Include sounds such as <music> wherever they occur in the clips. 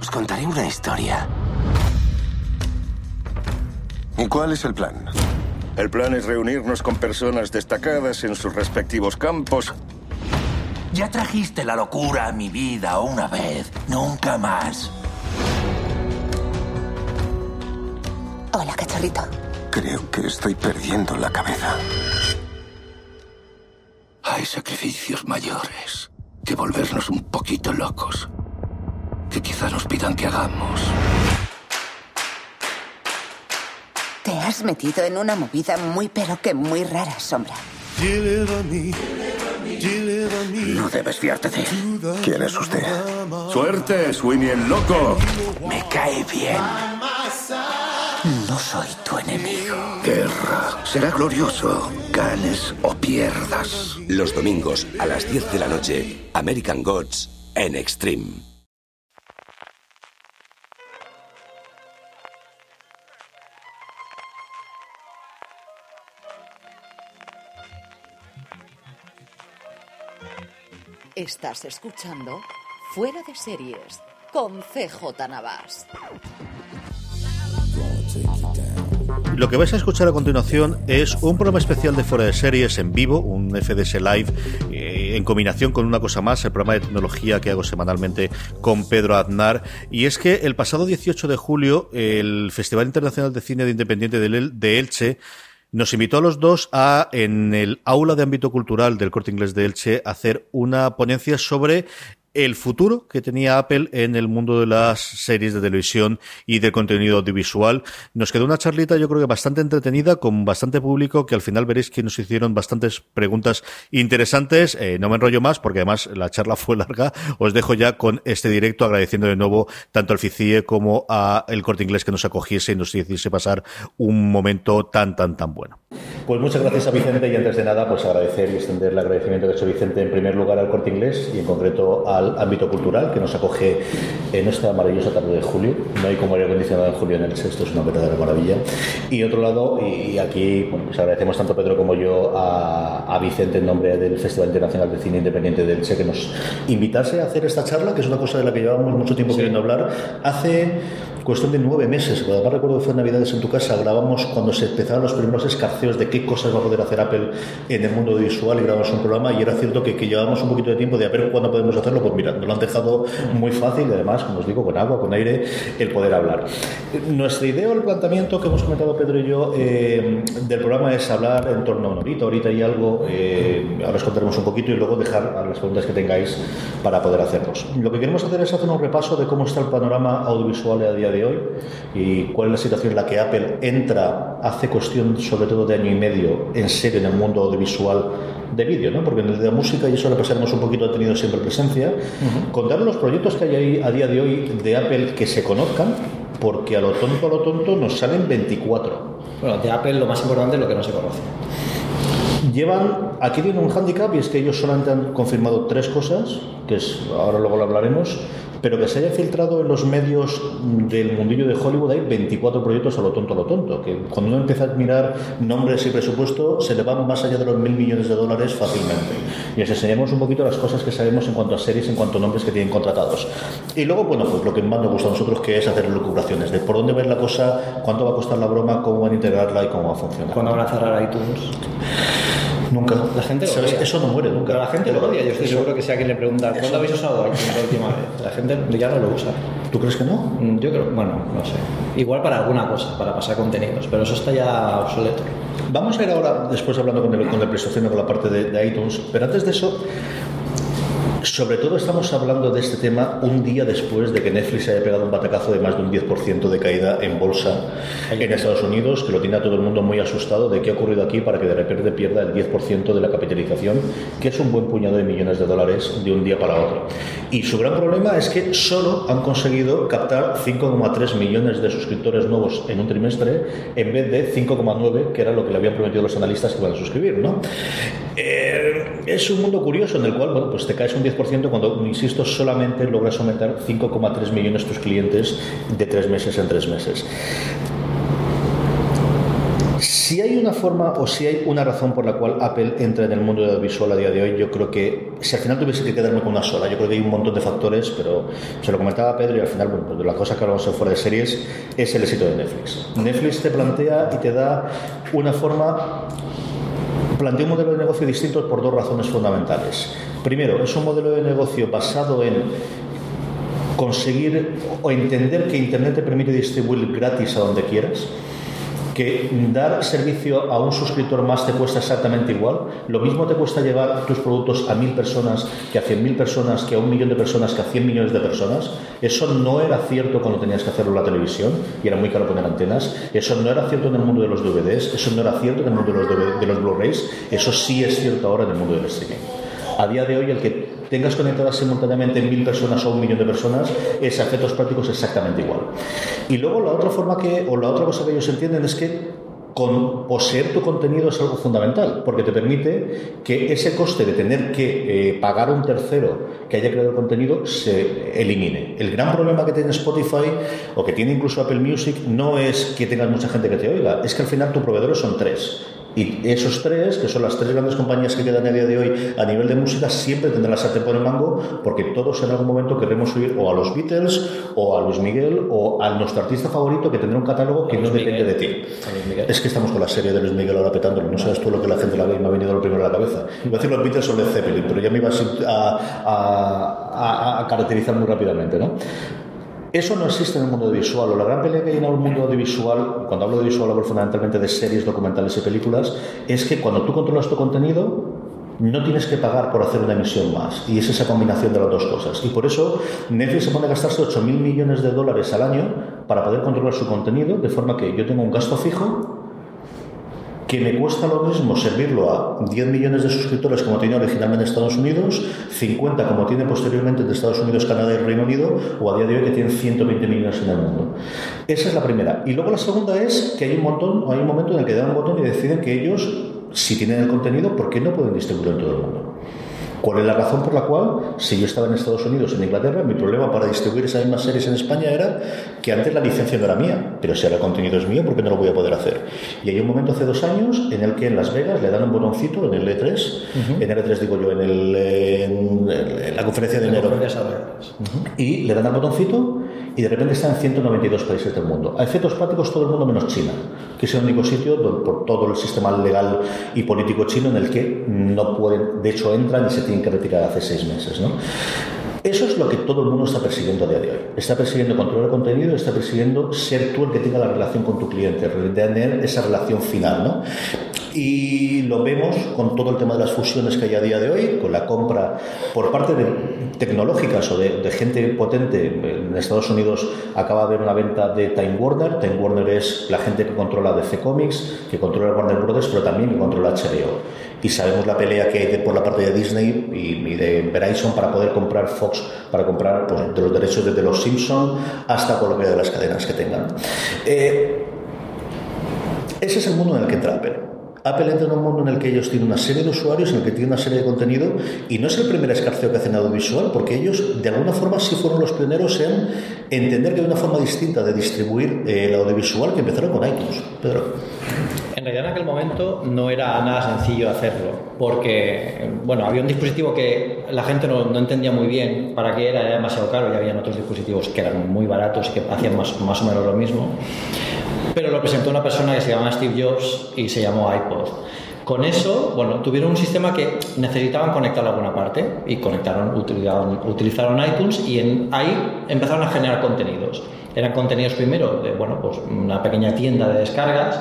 Os contaré una historia. ¿Y cuál es el plan? El plan es reunirnos con personas destacadas en sus respectivos campos. Ya trajiste la locura a mi vida una vez, nunca más. Hola, cachorrito. Creo que estoy perdiendo la cabeza. Hay sacrificios mayores que volvernos un poquito locos. Que quizá nos pidan que hagamos. Te has metido en una movida muy pero que muy rara, Sombra. No debes fiarte de él. ¿Quién es usted? Suerte, Sweeney el loco. Me cae bien. No soy tu enemigo. Guerra. Será glorioso. Ganes o pierdas. Los domingos a las 10 de la noche, American Gods en Extreme. Estás escuchando Fuera de Series con CJ Navas. Lo que vais a escuchar a continuación es un programa especial de Fuera de Series en vivo, un FDS Live, eh, en combinación con una cosa más, el programa de tecnología que hago semanalmente con Pedro Aznar. Y es que el pasado 18 de julio, el Festival Internacional de Cine de Independiente de El- de Elche nos invitó a los dos a, en el aula de ámbito cultural del Corte Inglés de Elche, hacer una ponencia sobre el futuro que tenía Apple en el mundo de las series de televisión y de contenido audiovisual. Nos quedó una charlita, yo creo que bastante entretenida, con bastante público, que al final veréis que nos hicieron bastantes preguntas interesantes. Eh, no me enrollo más, porque además la charla <laughs> fue larga. Os dejo ya con este directo, agradeciendo de nuevo tanto al FICIE como a el Corte Inglés que nos acogiese y nos hiciese pasar un momento tan, tan, tan bueno. Pues muchas gracias a Vicente y antes de nada, pues agradecer y extender el agradecimiento que ha hecho Vicente en primer lugar al Corte Inglés y en concreto al ámbito cultural que nos acoge en esta maravillosa tarde de julio. No hay como aire acondicionado en julio en el esto es una verdadera maravilla. Y otro lado, y aquí bueno, pues agradecemos tanto Pedro como yo a, a Vicente en nombre del Festival Internacional de Cine Independiente del Che que nos invitase a hacer esta charla, que es una cosa de la que llevamos mucho tiempo queriendo hablar. Hace cuestión de nueve meses, además recuerdo que fue en Navidades en tu casa, grabamos cuando se empezaron los primeros de qué cosas va a poder hacer Apple en el mundo visual y grabamos un programa y era cierto que, que llevábamos un poquito de tiempo de a ver cuándo podemos hacerlo, pues mira, nos lo han dejado muy fácil y además, como os digo, con agua, con aire, el poder hablar. Nuestra idea o el planteamiento que hemos comentado Pedro y yo eh, del programa es hablar en torno a una horita, ahorita y algo, eh, ahora os contaremos un poquito y luego dejar a las preguntas que tengáis para poder hacerlos. Lo que queremos hacer es hacer un repaso de cómo está el panorama audiovisual a día de hoy y cuál es la situación en la que Apple entra hace cuestión sobre todo de año y medio en serio en el mundo audiovisual de vídeo, ¿no? porque en el de la música y eso lo pasaremos un poquito ha tenido siempre presencia. Contar los proyectos que hay ahí a día de hoy de Apple que se conozcan, porque a lo tonto, a lo tonto nos salen 24. Bueno, de Apple lo más importante es lo que no se conoce. Llevan, aquí tiene un hándicap y es que ellos solamente han confirmado tres cosas, que es, ahora luego lo hablaremos, pero que se haya filtrado en los medios del mundillo de Hollywood hay 24 proyectos a lo tonto, a lo tonto, que cuando uno empieza a mirar nombres y presupuesto se le van más allá de los mil millones de dólares fácilmente. Y os enseñamos un poquito las cosas que sabemos en cuanto a series, en cuanto a nombres que tienen contratados. Y luego, bueno, pues lo que más nos gusta a nosotros que es hacer lucubraciones, de por dónde ver la cosa, cuánto va a costar la broma, cómo van a integrarla y cómo va a funcionar. ¿Cuándo van a cerrar iTunes? Nunca. La gente lo ¿Sabes? odia. Eso no muere nunca. Pero la gente lo odia. Yo estoy Eso- seguro que si a alguien le pregunta ¿cuándo habéis usado iTunes la última vez? La gente ya no lo usa. ¿Tú crees que no? Mm, Yo creo, bueno, no sé. Igual para alguna cosa, para pasar contenidos, pero eso está ya obsoleto. Vamos a ir ahora, después hablando con el, con el PlayStation, con la parte de, de iTunes, pero antes de eso, Sobre todo estamos hablando de este tema un día después de que Netflix haya pegado un batacazo de más de un 10% de caída en bolsa en Estados Unidos, que lo tiene a todo el mundo muy asustado de qué ha ocurrido aquí para que de repente pierda el 10% de la capitalización, que es un buen puñado de millones de dólares de un día para otro. Y su gran problema es que solo han conseguido captar 5,3 millones de suscriptores nuevos en un trimestre en vez de 5,9, que era lo que le habían prometido los analistas que iban a suscribir. ¿no? Eh, es un mundo curioso en el cual bueno, pues te caes un 10% cuando, insisto, solamente logras aumentar 5,3 millones tus clientes de tres meses en tres meses. Si hay una forma o si hay una razón por la cual Apple entra en el mundo audiovisual a día de hoy, yo creo que si al final tuviese que quedarme con una sola, yo creo que hay un montón de factores, pero se lo comentaba Pedro y al final, bueno, pues de las cosas que hablamos en fuera de series es el éxito de Netflix. Netflix te plantea y te da una forma plantea un modelo de negocio distinto por dos razones fundamentales. Primero, es un modelo de negocio basado en conseguir o entender que Internet te permite distribuir gratis a donde quieras que dar servicio a un suscriptor más te cuesta exactamente igual. Lo mismo te cuesta llevar tus productos a mil personas que a cien mil personas, que a un millón de personas, que a cien millones de personas. Eso no era cierto cuando tenías que hacerlo en la televisión y era muy caro poner antenas. Eso no era cierto en el mundo de los DVDs. Eso no era cierto en el mundo de los, de los Blu-rays. Eso sí es cierto ahora en el mundo del streaming. A día de hoy, el que tengas conectadas simultáneamente mil personas o un millón de personas, es a efectos prácticos exactamente igual. Y luego la otra forma que, o la otra cosa que ellos entienden es que con poseer tu contenido es algo fundamental, porque te permite que ese coste de tener que eh, pagar a un tercero que haya creado el contenido se elimine. El gran problema que tiene Spotify o que tiene incluso Apple Music no es que tengas mucha gente que te oiga, es que al final tus proveedores son tres y esos tres, que son las tres grandes compañías que quedan a día de hoy a nivel de música, siempre tendrán la sartén por el mango, porque todos en algún momento queremos oír o a los Beatles, o a Luis Miguel, o a nuestro artista favorito que tendrá un catálogo que no depende de ti. Es que estamos con la serie de Luis Miguel ahora petándolo, no sabes tú lo que la gente la ve y me ha venido lo primero a la cabeza. Iba a decir los Beatles o Led Zeppelin, pero ya me ibas a, a, a caracterizar muy rápidamente, ¿no? Eso no existe en el mundo audiovisual. O la gran pelea que hay en el mundo audiovisual, cuando hablo de audiovisual hablo fundamentalmente de series, documentales y películas, es que cuando tú controlas tu contenido, no tienes que pagar por hacer una emisión más. Y es esa combinación de las dos cosas. Y por eso Netflix se pone a gastarse 8.000 millones de dólares al año para poder controlar su contenido, de forma que yo tengo un gasto fijo que me cuesta lo mismo servirlo a 10 millones de suscriptores como tenía originalmente en Estados Unidos, 50 como tiene posteriormente de Estados Unidos, Canadá y Reino Unido, o a día de hoy que tienen 120 millones en el mundo. Esa es la primera. Y luego la segunda es que hay un montón, hay un momento en el que dan un botón y deciden que ellos, si tienen el contenido, ¿por qué no pueden distribuirlo en todo el mundo? ¿Cuál es la razón por la cual, si yo estaba en Estados Unidos, en Inglaterra, mi problema para distribuir esas mismas series en España era que antes la licencia no era mía, pero si ahora el contenido es mío, ¿por qué no lo voy a poder hacer? Y hay un momento hace dos años en el que en Las Vegas le dan un botoncito en el E3, en el E3 digo yo, en, el, en, la conferencia de enero, y le dan el botoncito y de repente está en 192 países del mundo. A efectos prácticos todo el mundo menos China, que es el único sitio por todo el sistema legal y político chino en el que no pueden, de hecho entran y se tienen que retirar hace seis meses. ¿no? Eso es lo que todo el mundo está persiguiendo a día de hoy. Está persiguiendo controlar el contenido, está persiguiendo ser tú el que tenga la relación con tu cliente, tener esa relación final. ¿no? Y lo vemos con todo el tema de las fusiones que hay a día de hoy, con la compra por parte de tecnológicas o de, gente potente. En Estados Unidos acaba de haber una venta de Time Warner. Time Warner es la gente que controla DC Comics, que controla Warner Brothers, pero también que controla HBO. Y sabemos la pelea que hay por la parte de Disney y, de Verizon para poder comprar Fox, para comprar pues, de los derechos desde los Simpson hasta cualquiera de las cadenas que tengan. Eh, ese es el mundo en el que entra Apple. Apple entra en un mundo en el que ellos tienen una serie de usuarios, en el que tienen una serie de contenido, y no es el primer escarceo que hacen audiovisual, porque ellos de alguna forma sí fueron los pioneros en entender que hay una forma distinta de distribuir eh, el audiovisual que empezaron con iTunes. Pedro. En realidad en aquel momento no era nada sencillo hacerlo, porque bueno, había un dispositivo que la gente no, entendía muy bien para qué era, era demasiado caro, y habían otros dispositivos que eran muy baratos y que hacían más, más o menos lo mismo. Pero lo presentó una persona que se llama Steve Jobs y se llamó iPod. Con eso, bueno, tuvieron un sistema que necesitaban conectarlo a alguna parte y conectaron, utilizaron, utilizaron iTunes y en, ahí empezaron a generar contenidos. Eran contenidos primero de, bueno, pues una pequeña tienda de descargas,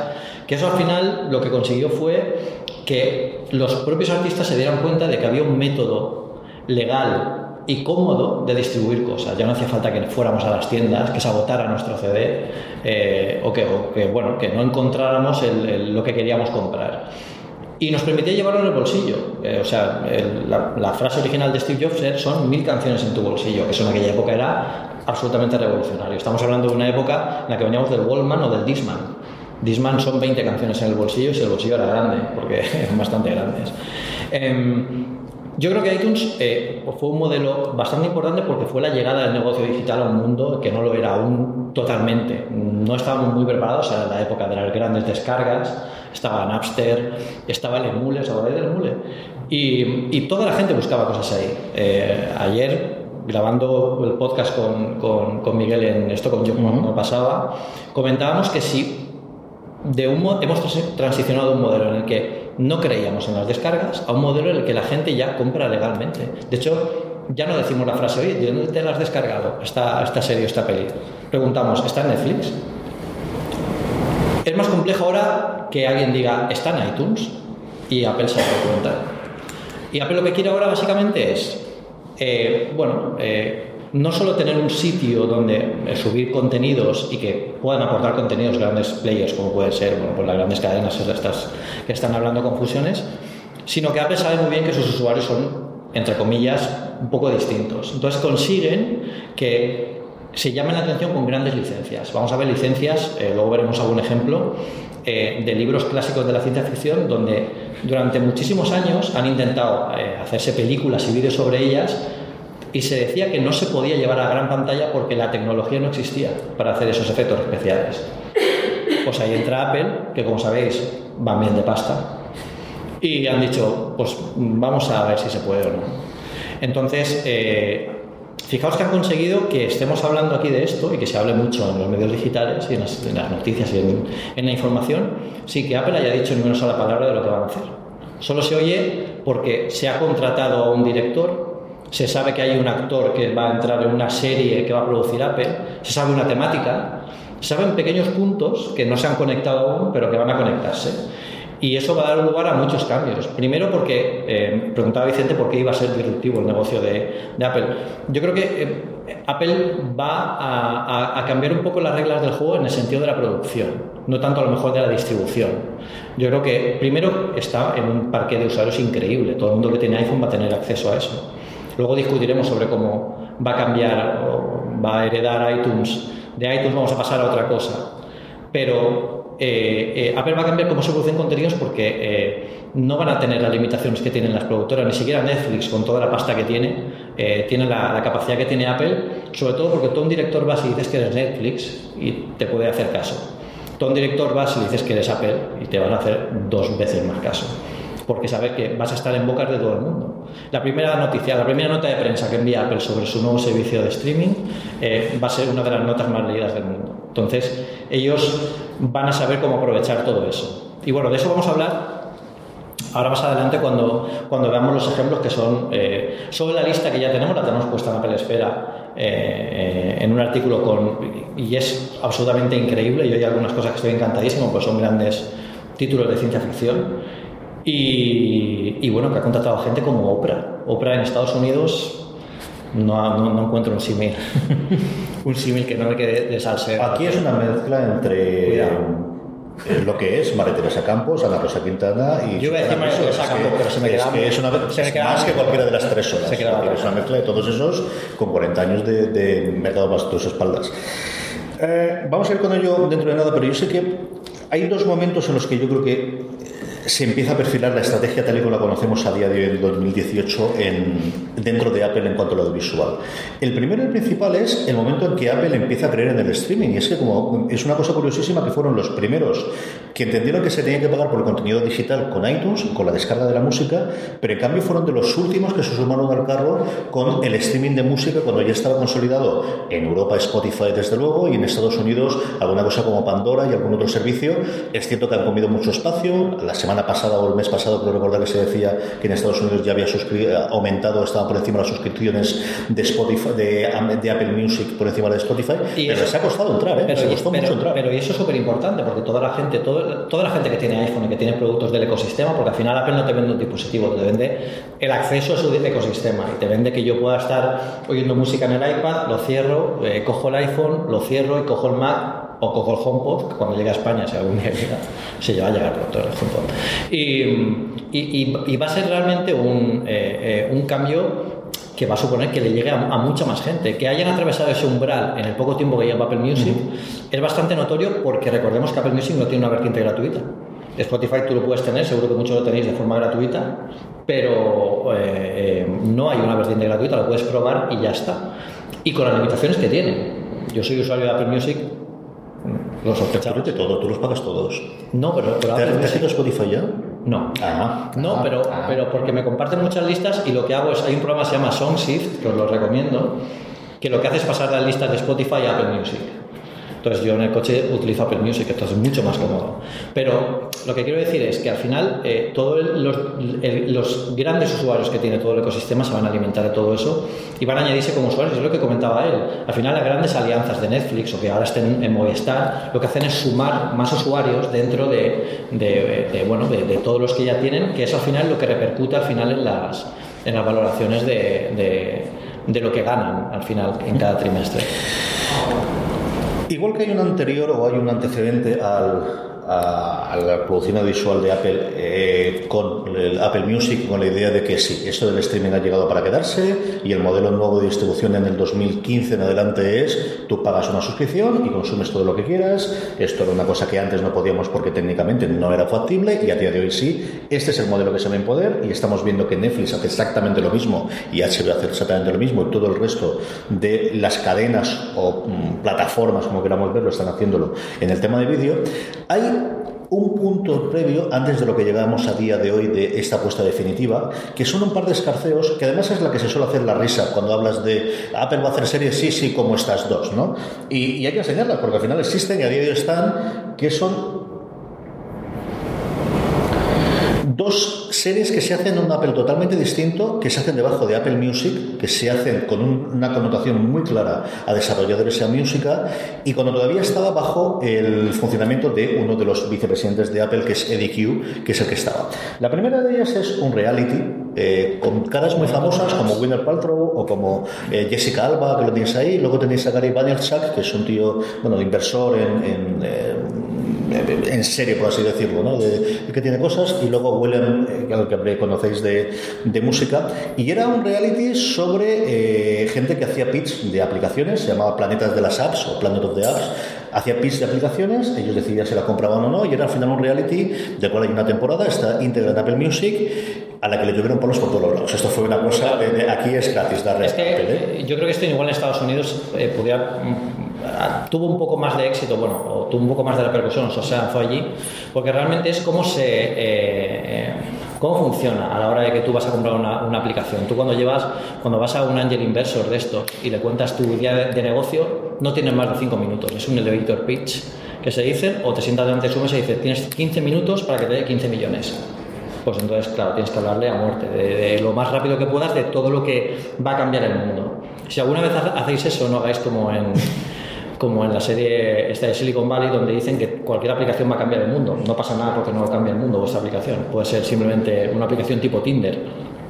que eso al final lo que consiguió fue que los propios artistas se dieran cuenta de que había un método legal y cómodo de distribuir cosas. Ya no hacía falta que fuéramos a las tiendas, que se agotara nuestro CD eh, o, que, o que, bueno, que no encontráramos el- el- lo que queríamos comprar. Y nos permitía llevarlo en el bolsillo. Eh, o sea, el- la, la frase original de Steve Jobs son mil canciones en tu bolsillo, que eso en aquella época era absolutamente revolucionario. Estamos hablando de una época en la que veníamos del Wallman o del Disman. Disman son 20 canciones en el bolsillo si el bolsillo era grande, porque <laughs> eran bastante grandes. Em, yo creo que iTunes eh, fue un modelo bastante importante porque fue la llegada del negocio digital a un mundo que no lo era aún totalmente. No estábamos muy preparados, era la época de las grandes descargas, estaba Napster, estaba el Emule, ¿os acordáis del Emule? Y, y toda la gente buscaba cosas ahí. Eh, ayer, grabando el podcast con, con, con Miguel en esto, con yo como pasaba, comentábamos que si de un mo- hemos trans- transicionado de un modelo en el que no creíamos en las descargas a un modelo en el que la gente ya compra legalmente. De hecho, ya no decimos la frase, oye, ¿de dónde te la has descargado esta, esta serie, esta peli? Preguntamos, ¿está en Netflix? Es más complejo ahora que alguien diga, está en iTunes y Apple se da cuenta. Y Apple lo que quiere ahora básicamente es, eh, bueno, eh, no solo tener un sitio donde eh, subir contenidos y que puedan aportar contenidos grandes players, como pueden ser bueno, pues las grandes cadenas estas que están hablando con fusiones, sino que Apple sabe muy bien que sus usuarios son, entre comillas, un poco distintos. Entonces consiguen que se llamen la atención con grandes licencias. Vamos a ver licencias, eh, luego veremos algún ejemplo, eh, de libros clásicos de la ciencia ficción donde durante muchísimos años han intentado hacerse películas y vídeos sobre ellas y se decía que no se podía llevar a gran pantalla porque la tecnología no existía para hacer esos efectos especiales. Pues ahí entra Apple, que como sabéis van bien de pasta, y han dicho, pues vamos a ver si se puede o no. Entonces, eh, fijaos que han conseguido que estemos hablando aquí de esto y que se hable mucho en los medios digitales y en las, noticias y en, en la información, sin que Apple haya dicho ni una sola palabra de lo que van a hacer. Solo se oye porque se ha contratado a un director, se sabe que hay un actor que va a entrar en una serie que va a producir Apple, se sabe una temática, se saben pequeños puntos que no se han conectado aún, pero que van a conectarse. Y eso va a dar lugar a muchos cambios. Primero porque, eh, preguntaba Vicente por qué iba a ser disruptivo el negocio de, Apple. Yo creo que eh, Apple va a, a- a cambiar un poco las reglas del juego en el sentido de la producción, no tanto a lo mejor de la distribución. Yo creo que primero está en un parque de usuarios increíble. Todo el mundo que tiene iPhone va a tener acceso a eso. Luego discutiremos sobre cómo va a cambiar o va a heredar iTunes. De iTunes vamos a pasar a otra cosa. Pero eh, eh, Apple va a cambiar cómo se producen contenidos porque eh, no van a tener las limitaciones que tienen las productoras, ni siquiera Netflix con toda la pasta que tiene, eh, tiene la, capacidad que tiene Apple, sobre todo porque tú un director vas y dices que eres Netflix y te puede hacer caso. Tú un director vas y dices que eres Apple y te van a hacer dos veces más caso porque sabe que vas a estar en bocas de todo el mundo. La primera noticia, la primera nota de prensa que envía Apple sobre su nuevo servicio de streaming eh, va a ser una de las notas más leídas del mundo. Entonces, ellos van a saber cómo aprovechar todo eso. Y bueno, de eso vamos a hablar ahora más adelante cuando, cuando veamos los ejemplos que son eh, sobre la lista que ya tenemos, la tenemos puesta en Apple Esfera eh, eh, en un artículo con, y es absolutamente increíble. Y hay algunas cosas que estoy encantadísimo, pues son grandes títulos de ciencia ficción. Y, y bueno, que ha contratado gente como Oprah. Oprah en Estados Unidos no, no, no encuentro un símil. <laughs> un símil que no me quede de salseo. Aquí es una mezcla entre Cuidado. eh, lo que es María Teresa Campos, Ana Rosa Quintana y... Yo iba a decir María Teresa Es Campos, pero se me es quedaba- que es una, se me es quedaba- más que cualquiera de las tres solas. es una mezcla de todos esos con 40 años de, de mercado más a tus espaldas. Eh, vamos a ir con ello dentro de nada, pero yo sé que hay dos momentos en los que yo creo que se empieza a perfilar la estrategia tal y como la conocemos a día de hoy, en 2018, en, dentro de Apple en cuanto a lo audiovisual. El primero y el principal es el momento en que Apple empieza a creer en el streaming. Y es que como es una cosa curiosísima que fueron los primeros que entendieron que se tenía que pagar por el contenido digital con iTunes, con la descarga de la música, pero en cambio fueron de los últimos que se sumaron al carro con el streaming de música cuando ya estaba consolidado en Europa Spotify desde luego y en Estados Unidos alguna cosa como Pandora y algún otro servicio. Es cierto que han comido mucho espacio. La semana semana pasada o el mes pasado creo recordar que se decía que en Estados Unidos ya había eh, aumentado, estaba por encima de las suscripciones de Spotify, de, Apple Music por encima de Spotify, y pero se ha costado entrar, ¿eh? Pero, se costó mucho entrar. Pero y eso es súper importante porque toda la gente, toda la gente que tiene iPhone y que tiene productos del ecosistema, porque al final Apple no te vende un dispositivo, te vende el acceso a su ecosistema y te vende que yo pueda estar oyendo música en el iPad, lo cierro, eh, cojo el iPhone, lo cierro y cojo el Mac o cojo el HomePod, que cuando llegue a España, si algún día llega, se lleva a llegar pronto el HomePod. Y, y, va a ser realmente un, eh, eh, un cambio que va a suponer que le llegue a, mucha más gente. Que hayan atravesado ese umbral en el poco tiempo que lleva Apple Music es bastante notorio porque recordemos que Apple Music no tiene una vertiente gratuita. Spotify tú lo puedes tener, seguro que muchos lo tenéis de forma gratuita, pero eh, no hay una vertiente gratuita, lo puedes probar y ya está. Y con las limitaciones que tiene. Yo soy usuario de Apple Music los sospechaba. de todo, tú los pagas todos. No, pero. pero ¿Te, has ido Spotify ya? No. Ah, no, ah, pero, ah. pero porque me comparten muchas listas y lo que hago es. Hay un programa que se llama SongShift, que os lo recomiendo, que lo que hace es pasar las listas de Spotify a Apple Music. Entonces yo en el coche utilizo Apple Music, entonces es mucho más cómodo. Pero lo que quiero decir es que al final eh, todos los, los, grandes usuarios que tiene todo el ecosistema se van a alimentar de todo eso y van a añadirse como usuarios. Es lo que comentaba él. Al final las grandes alianzas de Netflix o que ahora estén en Movistar, lo que hacen es sumar más usuarios dentro de, de, bueno, de, todos los que ya tienen, que es al final lo que repercute al final en las, en las valoraciones de, de lo que ganan al final en cada trimestre. Igual que hay un anterior o hay un antecedente al, a, la producción audiovisual de Apple eh, con el Apple Music, con la idea de que sí, esto del streaming ha llegado para quedarse y el modelo nuevo de distribución en el 2015 en adelante es tú pagas una suscripción y consumes todo lo que quieras. Esto era una cosa que antes no podíamos porque técnicamente no era factible y a día de hoy sí. Este es el modelo que se va a imponer y estamos viendo que Netflix hace exactamente lo mismo y HBO hace exactamente lo mismo y todo el resto de las cadenas o mm, plataformas, como queramos verlo, están haciéndolo en el tema de vídeo. Hay un punto previo antes de lo que llegamos a día de hoy de esta apuesta definitiva, que son un par de escarceos, que además es la que se suele hacer la risa cuando hablas de Apple va a hacer series, sí, sí, como estas dos, ¿no? Y, y hay que enseñarlas, porque al final existen y a día de hoy están, que son dos series que se hacen en un Apple totalmente distinto, que se hacen debajo de Apple Music, que se hacen con una connotación muy clara a desarrolladores de música, y cuando todavía estaba bajo el funcionamiento de uno de los vicepresidentes de Apple, que es Eddie Q, que es el que estaba. La primera de ellas es un reality, eh, con caras muy famosas como Winner Paltrow o como eh, Jessica Alba, que lo tenéis ahí. Luego tenéis a Gary Vaynerchuk, que es un tío, bueno, inversor en, eh, en serio, por así decirlo, ¿no? de, que tiene cosas, y luego William, eh, al que conocéis de, de, música, y era un reality sobre eh, gente que hacía pitch de aplicaciones, se llamaba Planetas de las Apps o Planet of the Apps, hacía pitch de aplicaciones, ellos decidían si la compraban o no, y era al final un reality del cual hay una temporada, está íntegra en Apple Music, a la que le tuvieron polos por todos los lados. Esto fue una cosa, de, aquí es gratis darle es que, ¿eh? Yo creo que esto igual en Estados Unidos eh, tuvo un poco más de éxito, bueno, o tuvo un poco más de repercusión, o sea, fue allí, porque realmente es cómo se... Eh, ¿Cómo funciona a la hora de que tú vas a comprar una, una, aplicación? Tú cuando llevas, cuando vas a un angel inversor de esto y le cuentas tu idea de, negocio, no tienes más de 5 minutos. Es un elevator pitch que se dice, o te sientas delante de su mesa y dices, tienes 15 minutos para que te dé 15 millones. Pues entonces, claro, tienes que hablarle a muerte, de, de, lo más rápido que puedas, de todo lo que va a cambiar el mundo. Si alguna vez hacéis eso, no hagáis como en como en la serie esta de Silicon Valley, donde dicen que cualquier aplicación va a cambiar el mundo. No pasa nada porque no cambia el mundo vuestra aplicación. Puede ser simplemente una aplicación tipo Tinder,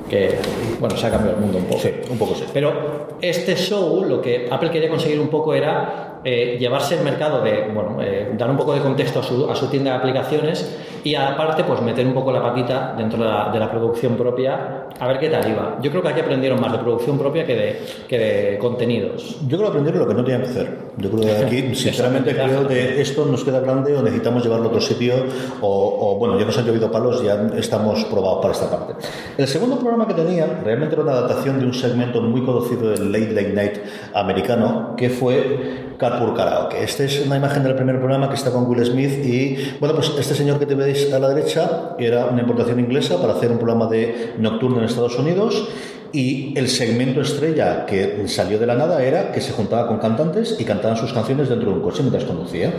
que, bueno, se ha cambiado el mundo un poco. Sí, un poco sí. Pero este show, lo que Apple quería conseguir un poco era eh, llevarse el mercado de, bueno, eh, dar un poco de contexto a su, a su tienda de aplicaciones y aparte pues meter un poco la patita dentro de la, de la, producción propia a ver qué tal iba. Yo creo que aquí aprendieron más de producción propia que de, que de contenidos. Yo creo que aprendieron lo que no tenían que hacer. Yo creo que aquí, <laughs> sinceramente, creo que esto nos queda grande o necesitamos llevarlo a otro sitio o, bueno, ya nos han llovido palos, ya estamos probados para esta parte. El segundo programa que tenía realmente era una adaptación de un segmento muy conocido del Late Late Night americano que fue Carpool Karaoke. Esta es una imagen del primer programa que está con Will Smith y, bueno, pues este señor que te a la derecha era una importación inglesa para hacer un programa de nocturno en Estados Unidos y el segmento estrella que salió de la nada era que se juntaba con cantantes y cantaban sus canciones dentro de un coche mientras conducía.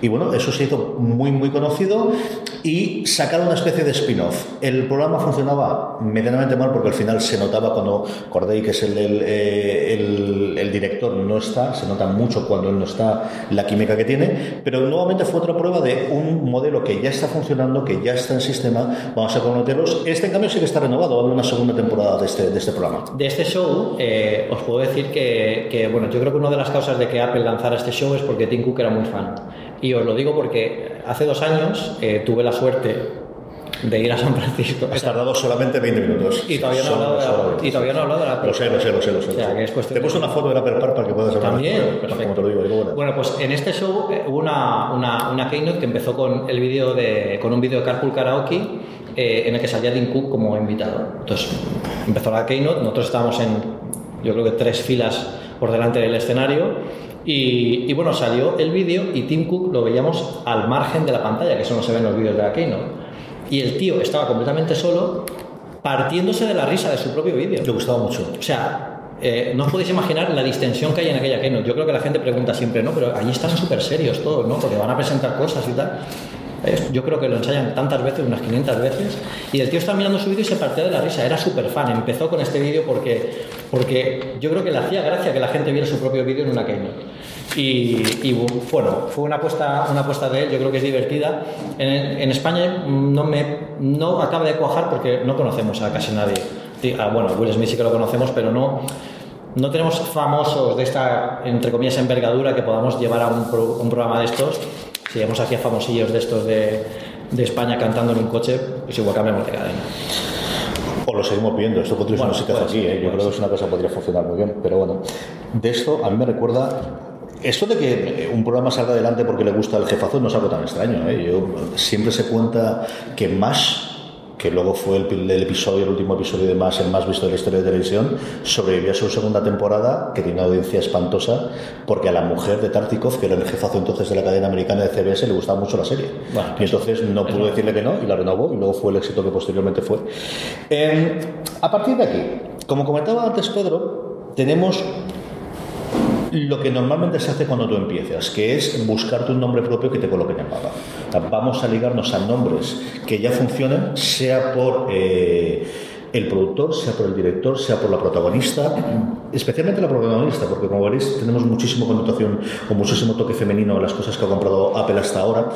Y bueno, eso se hizo muy, muy conocido y sacaron una especie de spin-off. El programa funcionaba medianamente mal porque al final se notaba cuando Corday, que es el, el, eh, el, el director, no está, se nota mucho cuando él no está la química que tiene, pero nuevamente fue otra prueba de un modelo que ya está funcionando, que ya está en sistema, vamos a conocerlos. Este en cambio sí que está renovado, va una segunda temporada de este, de este De este show, eh, os puedo decir que, que, bueno, yo creo que una de las causas de que Apple lanzara este show es porque Tim Cook era muy fan. Y os lo digo porque hace dos años eh, tuve la suerte de ir a San Francisco. Has tardado solamente 20 minutos. Y todavía no, he hablado, de la, no he hablado de la Lo sé, lo sé, lo sé. Lo sé, O sea, que Te he puesto una foto del Apple Park para que puedas hablar. También, Como perfecto. te lo digo, digo, bueno. Bueno, pues en este show eh, hubo una, una, una keynote que empezó con el vídeo de con un vídeo de Carpool Karaoke eh, en el que salía Tim Cook como invitado. Entonces empezó la keynote, nosotros estábamos en yo creo que tres filas por delante del escenario y, y bueno, salió el vídeo y Tim Cook lo veíamos al margen de la pantalla, que eso no se ve en los vídeos de la keynote. Y el tío estaba completamente solo, partiéndose de la risa de su propio vídeo. Le gustaba mucho. O sea, eh, no os podéis imaginar la distensión que hay en aquella keynote. Yo creo que la gente pregunta siempre, ¿no? Pero allí están súper serios todos, ¿no? Porque van a presentar cosas y tal. Eh, Yo creo que lo ensayan tantas veces, unas 500 veces. Y el tío está mirando su vídeo y se partía de la risa. Era súper fan. Empezó con este vídeo porque, porque yo creo que le hacía gracia que la gente viera su propio vídeo en una keynote. Y, bueno, fue una apuesta, una apuesta de él, yo creo que es divertida. En, España no, me, no acaba de cuajar porque no conocemos a casi nadie. Ah, Bueno, Will Smith sí que lo conocemos, pero no, no tenemos famosos de esta, entre comillas, envergadura que podamos llevar a un programa de estos. Si vemos aquí a famosillos de estos de, de España cantando en un coche, pues igual cambiamos de cadena. O lo seguimos viendo, esto podría ser Bueno, puede aquí, ser, ¿eh? yo creo que es una cosa que podría funcionar muy bien, pero bueno, de esto a mí me recuerda esto de que un programa salga adelante porque le gusta el jefazo no es algo tan extraño. ¿eh? Yo, siempre se cuenta que MASH, que luego fue el, el episodio, el último episodio de MASH, el más visto de la historia de televisión, sobrevivió a su segunda temporada, que tiene una audiencia espantosa, porque a la mujer de Tartikov, que era el jefazo entonces de la cadena americana de CBS, le gustaba mucho la serie. Bueno, y entonces no pudo decirle que no y la renovó y luego fue el éxito que posteriormente fue. Eh, a partir de aquí, como comentaba antes Pedro, tenemos lo que normalmente se hace cuando tú empiezas, que es buscarte un nombre propio que te coloque en el mapa. Vamos a ligarnos a nombres que ya funcionen, sea por eh, el productor, sea por el director, sea por la protagonista, especialmente la protagonista, porque como veréis tenemos muchísima connotación o muchísimo toque femenino en las cosas que ha comprado Apple hasta ahora.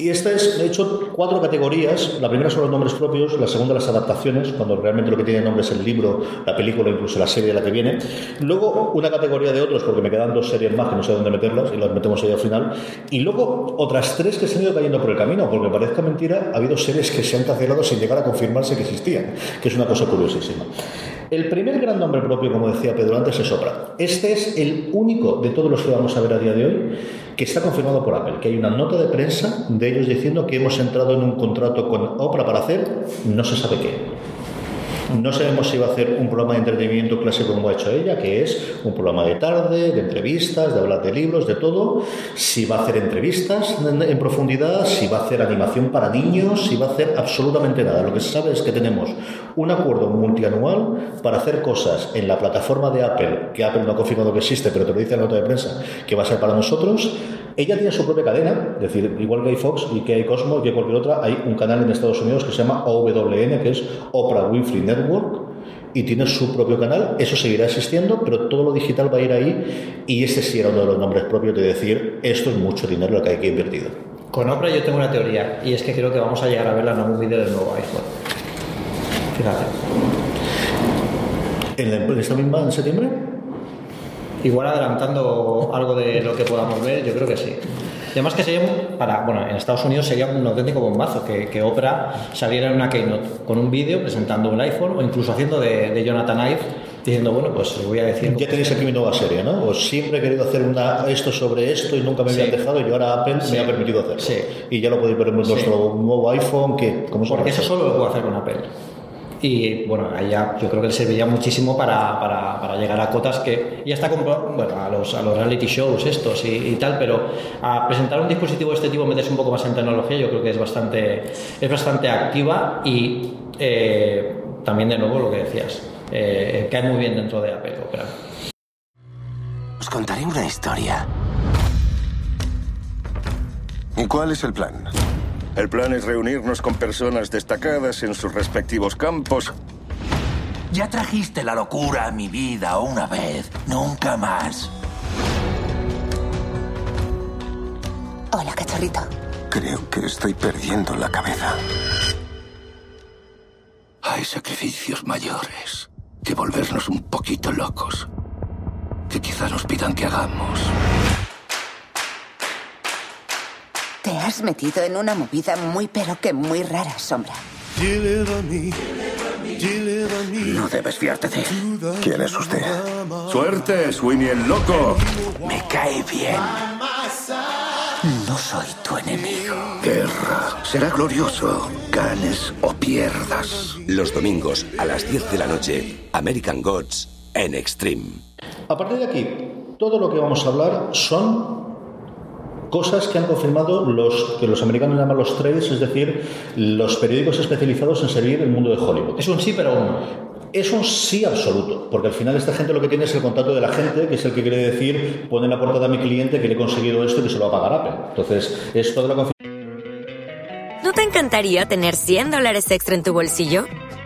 Y esta es, he hecho cuatro categorías. La primera son los nombres propios, la segunda las adaptaciones, cuando realmente lo que tiene nombre es el libro, la película, incluso la serie de la que viene. Luego una categoría de otros, porque me quedan dos series más que no sé dónde meterlas y las metemos ahí al final. Y luego otras tres que se han ido cayendo por el camino, porque parezca mentira, ha habido series que se han cancelado sin llegar a confirmarse que existían, que es una cosa curiosísima. El primer gran nombre propio, como decía Pedro antes, es Oprah. Este es el único de todos los que vamos a ver a día de hoy que está confirmado por Apple, que hay una nota de prensa de ellos diciendo que hemos entrado en un contrato con Oprah para hacer no se sabe qué. No sabemos si va a hacer un programa de entretenimiento clásico como ha hecho ella, que es un programa de tarde, de entrevistas, de hablar de libros, de todo. Si va a hacer entrevistas en, profundidad, si va a hacer animación para niños, si va a hacer absolutamente nada. Lo que se sabe es que tenemos un acuerdo multianual para hacer cosas en la plataforma de Apple, que Apple no ha confirmado que existe, pero te lo dice la nota de prensa, que va a ser para nosotros. Ella tiene su propia cadena, es decir, igual que hay Fox y que hay Cosmo y que cualquier otra, hay un canal en Estados Unidos que se llama OWN, que es Oprah Winfrey Network, y tiene su propio canal, eso seguirá existiendo, pero todo lo digital va a ir ahí, y este sí era uno de los nombres propios de decir, esto es mucho dinero lo que hay que invertido. Con Oprah yo tengo una teoría, y es que creo que vamos a llegar a verla en algún vídeo del nuevo iPhone. Fíjate. ¿En, la, en esta misma, en septiembre? Igual adelantando algo de lo que podamos ver, yo creo que sí. Y además que sería para, bueno, en Estados Unidos sería un auténtico bombazo que, que Oprah saliera en una keynote con un vídeo presentando un iPhone o incluso haciendo de, de Jonathan Ive diciendo, bueno, pues os voy a decir... Ya tenéis aquí mi nueva serie, ¿no? Os siempre he querido hacer una, esto sobre esto y nunca me Sí. habían dejado y ahora Apple Sí. me ha permitido hacerlo. Sí. Y ya lo podéis ver en vuestro nuevo iPhone, que ¿cómo se Porque eso solo lo puedo hacer con Apple. Y bueno, ahí ya yo creo que le serviría muchísimo para, para, para llegar a cotas que ya está comprobado, bueno, a los, a los reality shows estos y, y tal, pero a presentar un dispositivo de este tipo, meterse un poco más en tecnología, yo creo que es bastante, es bastante activa y eh, también de nuevo lo que decías. eh, cae muy bien dentro de Apple Opera. Os contaré una historia. ¿Y cuál es el plan? El plan es reunirnos con personas destacadas en sus respectivos campos. Ya trajiste la locura a mi vida una vez, nunca más. Hola, cachorrito. Creo que estoy perdiendo la cabeza. Hay sacrificios mayores que volvernos un poquito locos. Que quizá nos pidan que hagamos. Te has metido en una movida muy pero que muy rara, Sombra. No debes fiarte de él. ¿Quién es usted? ¡Suerte, Sweeney el loco! Me cae bien. No soy tu enemigo. Guerra. Será glorioso. Ganes o pierdas. Los domingos a las 10 de la noche, American Gods en Extreme. A partir de aquí, todo lo que vamos a hablar son cosas que han confirmado los que los americanos llaman los trades, es decir, los periódicos especializados en servir el mundo de Hollywood. Es un sí, pero un. Es un sí absoluto, porque al final esta gente lo que tiene es el contacto de la gente, que es el que quiere decir, pone en la portada a mi cliente que le he conseguido esto y que se lo va a pagar Apple. Entonces, es toda la confirmación. ¿No te encantaría tener 100 dólares extra en tu bolsillo?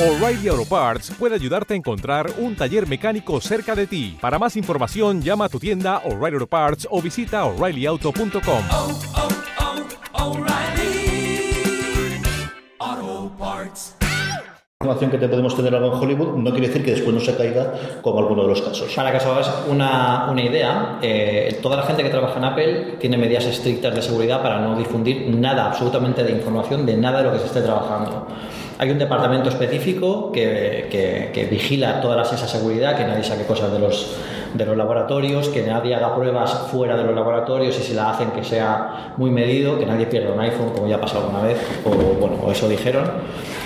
O'Reilly Auto Parts puede ayudarte a encontrar un taller mecánico cerca de ti. Para más información, llama a tu tienda O'Reilly Auto Parts o visita oreillyauto.com. información que te podemos tener algo en Hollywood no quiere decir que después no se caiga como alguno de los casos. Para que os hagáis una, una idea, eh, toda la gente que trabaja en Apple tiene medidas estrictas de seguridad para no difundir nada, absolutamente de información de nada de lo que se esté trabajando. Hay un departamento específico que, que, que vigila toda esa seguridad, que nadie saque cosas de los, de los laboratorios, que nadie haga pruebas fuera de los laboratorios y si la hacen que sea muy medido, que nadie pierda un iPhone, como ya ha pasado alguna vez, o bueno, o eso dijeron.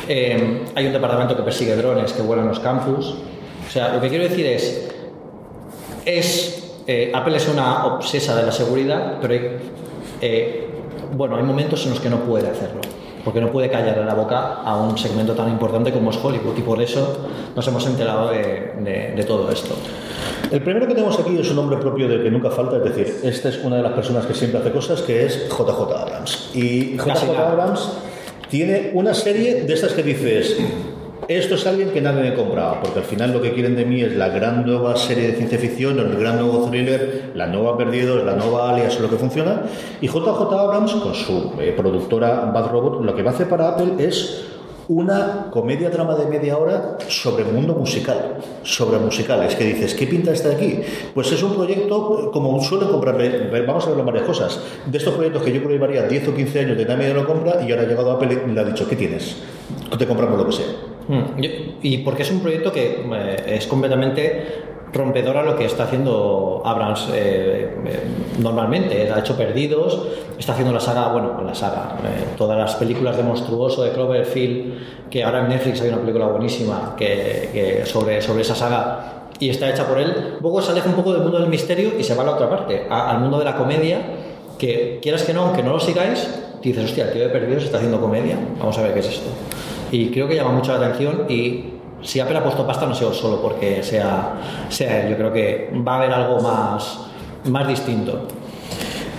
Eh, hay un departamento que persigue drones que vuelan los campus. O sea, lo que quiero decir es, es eh, Apple es una obsesa de la seguridad, pero eh, bueno, hay momentos en los que no puede hacerlo porque no puede callar la boca a un segmento tan importante como es Hollywood y por eso nos hemos enterado de, de, de todo esto. El primero que tenemos aquí es un nombre propio de que nunca falta, es decir, esta es una de las personas que siempre hace cosas, que es JJ Abrams. Y JJ Abrams tiene una serie de estas que dices, esto es alguien que nadie me compraba, porque al final lo que quieren de mí es la gran nueva serie de ciencia ficción, el gran nuevo thriller, la nueva Perdidos, la nueva Alias, lo que funciona. Y JJ Abrams, con su eh, productora Bad Robot, lo que va a hacer para Apple es una comedia drama de media hora sobre el mundo musical, sobre musicales, que dices, ¿qué pinta está aquí? Pues es un proyecto, como suele comprarle, vamos a verlo varias cosas, de estos proyectos que yo creo que llevaría 10 o 15 años de nadie lo compra y ahora ha llegado Apple y le ha dicho, ¿qué tienes? Te compramos lo que sea. Mm, y porque es un proyecto que eh, es completamente rompedor a lo que está haciendo Abrams eh, eh, normalmente. Ha hecho Perdidos, está haciendo la saga, bueno, la saga, eh, todas las películas de Monstruoso, de Cloverfield, que ahora en Netflix hay una película buenísima que, sobre, sobre esa saga y está hecha por él. Luego se un poco del mundo del misterio y se va a la otra parte, al mundo de la comedia, que quieras que no, aunque no lo sigáis, dices, hostia, el tío de Perdidos está haciendo comedia, vamos a ver qué es esto. Y creo que llama mucho la atención y si Apple ha puesto pasta no sido solo porque sea, sea él, yo creo que va a haber algo más, más distinto.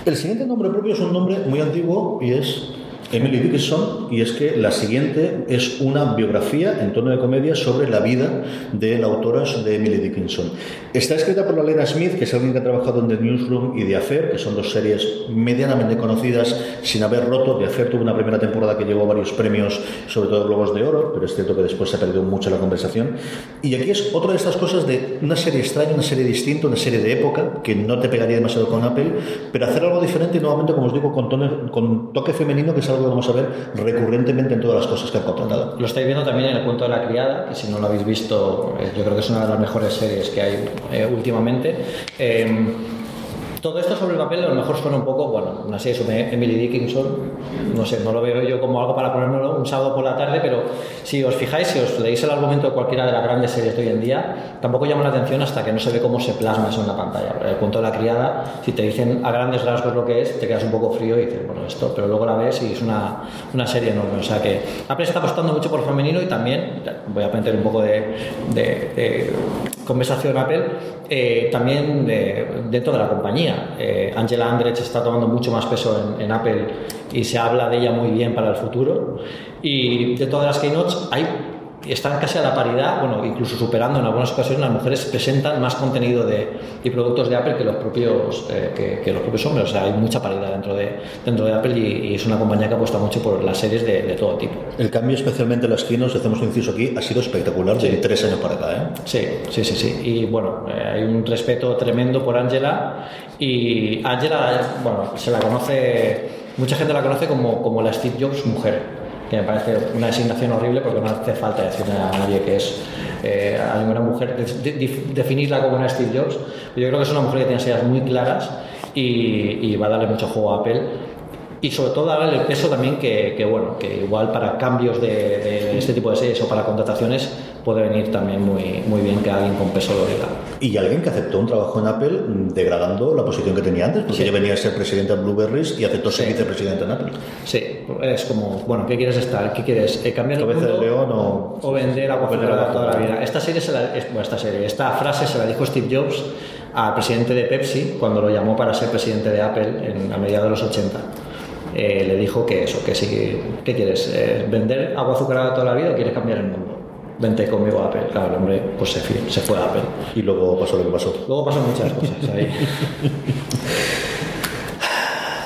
El siguiente nombre propio es un nombre muy antiguo y es Emily Dickinson, y es que la siguiente es una biografía en tono de comedia sobre la vida de la autora de Emily Dickinson. Está escrita por la Lena Smith, que es alguien que ha trabajado en The Newsroom y The Affair, que son dos series medianamente conocidas sin haber roto. The Affair tuvo una primera temporada que llevó varios premios, sobre todo Globos de Oro, pero es cierto que después se ha perdido mucho la conversación. Y aquí es otra de estas cosas de una serie extraña, una serie distinta, una serie de época, que no te pegaría demasiado con Apple, pero hacer algo diferente y nuevamente, como os digo, con, con toque femenino, que es algo que vamos a ver recurrentemente en todas las cosas que han contratado. Lo estáis viendo también en el cuento de la criada, que si no lo habéis visto, eh, yo creo que es una de las mejores series que hay eh, últimamente. Eh, Todo esto sobre el papel a lo mejor suena un poco, bueno, una serie sobre Emily Dickinson, no sé, no lo veo yo como algo para ponérmelo un sábado por la tarde, pero si os fijáis, si os leéis el argumento de cualquiera de las grandes series de hoy en día, tampoco llama la atención hasta que no se ve cómo se plasma eso en la pantalla. El cuento de la criada, si te dicen a grandes rasgos lo que es, te quedas un poco frío y dices, bueno, esto, pero luego la ves y es una, una serie enorme. O sea que Apple está apostando mucho por femenino y también, voy a meter un poco de, de- de conversación Apple, eh, también de- dentro de la compañía. Eh, Angela Andrech está tomando mucho más peso en, en Apple y se habla de ella muy bien para el futuro. Y de todas las keynotes hay están casi a la paridad, bueno, incluso superando en algunas ocasiones, las mujeres presentan más contenido de, y productos de Apple que los propios eh, que, que los propios hombres, o sea, hay mucha paridad dentro de, dentro de Apple y, y es una compañía que apuesta mucho por las series de, de todo tipo. El cambio, especialmente en las kinos, hacemos un inciso aquí, ha sido espectacular de Sí. tres años para acá. ¿eh? Sí, sí, sí, sí. Y bueno, eh, hay un respeto tremendo por Angela. Y Angela, bueno, se la conoce, mucha gente la conoce como, como la Steve Jobs mujer, que me parece una designación horrible porque no hace falta decirle a nadie que es eh, a ninguna mujer, de- de- definirla como una Steve Jobs. Yo creo que es una mujer que tiene ideas muy claras y, y va a darle mucho juego a Apple. Y sobre todo darle el peso también que, que, bueno, que igual para cambios de, de este tipo de series o para contrataciones puede venir también muy, muy bien que alguien con peso lo diga. Y alguien que aceptó un trabajo en Apple mm, degradando la posición que tenía antes, porque Sí. venía a ser presidente de Blueberries y aceptó ser Sí. vicepresidente en Apple. Sí, es como, bueno, ¿qué quieres estar? ¿Qué quieres? Eh, ¿Cambiar el mundo león o- o vender agua agua toda la vida? Esta serie, se la, bueno, esta serie, esta frase se la dijo Steve Jobs al presidente de Pepsi cuando lo llamó para ser presidente de Apple en, a mediados de los 80. Eh, le dijo que eso, que si, ¿qué quieres? Eh, ¿Vender agua azucarada toda la vida o quieres cambiar el mundo? Vente conmigo a Apple. Claro, el hombre pues se, fue- se fue a Apple. Y luego pasó lo que pasó. Luego pasan muchas cosas ahí. <laughs>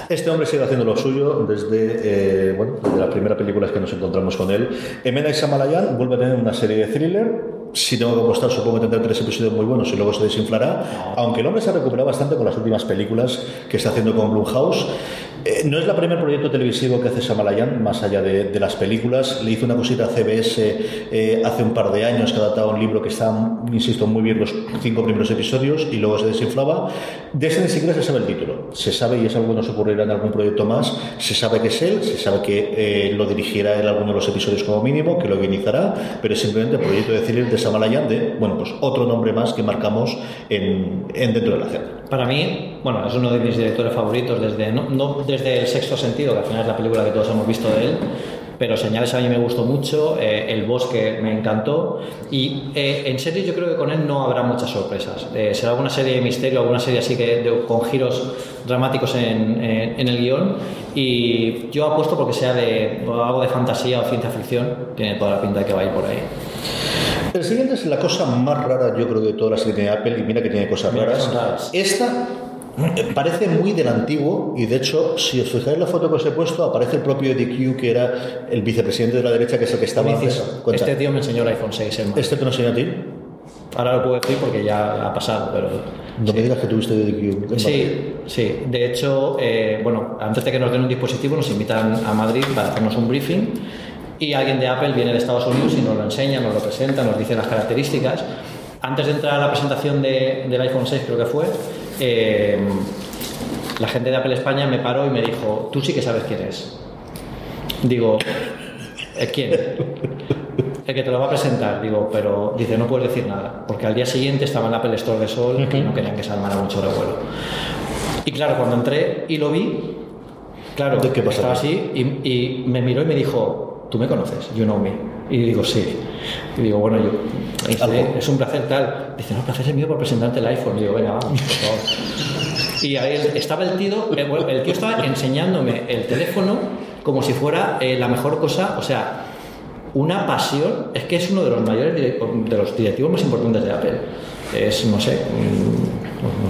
Este hombre sigue haciendo lo suyo desde, eh, bueno, desde las primeras películas que nos encontramos con él. M. Night Shyamalan vuelve a tener una serie de thriller. Si tengo que apostar, supongo que tendrá tres episodios muy buenos y luego se desinflará. Aunque el hombre se ha recuperado bastante con las últimas películas que está haciendo con Blumhouse. Eh, no es el primer proyecto televisivo que hace Shyamalan, más allá de, las películas. Le hizo una cosita a CBS eh, hace un par de años que adaptaba un libro que está, insisto, muy bien los cinco primeros episodios y luego se desinflaba. De ese ni siquiera se sabe el título. Se sabe, y es algo que nos ocurrirá en algún proyecto más, se sabe que es él, se sabe que eh, lo dirigirá en alguno de los episodios como mínimo, que lo guionizará, pero simplemente el proyecto de thriller de Shyamalan de, bueno, pues otro nombre más que marcamos en dentro de la agenda. Para mí, bueno, es uno de mis directores favoritos desde, no, no desde El Sexto Sentido, que al final es la película que todos hemos visto de él, pero Señales a mí me gustó mucho, eh, El Bosque me encantó y eh, en serio yo creo que con él no habrá muchas sorpresas. Eh, será alguna serie de misterio, alguna serie así que de- con giros dramáticos en, en- en el guion y yo apuesto porque sea de algo de fantasía o ciencia ficción, tiene toda la pinta de que va a ir por ahí. El siguiente es la cosa más rara, yo creo, de toda la serie de Apple, y mira que tiene cosas que raras. raras. Esta parece muy del antiguo, y de hecho, si os fijáis en la foto que os he puesto, aparece el propio Eddie Q, que era el vicepresidente de la derecha, que es el que estaba antes. Este tío me enseñó el iPhone 6 en ¿Este te lo enseñó a ti? Ahora lo puedo decir porque ya ha pasado, pero... No me digas que tuviste Eddie Q. en Madrid. Sí, sí. De hecho, eh, bueno, antes de que nos den un dispositivo nos invitan a Madrid para hacernos un briefing y alguien de Apple viene de Estados Unidos y nos lo enseña, nos lo presenta, nos dice las características. Antes de entrar a la presentación de- del iPhone 6, creo que fue, eh, la gente de Apple España me paró y me dijo, tú sí que sabes quién es. Digo, "¿Eh, ¿quién? El que te lo va a presentar, digo, pero dice, no puedes decir nada, porque al día siguiente estaba en la Apple Store de Sol y no querían que se armara mucho revuelo. Y claro, cuando entré y lo vi, claro, ¿De qué pasa? estaba así y, y me miró y me dijo, ¿tú me conoces? You know me. Y digo, sí. Y digo, bueno, yo, Algo. es un placer tal. Dice, no, el placer es mío por presentarte el iPhone. digo, venga, vamos, por favor. Y ahí estaba el tío, el, tío estaba enseñándome el teléfono como si fuera eh, la mejor cosa, o sea, una pasión, es que es uno de los mayores de los directivos más importantes de Apple. Es, no sé,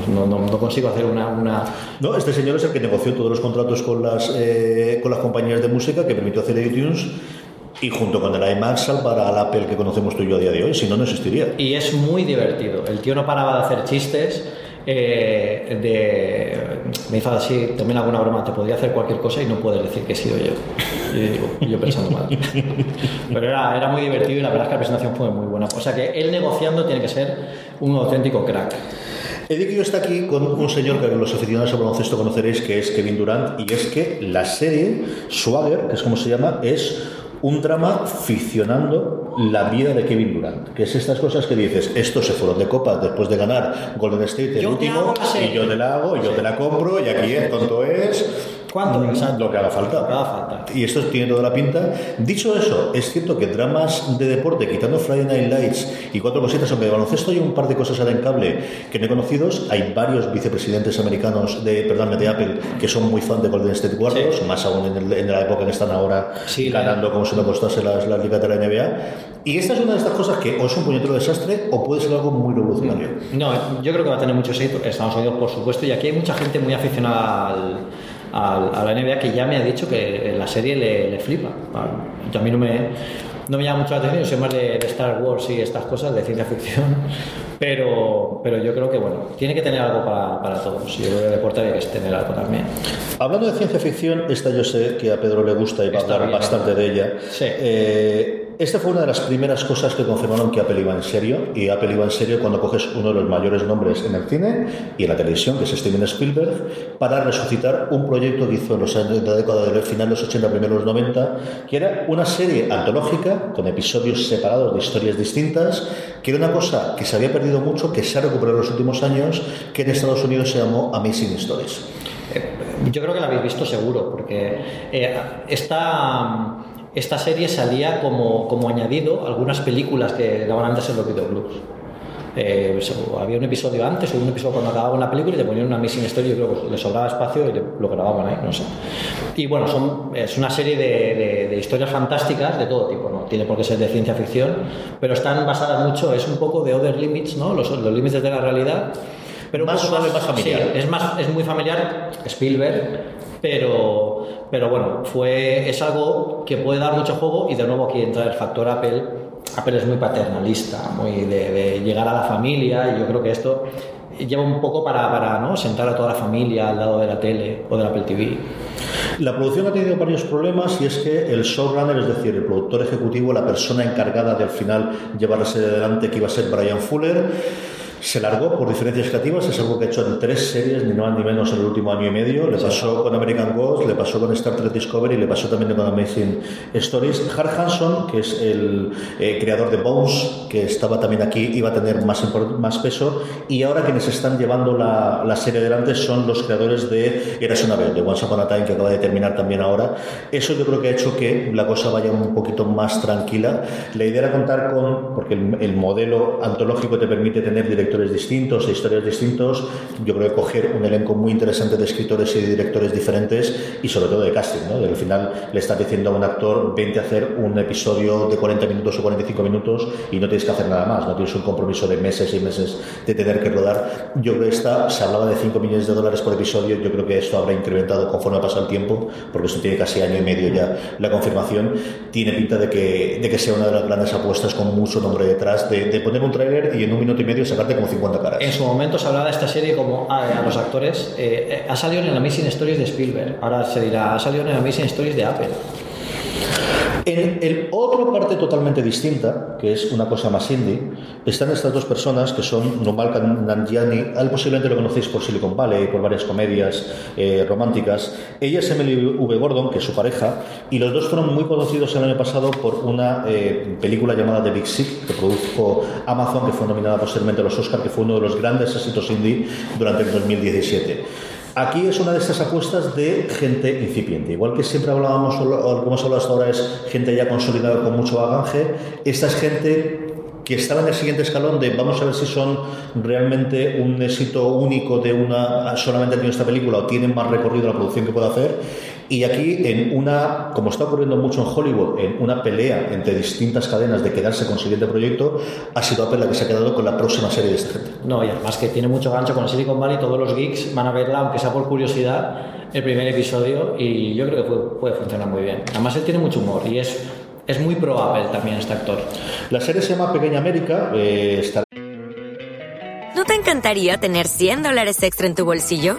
mm, no, no- no consigo hacer una, una- No, este señor es el que negoció todos los contratos con las, eh, con las compañías de música que permitió hacer iTunes y junto con el iMac salvar al Apple que conocemos tú y yo a día de hoy, si no, no existiría. Y es muy divertido. El tío no paraba de hacer chistes. eh, de, me hizo así también alguna broma, te podría hacer cualquier cosa y no puedes decir que he sido yo. Y yo digo, yo pensando mal. <laughs> Pero era, era muy divertido y la verdad es que la presentación fue muy buena. O sea que él negociando tiene que ser un auténtico crack. Eddie está aquí con un señor que los aficionados al baloncesto conoceréis, que es Kevin Durant, y es que la serie Swagger, que es como se llama, es un drama ficcionando la vida de Kevin Durant, que es estas cosas que dices, estos se fueron de copa después de ganar Golden State el Yo último, y yo te la hago, y yo te la compro, y aquí es tonto es. ¿Cuánto? Mm, Exacto. Lo que haga falta. Lo que haga falta. Y esto tiene toda la pinta. Dicho eso, es cierto que dramas de deporte, quitando Friday Night Lights y cuatro cositas, aunque de baloncesto hay un par de cosas ahora en cable que no he conocidos, hay varios vicepresidentes americanos de, perdón, de Apple que son muy fan de Golden State Warriors, más aún en, el- en la época que están ahora Sí, ganando como si no costase las, las ligas de la NBA. Y esta es una de estas cosas que o es un puñetero desastre o puede ser algo muy revolucionario. No, yo creo que va a tener mucho éxito en Estados Unidos, por supuesto, y aquí hay mucha gente muy aficionada al, al- a la NBA que ya me ha dicho que la serie le, le flipa. Yo a mí no me, no me llama mucho la atención, yo soy más de, de Star Wars y estas cosas, de ciencia ficción, <laughs> pero, pero yo creo que, bueno, tiene que tener algo para, para todos. Yo creo que el deporte que tener algo también. Hablando de ciencia ficción, esta yo sé que a Pedro le gusta y va a hablar bastante de ella. Sí. Eh, esta fue una de las primeras cosas que confirmaron que Apple iba en serio, y Apple iba en serio cuando coges uno de los mayores nombres en el cine y en la televisión, que es Steven Spielberg, para resucitar un proyecto que hizo en los años de la década de los 80, primeros de los 90, que era una serie antológica con episodios separados de historias distintas, que era una cosa que se había perdido mucho, que se ha recuperado en los últimos años, que en Estados Unidos se llamó Amazing Stories. Yo creo que la habéis visto seguro, porque eh, esta, esta serie salía como, como añadido a algunas películas que daban antes en los videoclubs. Eh, había un episodio antes o un episodio cuando acababa una película y te ponían una missing story yo creo que le sobraba espacio y le- lo grababan ahí, no sé. Y bueno, son, es una serie de, de- de historias fantásticas de todo tipo, no tiene por qué ser de ciencia ficción, pero están basadas mucho, es un poco de other limits, ¿no? los, los límites de la realidad. Pero Más suave, más familiar. sí, es, más, es muy familiar Spielberg, pero, pero bueno, fue, es algo que puede dar mucho juego y de nuevo aquí entra el factor Apple. Apple es muy paternalista, muy de, de llegar a la familia y yo creo que esto lleva un poco para, para ¿no? sentar a toda la familia al lado de la tele o del Apple TV. La producción ha tenido varios problemas y es que el showrunner, es decir, el productor ejecutivo, la persona encargada de al final llevar la serie adelante, que iba a ser Brian Fuller, se largó por diferencias creativas, es algo que ha hecho en tres series, ni más ni menos en el último año y medio. Le pasó con American Ghost, le pasó con Star Trek Discovery le pasó también con Amazing Stories. Hart Hanson, que es el eh, creador de Bones, que estaba también aquí, iba a tener más, más peso. Y ahora quienes están llevando la, la serie adelante son los creadores de Eras una vez, de Once Upon a Time, que acaba de terminar también ahora. Eso yo creo que ha hecho que la cosa vaya un poquito más tranquila. La idea era contar con, porque el, el modelo antológico te permite tener directores distintos e historias distintos, yo creo que coger un elenco muy interesante de escritores y de directores diferentes y sobre todo de casting, ¿no? Al final le estás diciendo a un actor, vente a hacer un episodio de 40 minutos o 45 minutos y no tienes que hacer nada más, no tienes un compromiso de meses y meses de tener que rodar. Yo creo que esta, se hablaba de 5 millones de dólares por episodio, yo creo que esto habrá incrementado conforme pasa el tiempo, porque esto tiene casi año y medio ya la confirmación. Tiene pinta de que, de que sea una de las grandes apuestas con mucho nombre detrás, de, de poner un tráiler y en un minuto y medio sacarte como 50 caras. En su momento se hablaba de esta serie como a, a los actores. eh, eh, ha salido en el Amazing Stories de Spielberg. Ahora se dirá, ha salido en el Amazing Stories de Apple. En el otra parte totalmente distinta, que es una cosa más indie, están estas dos personas que son Numal él posiblemente lo conocéis por Silicon Valley, por varias comedias eh, románticas. Ella es Emily V. Gordon, que es su pareja, y los dos fueron muy conocidos el año pasado por una eh, película llamada The Big Sick, que produjo Amazon, que fue nominada posteriormente a los Oscar, que fue uno de los grandes éxitos indie durante el 2017. Aquí es una de estas apuestas de gente incipiente. Igual que siempre hablábamos, o que hemos hablado hasta ahora, es gente ya consolidada con mucho bagaje. Esta es gente que estaba en el siguiente escalón de vamos a ver si son realmente un éxito único de una solamente tiene esta película o tienen más recorrido la producción que puede hacer y aquí en una como está ocurriendo mucho en Hollywood en una pelea entre distintas cadenas de quedarse con el siguiente proyecto ha sido Apple la que se ha quedado con la próxima serie de esta gente No, y además que tiene mucho gancho con Silicon Valley, todos los geeks van a verla, aunque sea por curiosidad, el primer episodio y yo creo que puede, puede funcionar muy bien. Además él tiene mucho humor y es, es muy pro Apple también este actor. la serie se llama Pequeña América eh, estará ¿No te encantaría tener 100 dólares extra en tu bolsillo?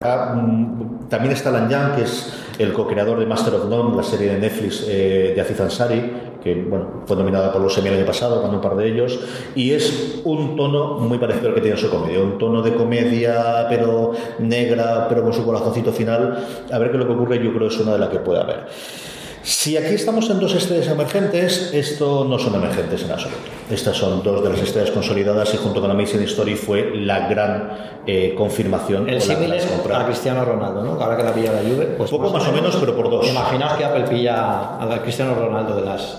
Ah, mm, también está Lan Yang, que es el co-creador de Master of None, la serie de Netflix eh, de Aziz Ansari, que bueno, fue nominada por los Emmy el año pasado, ganó un par de ellos, y es un tono muy parecido al que tiene su comedia, un tono de comedia, pero negra, pero con su corazoncito final. A ver qué es lo que ocurre, yo creo que es una de las que puede haber. Si aquí estamos en dos estrellas emergentes, esto no son emergentes en absoluto. Estas son dos de las estrellas consolidadas y junto con Amazing Story fue la gran eh, confirmación. El símil es a Cristiano Ronaldo, ¿no? Ahora que la pilla la Juve, pues poco más, o menos, pero por dos. Imaginaos que Apple pilla a Cristiano Ronaldo de las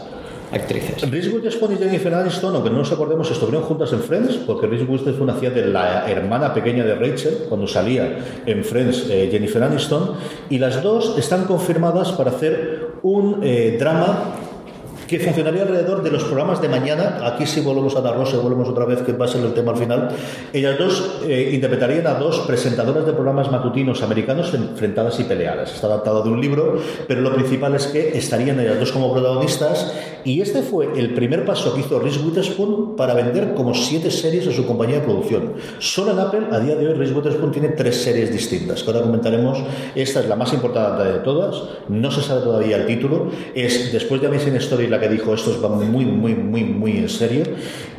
actrices. Reese Witherspoon y Jennifer Aniston, aunque no nos acordemos, estuvieron juntas en Friends, porque Reese Witherspoon hacía de la hermana pequeña de Rachel cuando salía en Friends eh, Jennifer Aniston, y las dos están confirmadas para hacer un eh, drama que funcionaría alrededor de los programas de mañana. Aquí sí volvemos a Rosa, volvemos otra vez, que va a ser el tema al final. Ellas dos eh, interpretarían a dos presentadoras de programas matutinos americanos enfrentadas y peleadas. Está adaptado de un libro, pero lo principal es que estarían ellas dos como protagonistas. Y este fue el primer paso que hizo Reese Witherspoon para vender como siete series a su compañía de producción. Solo en Apple, a día de hoy, Reese Witherspoon tiene tres series distintas, que ahora comentaremos. Esta es la más importante de todas. No se sabe todavía el título. Es después de Amazing Story la que dijo esto va muy, muy, muy, muy en serio.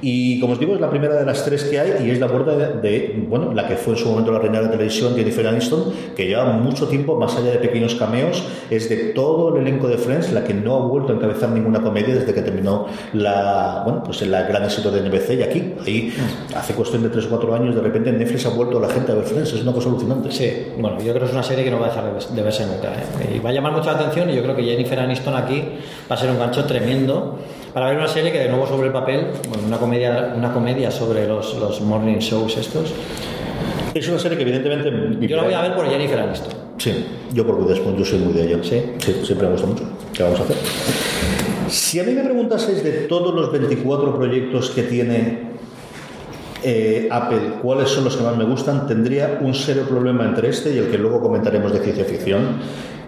Y como os digo, es la primera de las tres que hay y es la puerta de, bueno, la que fue en su momento la reina de la televisión, Jennifer Aniston, que lleva mucho tiempo, más allá de pequeños cameos, es de todo el elenco de Friends la que no ha vuelto a encabezar ninguna comedia desde que terminó la, bueno, pues el gran éxito de NBC y aquí, ahí, hace cuestión de 3 o 4 años, de repente Netflix ha vuelto a la gente a ver Friends, es una cosa alucinante. Sí, bueno, yo creo que es una serie que no va a dejar de verse nunca. ¿eh? Y va a llamar mucha atención y yo creo que Jennifer Aniston aquí va a ser un gancho tremendo para ver una serie que de nuevo sobre el papel, bueno, una comedia, una comedia sobre los, los morning shows estos. Es una serie que evidentemente... Yo la voy a ver por Jennifer Aniston. Sí, yo por Witherspoon, yo soy muy de ella. Sí. Sí, siempre me gusta mucho. ¿Qué vamos a hacer? Si a mí me preguntaseis de todos los 24 proyectos que tiene eh, Apple, cuáles son los que más me gustan, tendría un serio problema entre este y el que luego comentaremos de ciencia ficción.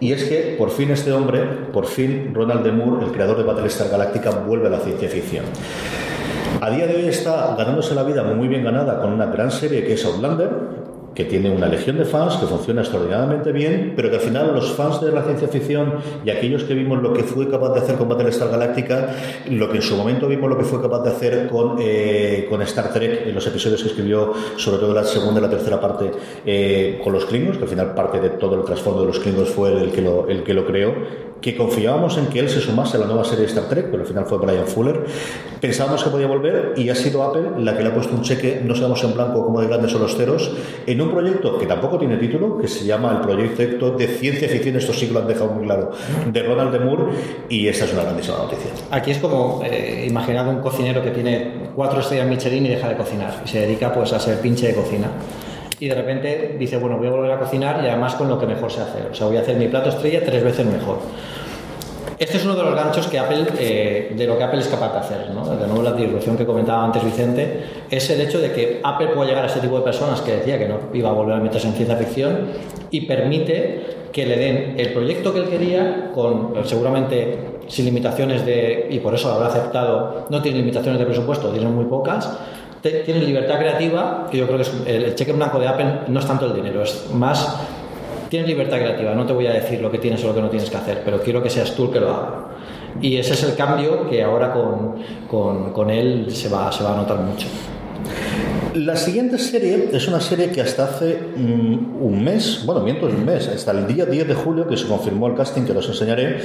Y es que por fin este hombre, por fin Ronald D. Moore, el creador de Battlestar Galactica, vuelve a la ciencia ficción. A día de hoy está ganándose la vida muy bien ganada con una gran serie que es Outlander, que tiene una legión de fans, que funciona extraordinariamente bien, pero que al final los fans de la ciencia ficción y aquellos que vimos lo que fue capaz de hacer con Battlestar Galactica, lo que en su momento vimos lo que fue capaz de hacer con, eh, con Star Trek, en los episodios que escribió, sobre todo la segunda y la tercera parte, eh, con los Klingons, que al final parte de todo el trasfondo de los Klingons fue el que lo, el que lo creó, que confiábamos en que él se sumase a la nueva serie de Star Trek, pero al final fue Brian Fuller. Pensábamos que podía volver y ha sido Apple la que le ha puesto un cheque, no sabemos en blanco como de grandes o los ceros, en un proyecto que tampoco tiene título, que se llama el proyecto de ciencia ficción, esto sí lo han dejado muy claro, de Ronald de Moore, y esta es una grandísima noticia. Aquí es como eh, imaginar un cocinero que tiene cuatro estrellas Michelin y deja de cocinar, y se dedica pues a ser pinche de cocina y de repente dice, bueno, voy a volver a cocinar y además con lo que mejor sé hacer. O sea, voy a hacer mi plato estrella tres veces mejor. Este es uno de los ganchos que Apple, eh, de lo que Apple es capaz de hacer, ¿no? De nuevo la disrupción que comentaba antes Vicente, es el hecho de que Apple puede llegar a este tipo de personas que decía que no iba a volver a meterse en ciencia ficción y permite que le den el proyecto que él quería con seguramente sin limitaciones de, y por eso lo habrá aceptado, no tiene limitaciones de presupuesto, tiene muy pocas, tiene libertad creativa, que yo creo que es el cheque en blanco de Apple no es tanto el dinero, es más tienes libertad creativa, no te voy a decir lo que tienes o lo que no tienes que hacer, pero quiero que seas tú el que lo haga. Y ese es el cambio que ahora con, con, con él se va, se va a notar mucho. La siguiente serie es una serie que hasta hace mm, un mes, bueno, miento, es un mes, hasta el día 10 de julio que se confirmó el casting, que os enseñaré,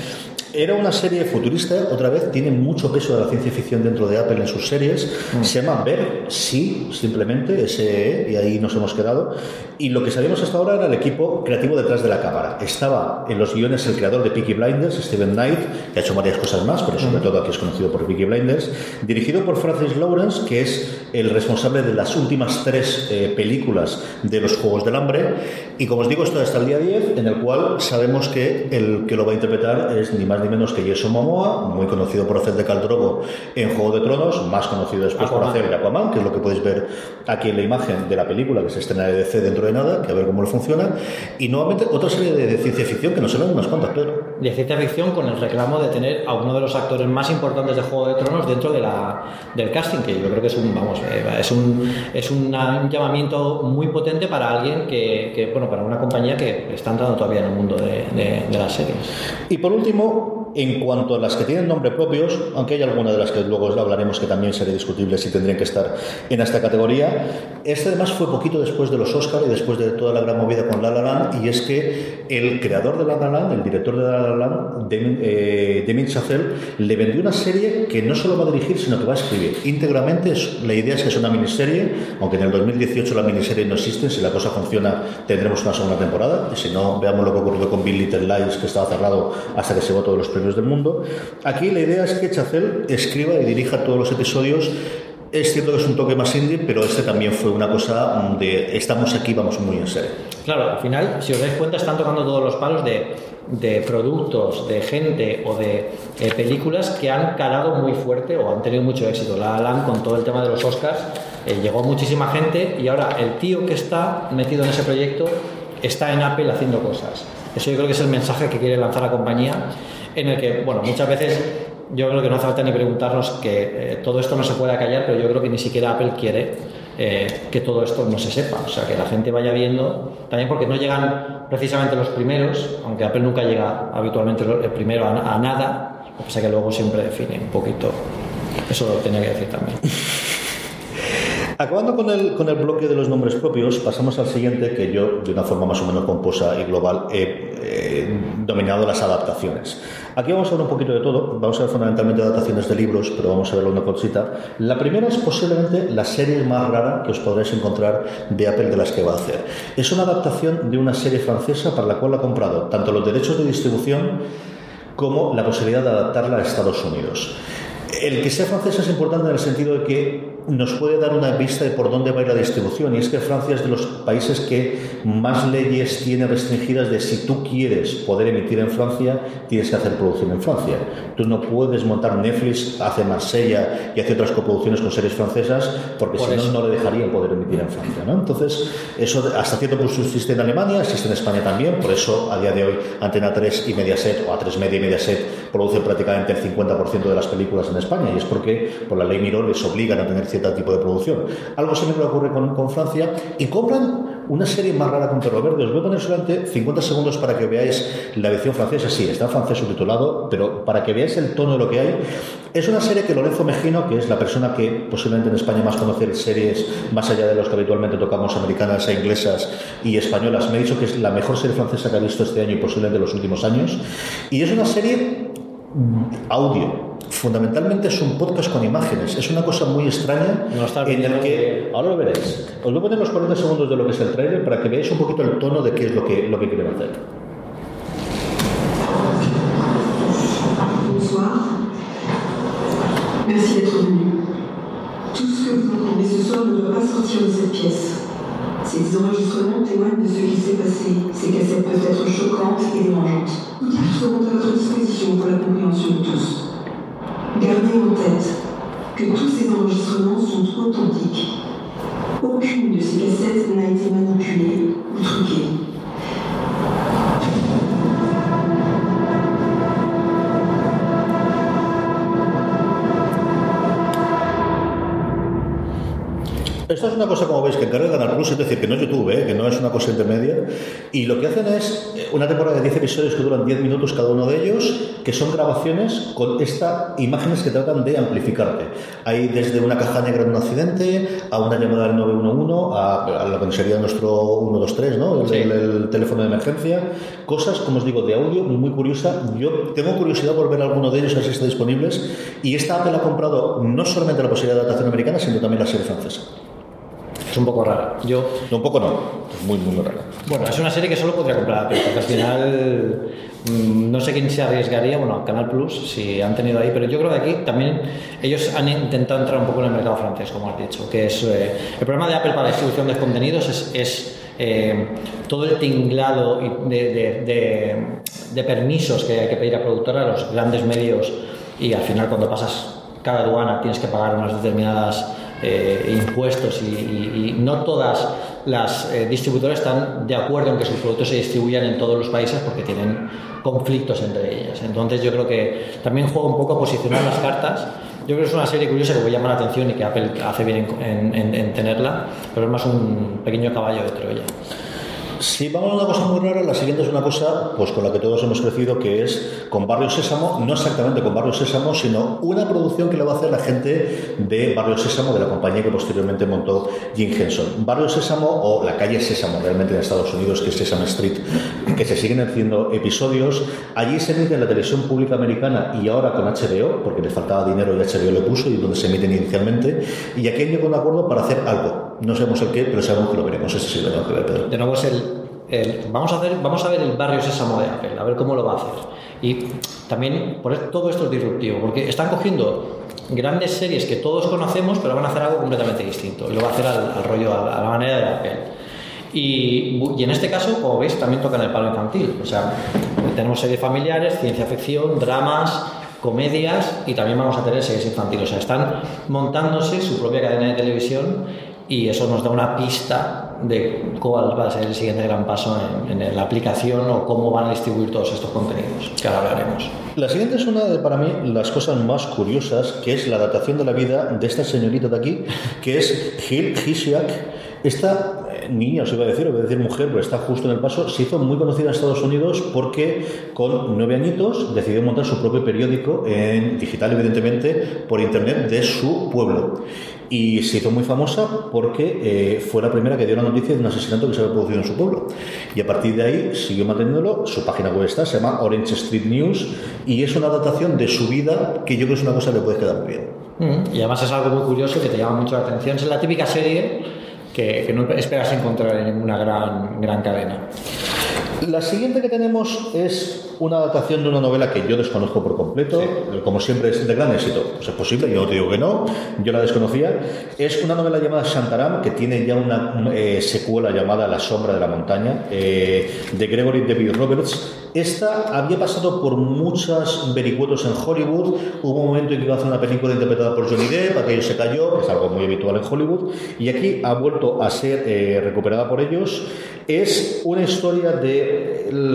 era una serie futurista, otra vez, tiene mucho peso de la ciencia ficción dentro de Apple en sus series, se llama Ver, sí, simplemente, SE, y ahí nos hemos quedado, y lo que sabíamos hasta ahora era el equipo creativo detrás de la cámara. Estaba en los guiones el creador de Peaky Blinders, Steven Knight, que ha hecho varias cosas más, pero sobre todo aquí es conocido por Peaky Blinders, dirigido por Francis Lawrence, que es el responsable de las últimas tres eh, películas de los Juegos del Hambre, y como os digo, esto hasta el día 10, en el cual sabemos que el que lo va a interpretar es ni más ni menos que Jason Momoa, muy conocido por hacer de Caldrogo en Juego de Tronos, más conocido después por hacer Aquaman, que es lo que podéis ver aquí en la imagen de la película que se estrena de DC dentro de nada, que a ver cómo le funciona, y nuevamente otra serie de, de ciencia ficción que nos salen unas cuantas, pero de ciencia ficción con el reclamo de tener a uno de los actores más importantes de Juego de Tronos dentro de la, del casting, que yo creo que es un, vamos, eh, es un, es un llamamiento muy potente para alguien que, que, bueno, para una compañía que está entrando todavía en el mundo de, de- de las series. Y por último, en cuanto a las que tienen nombre propios, aunque hay alguna de las que luego os hablaremos que también sería discutible si tendrían que estar en esta categoría, este además fue poquito después de los Oscar y después de toda la gran movida con La La Land, y es que el creador de La La Land, el director de La La Land, Damien, eh, Chazelle, le vendió una serie que no solo va a dirigir, sino que va a escribir íntegramente. La idea es que es una miniserie, aunque en el 2018 la miniserie no existe, si la cosa funciona tendremos una segunda temporada, y si no, veamos lo que ocurrió con Bill Little Lies, que estaba cerrado hasta que se votó todos los premios del mundo. Aquí la idea es que Chazelle escriba y dirija todos los episodios. Es cierto que es un toque más indie, pero este también fue una cosa de estamos aquí, vamos muy en serio. Claro, al final, si os dais cuenta, están tocando todos los palos de, de productos, de gente o de eh, películas que han calado muy fuerte o han tenido mucho éxito. La La Land, con todo el tema de los Oscars, eh, llegó muchísima gente y ahora el tío que está metido en ese proyecto está en Apple haciendo cosas. Eso yo creo que es el mensaje que quiere lanzar la compañía, en el que, bueno, muchas veces yo creo que no hace falta ni preguntarnos que eh, todo esto no se pueda callar, pero yo creo que ni siquiera Apple quiere eh, que todo esto no se sepa. O sea, que la gente vaya viendo, también porque no llegan precisamente los primeros, aunque Apple nunca llega habitualmente el primero a, nada, lo que pasa que luego siempre define un poquito. Eso lo tenía que decir también. <laughs> Acabando con el, con el bloque de los nombres propios, pasamos al siguiente que yo, de una forma más o menos pomposa y global, he eh, dominado las adaptaciones. Aquí vamos a ver un poquito de todo, vamos a ver fundamentalmente adaptaciones de libros, pero vamos a ver una cosita. La primera es posiblemente la serie más rara que os podréis encontrar de Apple de las que va a hacer. Es una adaptación de una serie francesa para la cual ha comprado tanto los derechos de distribución como la posibilidad de adaptarla a Estados Unidos. El que sea francesa es importante en el sentido de que nos puede dar una vista de por dónde va a ir la distribución. Y es que Francia es de los países que más leyes tiene restringidas de si tú quieres poder emitir en Francia, tienes que hacer producción en Francia. Tú no puedes montar Netflix, hace Marsella y hace otras coproducciones con series francesas, porque Por si no, no le dejarían poder emitir en Francia. ¿no? Entonces, eso hasta cierto punto existe en Alemania, existe en España también, por eso a día de hoy Antena 3 y Mediaset, o A3 Media y Mediaset, producen prácticamente el 50% de las películas en España, y es porque por la ley Miró les obligan a tener cierto tipo de producción. Algo similar ocurre con, con Francia, y compran una serie más rara con Perro Verde. Os voy a poner solamente 50 segundos para que veáis la versión francesa. Sí, está en francés subtitulado, pero para que veáis el tono de lo que hay. Es una serie que Lorenzo Mejino, que es la persona que posiblemente en España más conoce series más allá de los que habitualmente tocamos, americanas e inglesas y españolas, me ha dicho que es la mejor serie francesa que ha visto este año y posiblemente en los últimos años. Y es una serie audio. Fundamentalmente es un podcast con imágenes. Es una cosa muy extraña en el que... Ahora lo veréis. Os voy a poner los 40 segundos de lo que es el trailer para que veáis un poquito el tono de qué es lo que, lo que quieren hacer. Bonsoir. Merci d'être venu. Tout ce que vous entendez ce soir ne doit pas sortir de cette pièce. Ces enregistrements témoignent de ce qui s'est passé. Ces cassettes peuvent être choquantes et dérangeantes. Outils seront à votre disposition pour la compréhension de tous. Gardez en tête que tous ces enregistrements sont authentiques. Aucune de ces cassettes n'a été manipulée ou truquée. Esta es una cosa, como veis, que encarga Canal Plus, es decir, que no es YouTube, ¿eh? que no es una cosa intermedia. Y lo que hacen es eh, una temporada de 10 episodios que duran 10 minutos cada uno de ellos, que son grabaciones con estas imágenes que tratan de amplificarte. Hay desde una caja negra en un accidente, a una llamada del 911, a, a lo que sería nuestro 123, ¿no? El, Sí. el- el teléfono de emergencia. Cosas, como os digo, de audio muy curiosa. Yo tengo curiosidad por ver alguno de ellos, a ver si están disponibles. Y esta Apple ha comprado no solamente la posibilidad de adaptación americana, sino también la serie francesa. Es un poco rara. Yo, No, un poco no, es muy, muy rara. bueno, es una serie que solo podría comprar Apple, porque al final mm, no sé quién se arriesgaría, bueno, Canal Plus, si han tenido ahí, pero yo creo que aquí también ellos han intentado entrar un poco en el mercado francés, como has dicho, que es eh, el problema de Apple para la distribución de contenidos es, es, eh, todo el tinglado de, de- de- de permisos que hay que pedir a productora a los grandes medios y al final cuando pasas cada aduana tienes que pagar unas determinadas eh, impuestos y, y- y no todas las eh, distribuidoras están de acuerdo en que sus productos se distribuyan en todos los países porque tienen conflictos entre ellas. Entonces yo creo que también juega un poco a posicionar las cartas. Yo creo que es una serie curiosa que puede llamar la atención y que Apple hace bien en, en- en- en tenerla, pero es más un pequeño caballo de Troya. Si vamos a una cosa muy rara, la siguiente es una cosa pues con la que todos hemos crecido, que es con Barrio Sésamo, no exactamente con Barrio Sésamo, sino una producción que le va a hacer la gente de Barrio Sésamo, de la compañía que posteriormente montó Jim Henson. Barrio Sésamo o la calle Sésamo, realmente en Estados Unidos, que es Sesame Street, que se siguen haciendo episodios. Allí se emite en la televisión pública americana y ahora con HBO, porque le faltaba dinero y HBO lo puso y donde se emiten inicialmente. Y aquí han llegado un acuerdo para hacer algo. No sabemos el qué, pero sabemos que lo veremos. Ese sí lo tengo que ver, Pedro. De nuevo es el, el- vamos a hacer vamos a ver el barrio sésamo de Apple, a ver cómo lo va a hacer. Y también por todo esto es disruptivo, porque están cogiendo grandes series que todos conocemos, pero van a hacer algo completamente distinto. Y lo va a hacer al, al rollo, a, a la manera de Apple. Y, y en este caso, como veis, también tocan el palo infantil. O sea, tenemos series familiares, ciencia ficción, dramas, comedias y también vamos a tener series infantiles. O sea, están montándose su propia cadena de televisión y eso nos da una pista de cuál va a ser el siguiente gran paso en, en la aplicación o cómo van a distribuir todos estos contenidos, que ahora hablaremos. La siguiente es una de, para mí, las cosas más curiosas, que es la adaptación de la vida de esta señorita de aquí, que es Gil Hisiak. Esta eh, niña, os iba a decir, os iba a decir mujer, pero está justo en el paso, se hizo muy conocida en Estados Unidos porque con nueve añitos decidió montar su propio periódico en digital, evidentemente, por internet de su pueblo. Y se hizo muy famosa porque eh, fue la primera que dio la noticia de un asesinato que se había producido en su pueblo. Y a partir de ahí siguió manteniéndolo. Su página web está, se llama Orange Street News y es una adaptación de su vida que yo creo que es una cosa que le puede quedar muy bien. Mm, Y además es algo muy curioso que te llama mucho la atención. Es la típica serie que, que no esperas encontrar en ninguna gran, gran cadena. La siguiente que tenemos es una adaptación de una novela que yo desconozco por completo, como siempre es de gran éxito. Pues es posible, yo no te digo que no, yo la desconocía. Es una novela llamada Shantaram, que tiene ya una eh, secuela llamada La sombra de la montaña, eh, de Gregory David Roberts. Esta había pasado por muchos vericuetos en Hollywood. Hubo un momento en que iba a hacer una película interpretada por Johnny Depp, aquello se cayó, es algo muy habitual en Hollywood, y aquí ha vuelto a ser eh, recuperada por ellos. Es una historia de.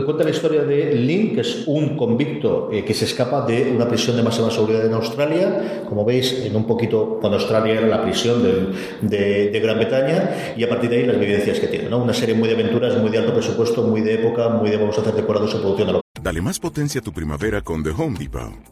Cuenta la historia de Lynn, que es un convicto eh, que se escapa de una prisión de máxima seguridad en Australia. Como veis, en un poquito, cuando Australia era la prisión de, Gran Bretaña, y a partir de ahí las vivencias que tiene. ¿no? Una serie muy de aventuras, muy de alto presupuesto, muy de época, muy de vamos a hacer decorados en producción Dale más potencia a tu primavera con The Home Depot.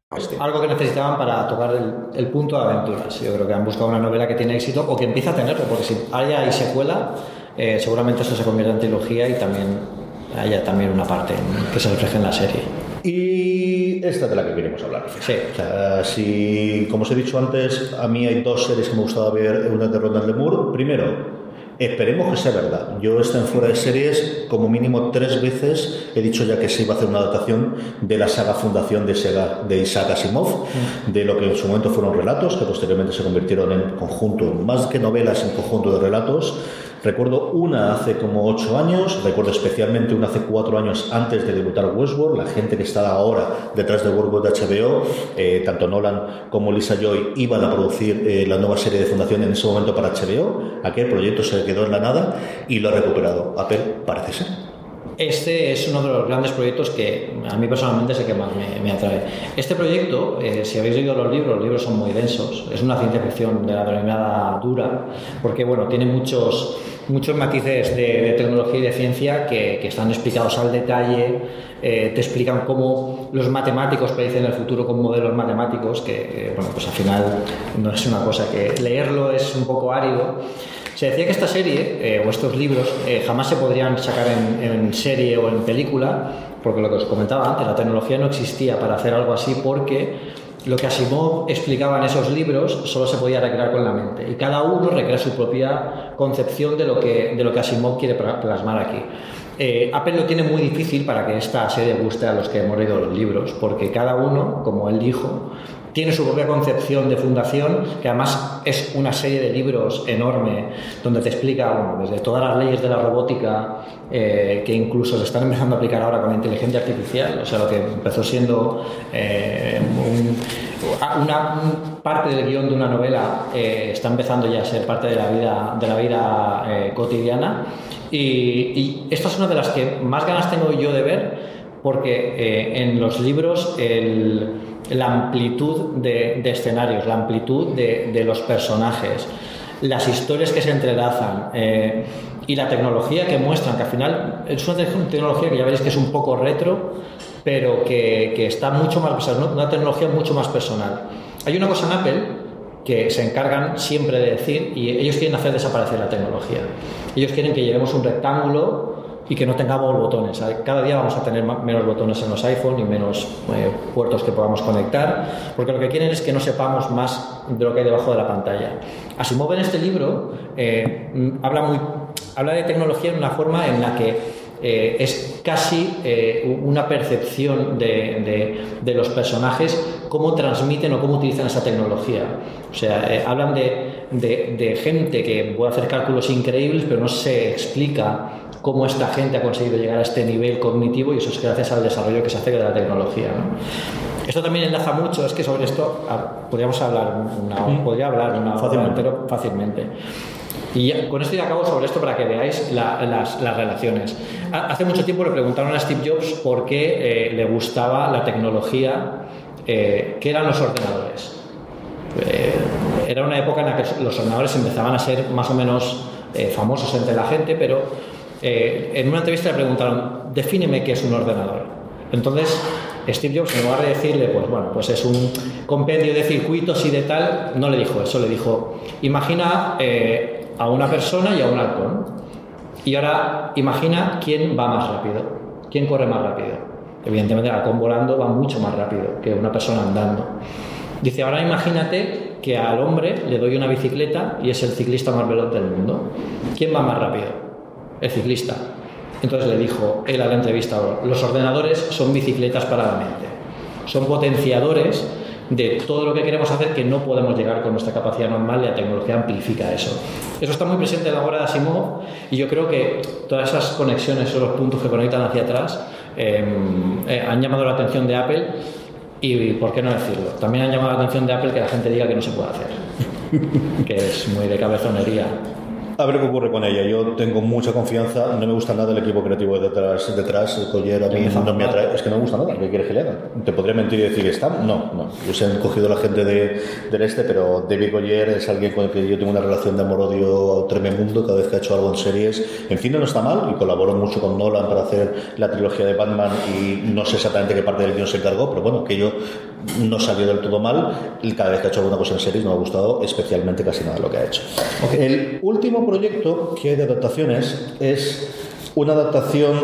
Algo que necesitaban para tocar el, el punto de aventuras. Yo creo que han buscado una novela que tiene éxito o que empieza a tenerlo, porque si haya y secuela, eh, seguramente esto se convierte en trilogía y también haya también una parte que se refleje en la serie. Y esta de la que queremos hablar. Sí. O sea, si, como os he dicho antes, a mí hay dos series que me gustaba ver, una de Ronald Moore. Primero, esperemos que sea verdad. Yo esta en fuera de series, como mínimo tres veces, he dicho ya que se iba a hacer una adaptación de la saga Fundación de, Sega, de Isaac Asimov, de lo que en su momento fueron relatos, que posteriormente se convirtieron en conjunto, más que novelas, en conjunto de relatos Recuerdo una hace como ocho años, recuerdo especialmente una hace cuatro años antes de debutar Westworld, la gente que está ahora detrás de Westworld de HBO, eh, tanto Nolan como Lisa Joy iban a producir eh, la nueva serie de Fundación en ese momento para HBO, aquel proyecto se quedó en la nada y lo ha recuperado. Apple parece ser. Este es uno de los grandes proyectos que a mí personalmente es el que más me, atrae. Este proyecto, eh, si habéis leído los libros, los libros son muy densos. Es una ciencia ficción de la denominada dura, porque bueno, tiene muchos, muchos matices de, tecnología y de ciencia que, están explicados al detalle. Eh, te explican cómo los matemáticos predicen el futuro con modelos matemáticos, que bueno, pues al final no es una cosa que leerlo es un poco árido. Se decía que esta serie eh, o estos libros eh, jamás se podrían sacar en, serie o en película, porque lo que os comentaba antes, la tecnología no existía para hacer algo así porque lo que Asimov explicaba en esos libros solo se podía recrear con la mente y cada uno recrea su propia concepción de lo que, de lo que Asimov quiere plasmar aquí. Eh, Apple lo tiene muy difícil para que esta serie guste a los que hemos leído los libros, porque cada uno, como él dijo, tiene su propia concepción de fundación, que además es una serie de libros enorme, donde te explica desde todas las leyes de la robótica, eh, que incluso se están empezando a aplicar ahora con la inteligencia artificial, o sea, lo que empezó siendo eh, una parte del guion de una novela, eh, está empezando ya a ser parte de la vida, de la vida cotidiana. Y, y esta es una de las que más ganas tengo yo de ver, porque en los libros el la amplitud de, escenarios, la amplitud de, los personajes, las historias que se entrelazan eh, y la tecnología que muestran, que al final es una tecnología que ya veréis que es un poco retro, pero que, está mucho más, una tecnología mucho más personal. Hay una cosa en Apple que se encargan siempre de decir y ellos quieren hacer desaparecer la tecnología. Ellos quieren que llevemos un rectángulo y que no tengamos botones. Cada día vamos a tener menos botones en los iPhone y menos eh, puertos que podamos conectar, porque lo que quieren es que no sepamos más de lo que hay debajo de la pantalla. Asimov en este libro eh, mm, habla, muy, habla de tecnología en una forma en la que eh, es casi una percepción de, de, los personajes cómo transmiten o cómo utilizan esa tecnología. O sea, hablan de, de, gente que puede hacer cálculos increíbles, pero no se explica cómo esta gente ha conseguido llegar a este nivel cognitivo y eso es gracias al desarrollo que se hace de la tecnología. Esto también enlaza mucho, es que sobre esto podríamos hablar una, mm. podría hablar una fácilmente. fácilmente. Y con esto ya acabo sobre esto para que veáis las, relaciones. Hace mucho tiempo le preguntaron a Steve Jobs por qué eh, le gustaba la tecnología eh, que eran los ordenadores. Eh, era una época en la que los ordenadores empezaban a ser más o menos famosos entre la gente, pero eh, en una entrevista le preguntaron, defíneme qué es un ordenador. Entonces, Steve Jobs, en lugar de decirle, pues bueno, pues es un compendio de circuitos y de tal, no le dijo eso, le dijo, imagina eh, a una persona y a un halcón. Y ahora imagina quién va más rápido, quién corre más rápido. Evidentemente el halcón volando va mucho más rápido que una persona andando. Dice, ahora imagínate que al hombre le doy una bicicleta y es el ciclista más veloz del mundo. ¿Quién va más rápido? El ciclista. Entonces le dijo él a la entrevistador, los ordenadores son bicicletas para la mente, son potenciadores de todo lo que queremos hacer que no podemos llegar con nuestra capacidad normal y la tecnología amplifica eso. Eso está muy presente en la obra de Asimov y yo creo que todas esas conexiones los puntos que conectan hacia atrás em, eh, han llamado la atención de Apple y, ¿por qué no decirlo? También han llamado la atención de Apple que la gente diga que no se puede hacer, <laughs> que es muy de cabezonería. A ver qué ocurre con ella. Yo tengo mucha confianza. No me gusta nada el equipo creativo detrás. detrás. El Collier a mí no me atrae. Es que no me gusta nada. ¿Qué quieres que le haga? ¿Te podría mentir y decir que está? No, no. Yo se han cogido la gente de, del este, pero David Collier es alguien con el que yo tengo una relación de amor-odio tremendo cada vez que ha hecho algo en series. En cine no está mal y colaboró mucho con Nolan para hacer la trilogía de Batman y no sé exactamente qué parte del guion se encargó, pero bueno, que yo no salió del todo mal. Y cada vez que ha hecho alguna cosa en series no me ha gustado especialmente casi nada lo que ha hecho. El último proyecto que hay de adaptaciones es una adaptación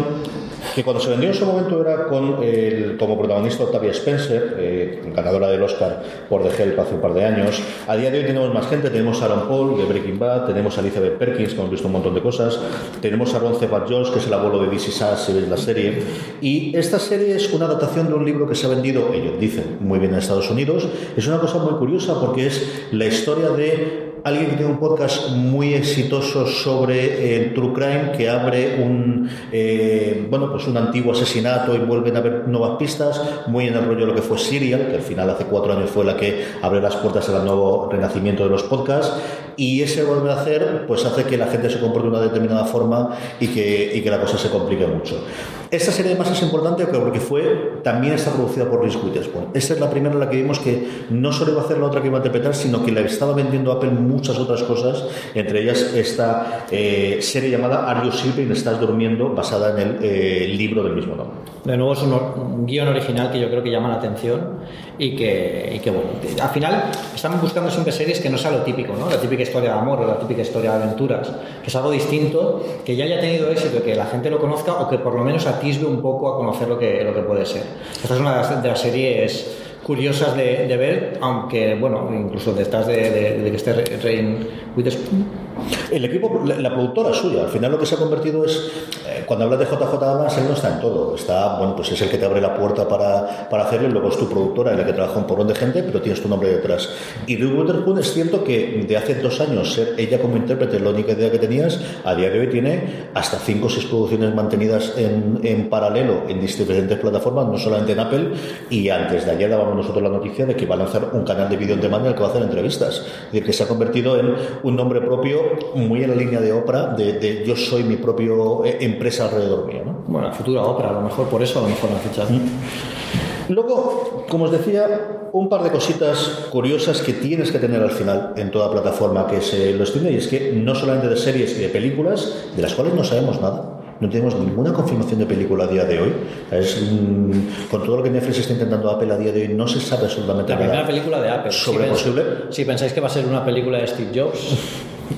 que cuando se vendió en su momento era con el, como protagonista Octavia Spencer, eh, ganadora del Oscar por The Help hace un par de años. A día de hoy tenemos más gente, tenemos a Aaron Paul de Breaking Bad, tenemos a Elizabeth Perkins, que hemos visto un montón de cosas, tenemos a Ron Cephas Jones, que es el abuelo de DC Sass, si veis la serie. Y esta serie es una adaptación de un libro que se ha vendido, ellos dicen, muy bien en Estados Unidos. Es una cosa muy curiosa porque es la historia de alguien que tiene un podcast muy exitoso sobre el true crime, que abre un, eh, bueno, pues un antiguo asesinato y vuelven a ver nuevas pistas, muy en el rollo de lo que fue Serial, que al final hace cuatro años fue la que abre las puertas al nuevo renacimiento de los podcasts, y ese volver a hacer, pues hace que la gente se comporte de una determinada forma y que, y que la cosa se complique mucho. Esta serie además es importante porque fue, también está producida por Reese Witherspoon. Esta es la primera en la que vimos que no solo iba a hacer la otra que iba a interpretar, sino que le estaba vendiendo a Apple muchas otras cosas, entre ellas esta eh, serie llamada Are You Sleeping? Estás durmiendo, basada en el eh, libro del mismo nombre. De nuevo es un, un, guion original que yo creo que llama la atención y que, y que, bueno, al final estamos buscando siempre series que no sea lo típico, ¿no? La típica historia de amor o la típica historia de aventuras, que es algo distinto, que ya haya tenido éxito, que la gente lo conozca o que por lo menos atisbe un poco a conocer lo que, lo que puede ser. Esta es una de las, series curiosas de, ver, aunque, bueno, incluso detrás de, de, de que esté Rain Witherspoon. El equipo, la, la, productora suya, al final lo que se ha convertido es, eh, cuando hablas de JJ Abrams, él no está en todo, está, bueno, pues es el que te abre la puerta para, para hacerlo y luego es tu productora en la que trabaja un porrón de gente, pero tienes tu nombre detrás. Y Drew Witherspoon es cierto que de hace dos años ser ella como intérprete la única idea que tenías, a día de hoy tiene hasta cinco o seis producciones mantenidas en, en paralelo en diferentes plataformas, no solamente en Apple, y antes de ayer dábamos nosotros la noticia de que va a lanzar un canal de vídeo en demanda en el que va a hacer entrevistas, es decir, que se ha convertido en un nombre propio muy en la línea de Oprah, de, de yo soy mi propio eh, empresa alrededor mío. ¿no? Bueno, futura Oprah, a lo mejor por eso a lo mejor la fichas. Mm. Luego, como os decía, un par de cositas curiosas que tienes que tener al final en toda plataforma que se lo estime, y es que no solamente de series y de películas, de las cuales no sabemos nada, no tenemos ninguna confirmación de película a día de hoy. Es, mm, con todo lo que Netflix está intentando Apple a día de hoy, no se sabe absolutamente la nada. La primera película de Apple. ¿Sobre si posible? Si pensáis que va a ser una película de Steve Jobs,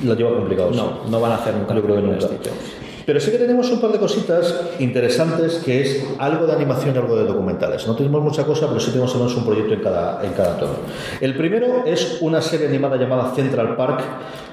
lo lleva complicado. No, no van a hacer nunca Yo creo que nunca. Jobs. Pero sí que tenemos un par de cositas interesantes que es algo de animación y algo de documentales. No tenemos mucha cosa, pero sí tenemos un proyecto en cada, en cada tono. El primero es una serie animada llamada Central Park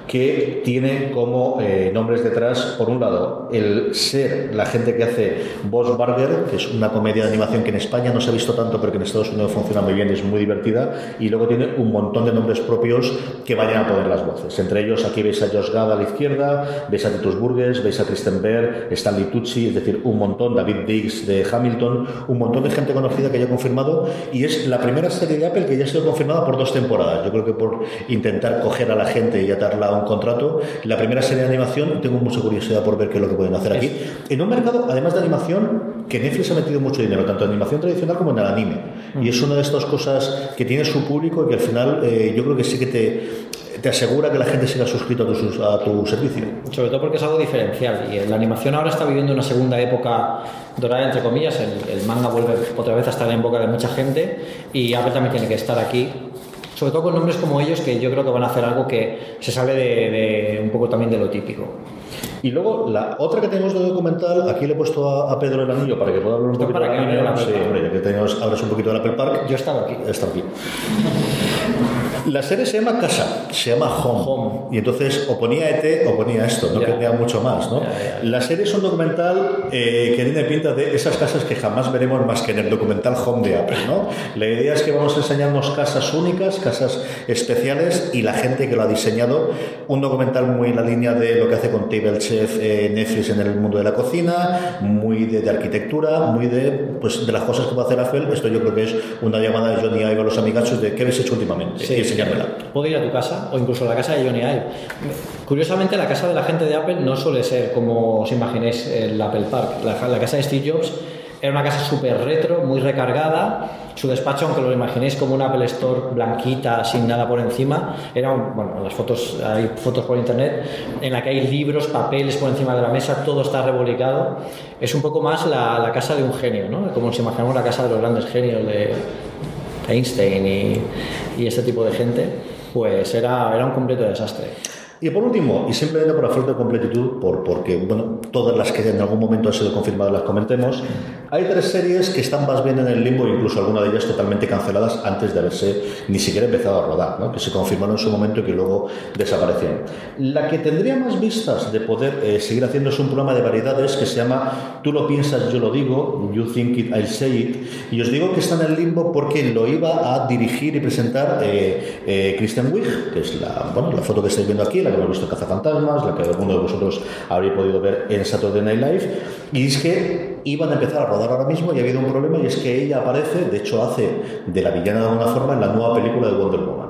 que tiene como eh, nombres detrás, por un lado, el ser la gente que hace Boss Burger, que es una comedia de animación que en España no se ha visto tanto, pero que en Estados Unidos funciona muy bien y es muy divertida, y luego tiene un montón de nombres propios que vayan a poner las voces. Entre ellos, aquí veis a Josh Gad a la izquierda, veis a Titus Burgess, veis a Kristen Bear, Stanley Tucci, es decir, un montón, David Diggs de Hamilton, un montón de gente conocida que ya ha confirmado, y es la primera serie de Apple que ya ha sido confirmada por dos temporadas. Yo creo que por intentar coger a la gente y atarla a un contrato. La primera serie de animación, tengo mucha curiosidad por ver qué es lo que pueden hacer aquí. En un mercado, además de animación, que Netflix ha metido mucho dinero, tanto en animación tradicional como en el anime. Y es una de estas cosas que tiene su público y que al final eh, yo creo que sí que te, te asegura que la gente siga suscrito a tu, a tu servicio. Sobre todo porque es algo diferencial y la animación ahora está viviendo una segunda época dorada, entre comillas. El, el manga vuelve otra vez a estar en boca de mucha gente y Apple también tiene que estar aquí sobre todo con nombres como ellos que yo creo que van a hacer algo que se sale de, de un poco también de lo típico. Y luego la otra que tenemos de documental, aquí le he puesto a, a Pedro el anillo para que pueda hablar un poquito para de que la de la Sí, hombre, ya que tenemos, hablas un poquito del Apple Park. Yo estaba aquí. Está aquí. La serie se llama Casa, se llama Home. Home. Y entonces o ponía ET o ponía esto, no tenía mucho más. ¿no? Ya, ya. La serie es un documental eh, que tiene pinta de esas casas que jamás veremos más que en el documental Home de Apple. ¿no? La idea es que vamos a enseñarnos casas únicas, casas especiales y la gente que lo ha diseñado. Un documental muy en la línea de lo que hace con Table Chef eh, Netflix en el mundo de la cocina, muy de, de arquitectura, muy de, pues, de las cosas que puede hacer Apple. Esto yo creo que es una llamada de Johnny Ive a los amigachos de qué habéis hecho últimamente Puedo ir a tu casa o incluso a la casa de Johnny Ive. Curiosamente, la casa de la gente de Apple no suele ser como os imaginéis el Apple Park. La, casa de Steve Jobs era una casa súper retro, muy recargada. Su despacho, aunque lo imaginéis como un Apple Store blanquita, sin nada por encima, era, un- bueno, las fotos, hay fotos por internet, en la que hay libros, papeles por encima de la mesa, todo está revolicado. Es un poco más la, la casa de un genio, ¿no? Como si imaginamos la casa de los grandes genios de, Einstein y, y este tipo de gente, pues era, era un completo desastre. Y por último, y simplemente por la falta de completitud, por, porque bueno, todas las que en algún momento han sido confirmadas las comentemos, hay tres series que están más bien en el limbo, incluso alguna de ellas totalmente canceladas antes de haberse ni siquiera empezado a rodar, ¿no? que se confirmaron en su momento y que luego desaparecieron. La que tendría más vistas de poder eh, seguir haciendo es un programa de variedades que se llama Tú lo piensas, yo lo digo, You Think It, I'll Say It, y os digo que está en el limbo porque lo iba a dirigir y presentar eh, eh, Christian Wig, que es la, bueno, la foto que estáis viendo aquí, la que hemos visto en Cazafantasmas, la que alguno de vosotros habréis podido ver en Saturday Night Live, y es que iban a empezar a rodar ahora mismo y ha habido un problema y es que ella aparece, de hecho hace de la villana de alguna forma en la nueva película de Wonder Woman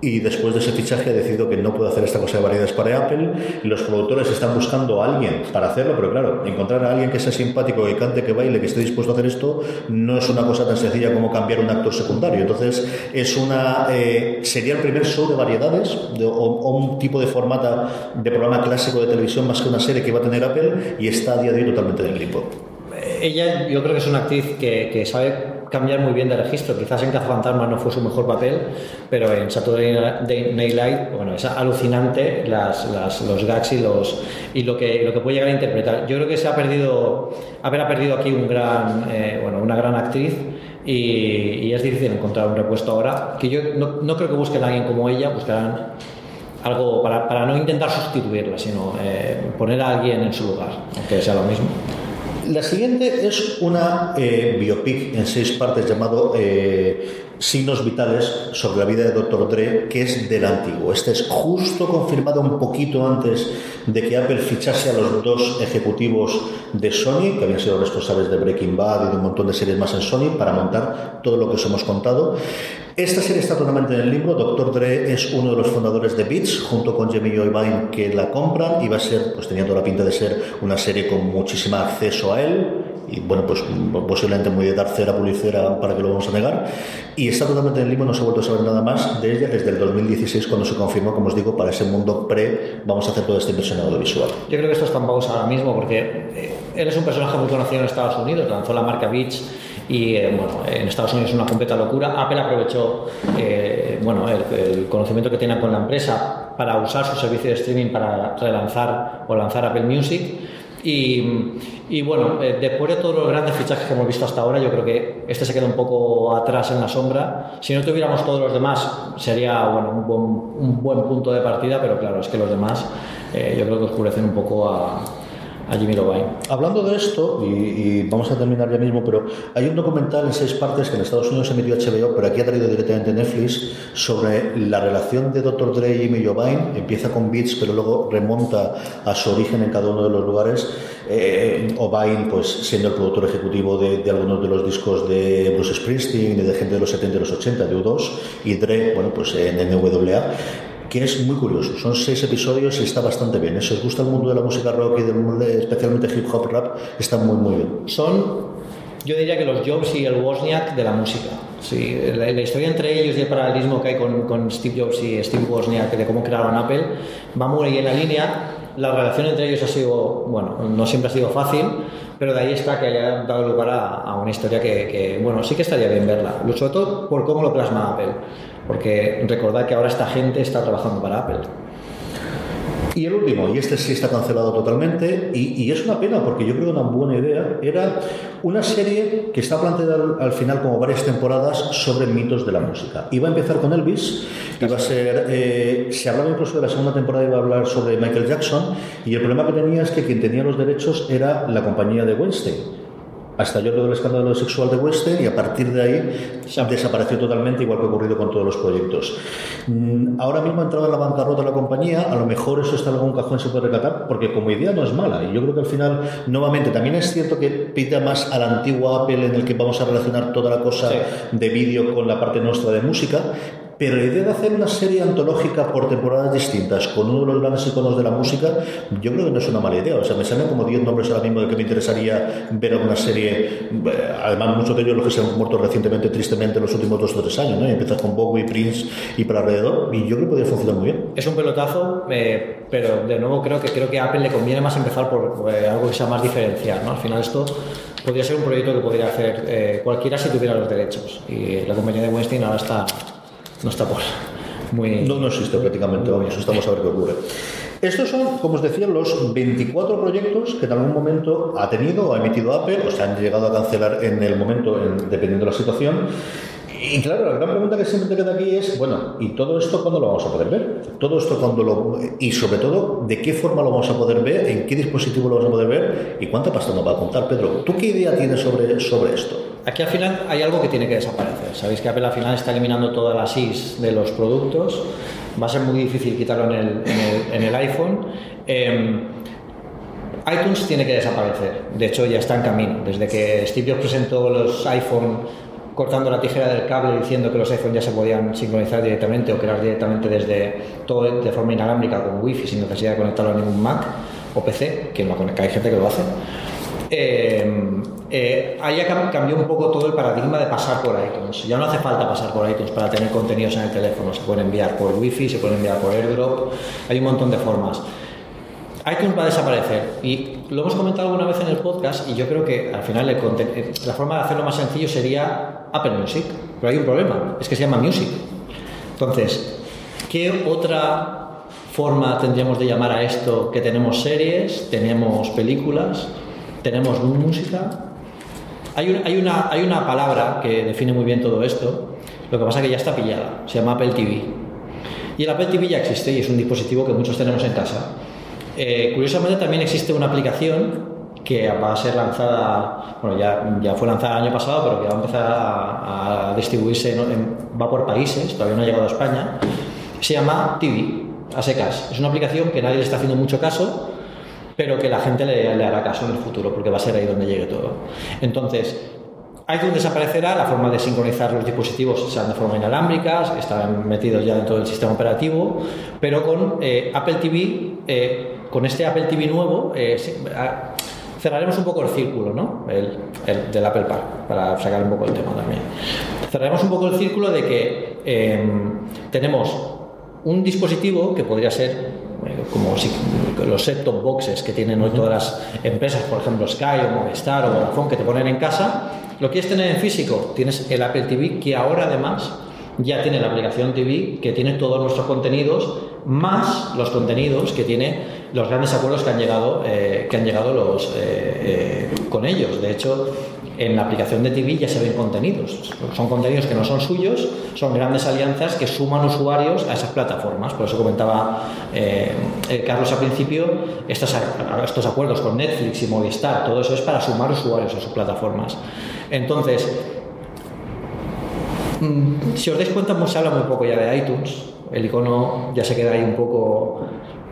y después de ese fichaje ha decidido que no puede hacer esta cosa de variedades para Apple los productores están buscando a alguien para hacerlo, pero claro, encontrar a alguien que sea simpático, que cante, que baile, que esté dispuesto a hacer esto, no es una cosa tan sencilla como cambiar un actor secundario. Entonces, es una eh, sería el primer show de variedades o, un tipo de formato de programa clásico de televisión más que una serie que va a tener Apple y está a día de hoy totalmente en el limbo. Ella yo creo que es una actriz que, que sabe cambiar muy bien de registro. Quizás en Fantasma no fue su mejor papel, pero en Saturday Night Live, bueno, es alucinante las, las, los gags y, los, y lo, que, lo que puede llegar a interpretar. Yo creo que se ha perdido, haber perdido aquí un gran, eh, bueno, una gran actriz y, es difícil encontrar un repuesto ahora. Que yo no, no creo que busquen a alguien como ella, buscarán algo para, para no intentar sustituirla, sino eh, poner a alguien en su lugar, aunque sea lo mismo. La siguiente es una eh, biopic en seis partes llamado eh, Signos Vitales sobre la vida de Dr. Dre, que es del antiguo. Este es justo confirmado un poquito antes de que Apple fichase a los dos ejecutivos de Sony, que habían sido responsables de Breaking Bad y de un montón de series más en Sony, para montar todo lo que os hemos contado. Esta serie está totalmente en el libro. Dr. Dre es uno de los fundadores de Beats, junto con Jamie Joy que la compran y va a ser, pues tenía toda la pinta de ser una serie con muchísimo acceso a él y bueno, pues posiblemente muy de dar cera pulicera para que lo vamos a negar. Y está totalmente en el limbo, no se ha vuelto a saber nada más de ella desde el 2016 cuando se confirmó, como os digo, para ese mundo pre vamos a hacer toda esta inversión audiovisual. Yo creo que esto está en pausa ahora mismo porque eh, él es un personaje muy conocido en Estados Unidos, lanzó la marca Beats y eh, bueno, en Estados Unidos es una completa locura. Apple aprovechó eh, bueno, el, conocimiento que tenía con la empresa para usar su servicio de streaming para relanzar o lanzar Apple Music. Y, bueno, eh, después de todos los grandes fichajes que hemos visto hasta ahora, yo creo que este se queda un poco atrás en la sombra. Si no tuviéramos todos los demás, sería bueno, un, buen, un buen punto de partida, pero claro, es que los demás yo creo que oscurecen un poco a, a Jimmy Hablando de esto, y, vamos a terminar ya mismo, pero hay un documental en seis partes que en Estados Unidos se emitió HBO, pero aquí ha traído directamente Netflix, sobre la relación de Dr. Dre y Jimmy Jovine. Empieza con Beats, pero luego remonta a su origen en cada uno de los lugares. Eh, pues siendo el productor ejecutivo de, algunos de los discos de Bruce Springsteen y de gente de los 70 y los 80, de U2, y Dre, bueno, pues en NWA que es muy curioso. Son seis episodios y está bastante bien. Si os gusta el mundo de la música rock y del mundo especialmente hip hop rap, está muy, muy bien. Son, yo diría que los Jobs y el Wozniak de la música. Sí, la, historia entre ellos y el paralelismo que hay con, con, Steve Jobs y Steve Wozniak de cómo crearon Apple va muy en la línea. La relación entre ellos ha sido, bueno, no siempre ha sido fácil, pero de ahí está que haya dado lugar a, una historia que, que, bueno, sí que estaría bien verla. Sobre todo por cómo lo plasma Apple porque recordad que ahora esta gente está trabajando para Apple. Y el último, y este sí está cancelado totalmente, y, es una pena porque yo creo que una buena idea era una serie que está planteada al, final como varias temporadas sobre mitos de la música. Iba a empezar con Elvis, iba a ser, eh, se hablaba incluso de la segunda temporada, iba a hablar sobre Michael Jackson, y el problema que tenía es que quien tenía los derechos era la compañía de Weinstein hasta yo todo el escándalo sexual de Western y a partir de ahí desapareció totalmente, igual que ha ocurrido con todos los proyectos. Mm, ahora mismo ha entrado en la bancarrota la compañía, a lo mejor eso está en algún cajón se puede recatar, porque como idea no es mala. Y yo creo que al final, nuevamente, también es cierto que pita más al antiguo Apple en el que vamos a relacionar toda la cosa de vídeo con la parte nuestra de música, pero la idea de hacer una serie antológica por temporadas distintas con uno de los grandes iconos de la música, yo creo que no es una mala idea. O sea, me salen como 10 nombres ahora mismo de que me interesaría ver alguna serie. Eh, además, muchos de ellos los que se han muerto recientemente, tristemente, en los últimos dos o tres años. ¿no? Y empiezas con Bowie, Prince y para alrededor. Y yo creo que podría funcionar muy bien. Es un pelotazo, eh, pero de nuevo creo que, creo que a Apple le conviene más empezar por eh, algo que sea más diferencial. Al final, esto podría ser un proyecto que podría hacer cualquiera si tuviera los derechos. Y la compañía de Weinstein ahora está no está por, muy... No, no existe prácticamente, vamos, estamos a ver qué ocurre. Estos son, como os decía, los 24 proyectos que en algún momento ha tenido o ha emitido Apple, o se han llegado a cancelar en el momento, en- dependiendo de la situación. Y claro, la gran pregunta que siempre te queda aquí es, bueno, ¿y todo esto cuándo lo vamos a poder ver? Todo esto cuándo lo... Y sobre todo, ¿de qué forma lo vamos a poder ver? ¿En qué dispositivo lo vamos a poder ver? ¿Y cuánta pasta nos va a contar, Pedro? ¿Tú qué idea tienes sobre, sobre esto? Aquí al final hay algo que tiene que desaparecer. Sabéis que Apple al final está eliminando todas las IS de los productos. Va a ser muy difícil quitarlo en el, iPhone. Eh, iTunes tiene que desaparecer. De hecho, ya está en camino. Desde que Steve Jobs presentó los iPhone cortando la tijera del cable diciendo que los iPhone ya se podían sincronizar directamente o crear directamente desde todo de forma inalámbrica con Wi-Fi sin necesidad de conectarlo a ningún Mac o PC, que, que hay gente que lo hace. Eh, eh, ahí ya cam- cambió un poco todo el paradigma de pasar por iTunes. Ya no hace falta pasar por iTunes para tener contenidos en el teléfono. Se pueden enviar por Wi-Fi, se pueden enviar por AirDrop. Hay un montón de formas. iTunes va a desaparecer y lo hemos comentado alguna vez en el podcast y yo creo que al final eh, la forma de hacerlo más sencillo sería Apple Music, pero hay un problema, es que se llama Music. Entonces, ¿qué otra forma tendríamos de llamar a esto que tenemos series, tenemos películas, tenemos música? Hay, un- hay una, hay una palabra que define muy bien todo esto, lo que pasa es que ya está pillada, se llama Apple TV. Y el Apple TV ya existe y es un dispositivo que muchos tenemos en casa. Eh, curiosamente también existe una aplicación que va a ser lanzada, bueno, ya, ya fue lanzada el año pasado, pero que va a empezar a, a distribuirse, en- en- va por países, todavía no ha llegado a España, se llama TV, a secas. Es una aplicación que nadie le está haciendo mucho caso, pero que la gente le, le hará caso en el futuro, porque va a ser ahí donde llegue todo. Entonces, iTunes desaparecerá, la forma de sincronizar los dispositivos serán de forma inalámbrica, estarán metidos ya dentro del sistema operativo, pero con eh, Apple TV, eh, con este Apple TV nuevo, eh, sí, a- cerraremos un poco el círculo, ¿no? El, el del Apple Park, para sacar un poco el tema también. Cerraremos un poco el círculo de que eh, tenemos un dispositivo que podría ser como si- los set-top boxes que tienen hoy todas las empresas, por ejemplo Sky o Movistar o Vodafone, que te ponen en casa, lo quieres tener en físico, tienes el Apple TV que ahora además ya tiene la aplicación TV que tiene todos nuestros contenidos más los contenidos que tiene los grandes acuerdos que han llegado eh, que han llegado los eh, eh, con ellos. De hecho en la aplicación de TV ya se ven contenidos son contenidos que no son suyos son grandes alianzas que suman usuarios a esas plataformas por eso comentaba eh, eh, Carlos al principio estos, estos acuerdos con Netflix y Movistar todo eso es para sumar usuarios a sus plataformas entonces Mm, Si os dais cuenta, se habla muy poco ya de iTunes. El icono ya se queda ahí un poco.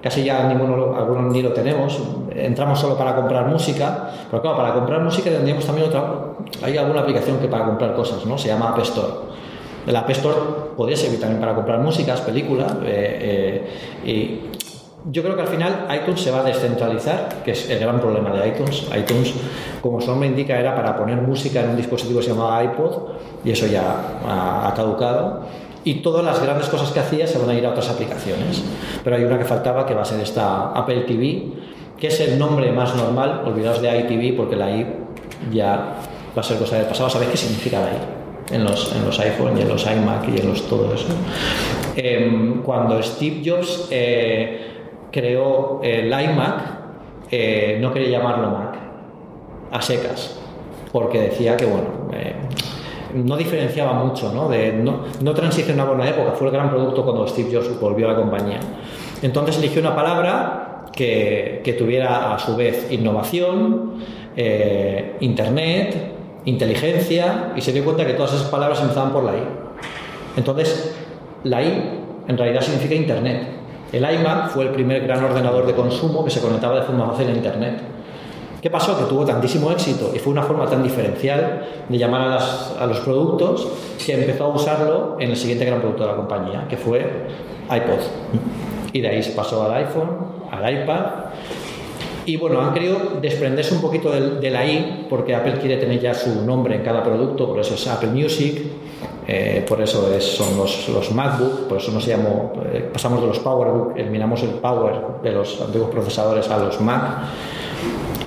Casi ya ninguno, algunos ni lo tenemos. Entramos solo para comprar música. Pero claro, para comprar música tendríamos también otra. Hay alguna aplicación que para comprar cosas, ¿no? Se llama App Store. La App Store podría servir también para comprar músicas, películas. eh, eh, y yo creo que al final iTunes se va a descentralizar, que es el gran problema de iTunes. iTunes, como su nombre indica, era para poner música en un dispositivo que se llamaba iPod y eso ya ha, ha caducado. Y todas las grandes cosas que hacía se van a ir a otras aplicaciones. Pero hay una que faltaba que va a ser esta Apple TV, que es el nombre más normal. Olvidaos de iTV porque la I ya va a ser cosa del pasado. ¿Sabéis qué significa la I? En los, en los iPhone y en los iMac y en los todo eso. Em, cuando Steve Jobs eh, creó el iMac, eh, no quería llamarlo Mac, a secas, porque decía que, bueno, eh, no diferenciaba mucho, ¿no? De, no, no transicionaba una época, fue el gran producto cuando Steve Jobs volvió a la compañía. Entonces eligió una palabra que, que tuviera a su vez innovación, eh, internet, inteligencia, y se dio cuenta que todas esas palabras empezaban por la I. Entonces, la I en realidad significa internet. El iMac fue el primer gran ordenador de consumo que se conectaba de forma fácil a internet. ¿Qué pasó? Que tuvo tantísimo éxito y fue una forma tan diferencial de llamar a, los productos que empezó a usarlo en el siguiente gran producto de la compañía, que fue iPod. Y de ahí se pasó al iPhone, al iPad. Y bueno, han querido desprenderse un poquito del- de, la I, porque Apple quiere tener ya su nombre en cada producto, por eso es Apple Music, eh, por eso es- son los, los MacBook, por eso nos llamó, eh, pasamos de los PowerBook, eliminamos el Power de los antiguos procesadores a los Mac.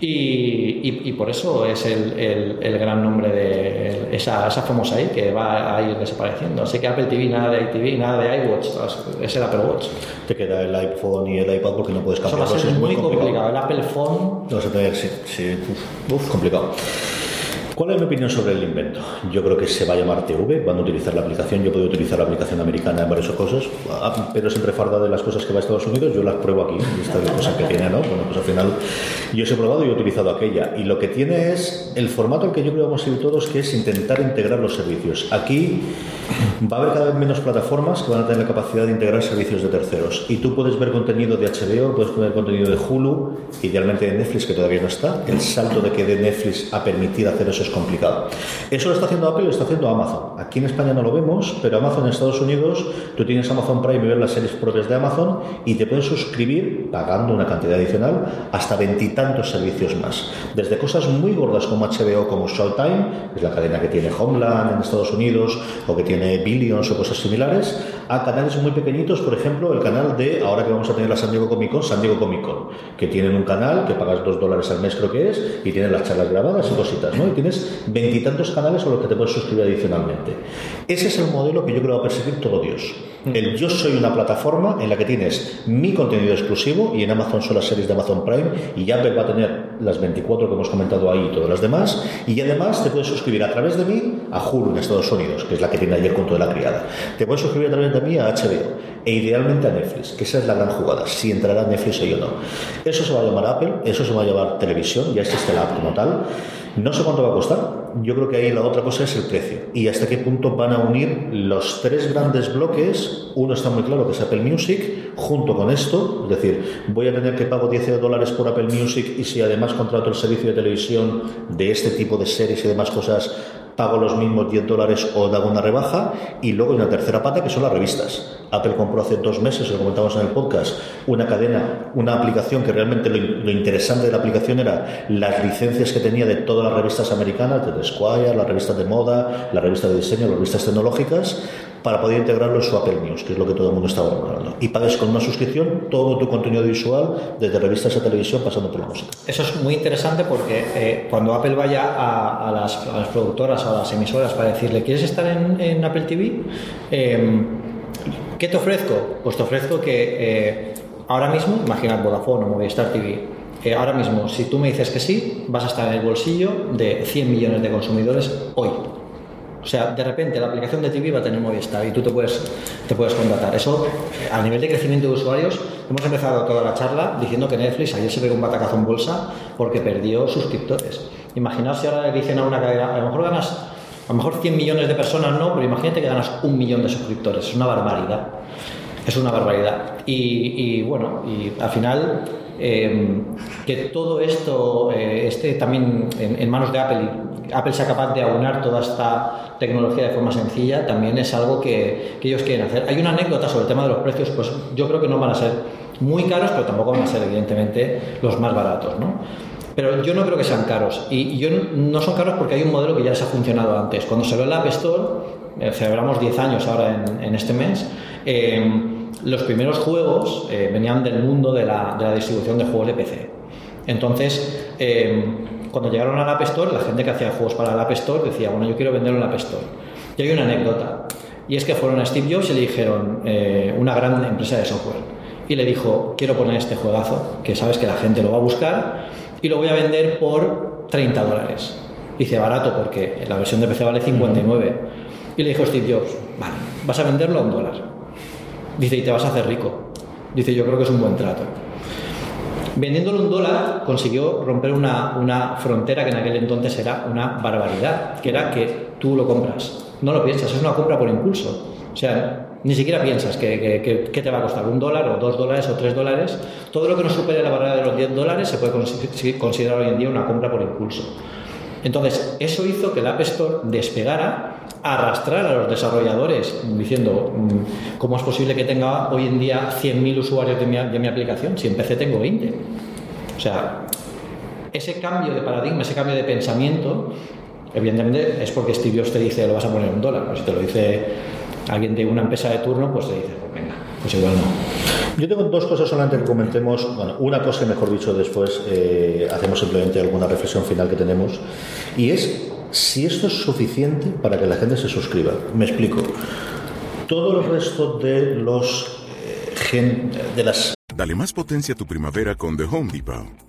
Y, y- y por eso es el, el- el gran nombre de esa, esa famosa ahí que va a ir desapareciendo. Así que Apple TV, nada de iTV, nada de iWatch, es el Apple Watch. Te queda el iPhone y el iPad porque no puedes Eso va a cambiarlos. ser es muy complicado. El Apple Phone a tener, sí, sí, uf, complicado. ¿Cuál es mi opinión sobre el invento? Yo creo que se va a llamar TV, van a utilizar la aplicación, yo puedo utilizar la aplicación americana en varias cosas, Ah, pero siempre farda de las cosas que va a Estados Unidos, yo las pruebo aquí, esta es cosa que tiene, ¿no? Bueno, pues al final yo os he probado y he utilizado aquella, y lo que tiene es el formato al que yo creo que vamos a ir todos, que es intentar integrar los servicios. Aquí va a haber cada vez menos plataformas que van a tener la capacidad de integrar servicios de terceros, y tú puedes ver contenido de HBO, puedes ver contenido de Hulu, idealmente de Netflix, que todavía no está, el salto de que de Netflix a permitir hacer eso es complicado. Eso lo está haciendo Apple y lo está haciendo Amazon. Aquí en España no lo vemos, pero Amazon en Estados Unidos, tú tienes Amazon Prime y ves las series propias de Amazon y te puedes suscribir pagando una cantidad adicional hasta veintitantos servicios más. Desde cosas muy gordas como HBO, como Showtime, que es la cadena que tiene Homeland en Estados Unidos o que tiene Billions o cosas similares, a canales muy pequeñitos, por ejemplo, el canal de, ahora que vamos a tener la San Diego Comic Con, San Diego Comic Con, que tienen un canal que pagas dos dólares al mes creo que es, y tienen las charlas grabadas y cositas, ¿no? Y tienes veintitantos canales a los que te puedes suscribir adicionalmente. Ese es el modelo que yo creo va a perseguir todo Dios. El yo soy una plataforma en la que tienes mi contenido exclusivo y en Amazon son las series de Amazon Prime y Apple va a tener las 24 que hemos comentado ahí y todas las demás y además te puedes suscribir a través de mí a Hulu en Estados Unidos, que es la que tiene ayer con toda la criada. Te puedes suscribir a través de mí a HBO e idealmente a Netflix, que esa es la gran jugada, si entrará Netflix o yo no. Eso se va a llamar Apple, eso se va a llamar televisión, ya existe la app como tal. No sé cuánto va a costar. Yo creo que ahí la otra cosa es el precio y hasta qué punto van a unir los tres grandes bloques. Uno está muy claro que es Apple Music, junto con esto, es decir, voy a tener que pago 10 dólares por Apple Music y si además contrato el servicio de televisión de este tipo de series y demás cosas, pago los mismos 10 dólares o hago una rebaja. Y luego hay una tercera pata que son las revistas. Apple compró hace dos meses, lo comentamos en el podcast, una cadena, una aplicación que realmente lo, lo interesante de la aplicación era las licencias que tenía de todas las revistas americanas, de The Squire, las revistas de moda, las revistas de diseño, las revistas tecnológicas, para poder integrarlo en su Apple News, que es lo que todo el mundo estaba buscando. Y pagues con una suscripción todo tu contenido visual, desde revistas a televisión, pasando por la música. Eso es muy interesante porque eh, cuando Apple vaya a, las, productoras o a las emisoras para decirle, ¿quieres estar en, Apple TV? Eh, ¿Qué te ofrezco? Pues te ofrezco que eh, ahora mismo, imagina Vodafone o Movistar TV, eh, ahora mismo, si tú me dices que sí, vas a estar en el bolsillo de 100 millones de consumidores hoy. O sea, de repente la aplicación de TV va a tener Movistar y tú te puedes, te puedes contratar. Eso, a nivel de crecimiento de usuarios, hemos empezado toda la charla diciendo que Netflix ayer se pegó un batacazo en bolsa porque perdió suscriptores. Imaginaos si ahora le dicen a una cadena, a lo mejor ganas, a lo mejor 100 millones de personas no, pero imagínate que ganas un millón de suscriptores. Es una barbaridad. Es una barbaridad. Y, y bueno, y al final eh, que todo esto eh, esté también en, en, manos de Apple y Apple sea capaz de aunar toda esta tecnología de forma sencilla, también es algo que, que, ellos quieren hacer. Hay una anécdota sobre el tema de los precios, pues yo creo que no van a ser muy caros, pero tampoco van a ser evidentemente los más baratos, ¿no? Pero yo no creo que sean caros. Y, yo no, son caros porque hay un modelo que ya les ha funcionado antes. Cuando se ve el App Store, eh, celebramos 10 años ahora en, en este mes, eh, los primeros juegos eh, venían del mundo de la, distribución de juegos de PC. Entonces, eh, cuando llegaron al App Store, la gente que hacía juegos para el App Store decía, bueno, yo quiero venderlo en el App Store. Y hay una anécdota. Y es que fueron a Steve Jobs y le dijeron, eh, una gran empresa de software, y le dijo, quiero poner este juegazo, que sabes que la gente lo va a buscar, y lo voy a vender por 30 dólares. Dice, barato, porque la versión de PC vale 59. Y le dijo Steve Jobs, vale, vas a venderlo a un dólar. Dice, y te vas a hacer rico. Dice, yo creo que es un buen trato. Vendiéndolo un dólar, consiguió romper una, una, frontera que en aquel entonces era una barbaridad, que era que tú lo compras. No lo piensas, es una compra por impulso. O sea, ni siquiera piensas que, que, te va a costar un dólar o dos dólares o tres dólares. Todo lo que no supere la barrera de los 10 dólares se puede considerar hoy en día una compra por impulso. Entonces, eso hizo que el App Store despegara, arrastrar a los desarrolladores diciendo, ¿cómo es posible que tenga hoy en día 100.000 usuarios de mi, de mi aplicación si en PC tengo 20? O sea, ese cambio de paradigma, ese cambio de pensamiento, evidentemente es porque Steve Jobs te dice, lo vas a poner un dólar, pero si te lo dice alguien de una empresa de turno, pues te dice, pues venga, pues igual no. Yo tengo dos cosas solamente que comentemos. Bueno, una cosa, mejor dicho, después eh, hacemos simplemente alguna reflexión final que tenemos. Y es si esto es suficiente para que la gente se suscriba. Me explico. Todo el resto de los eh, gen- de las Dale más potencia a tu primavera con The Home Depot.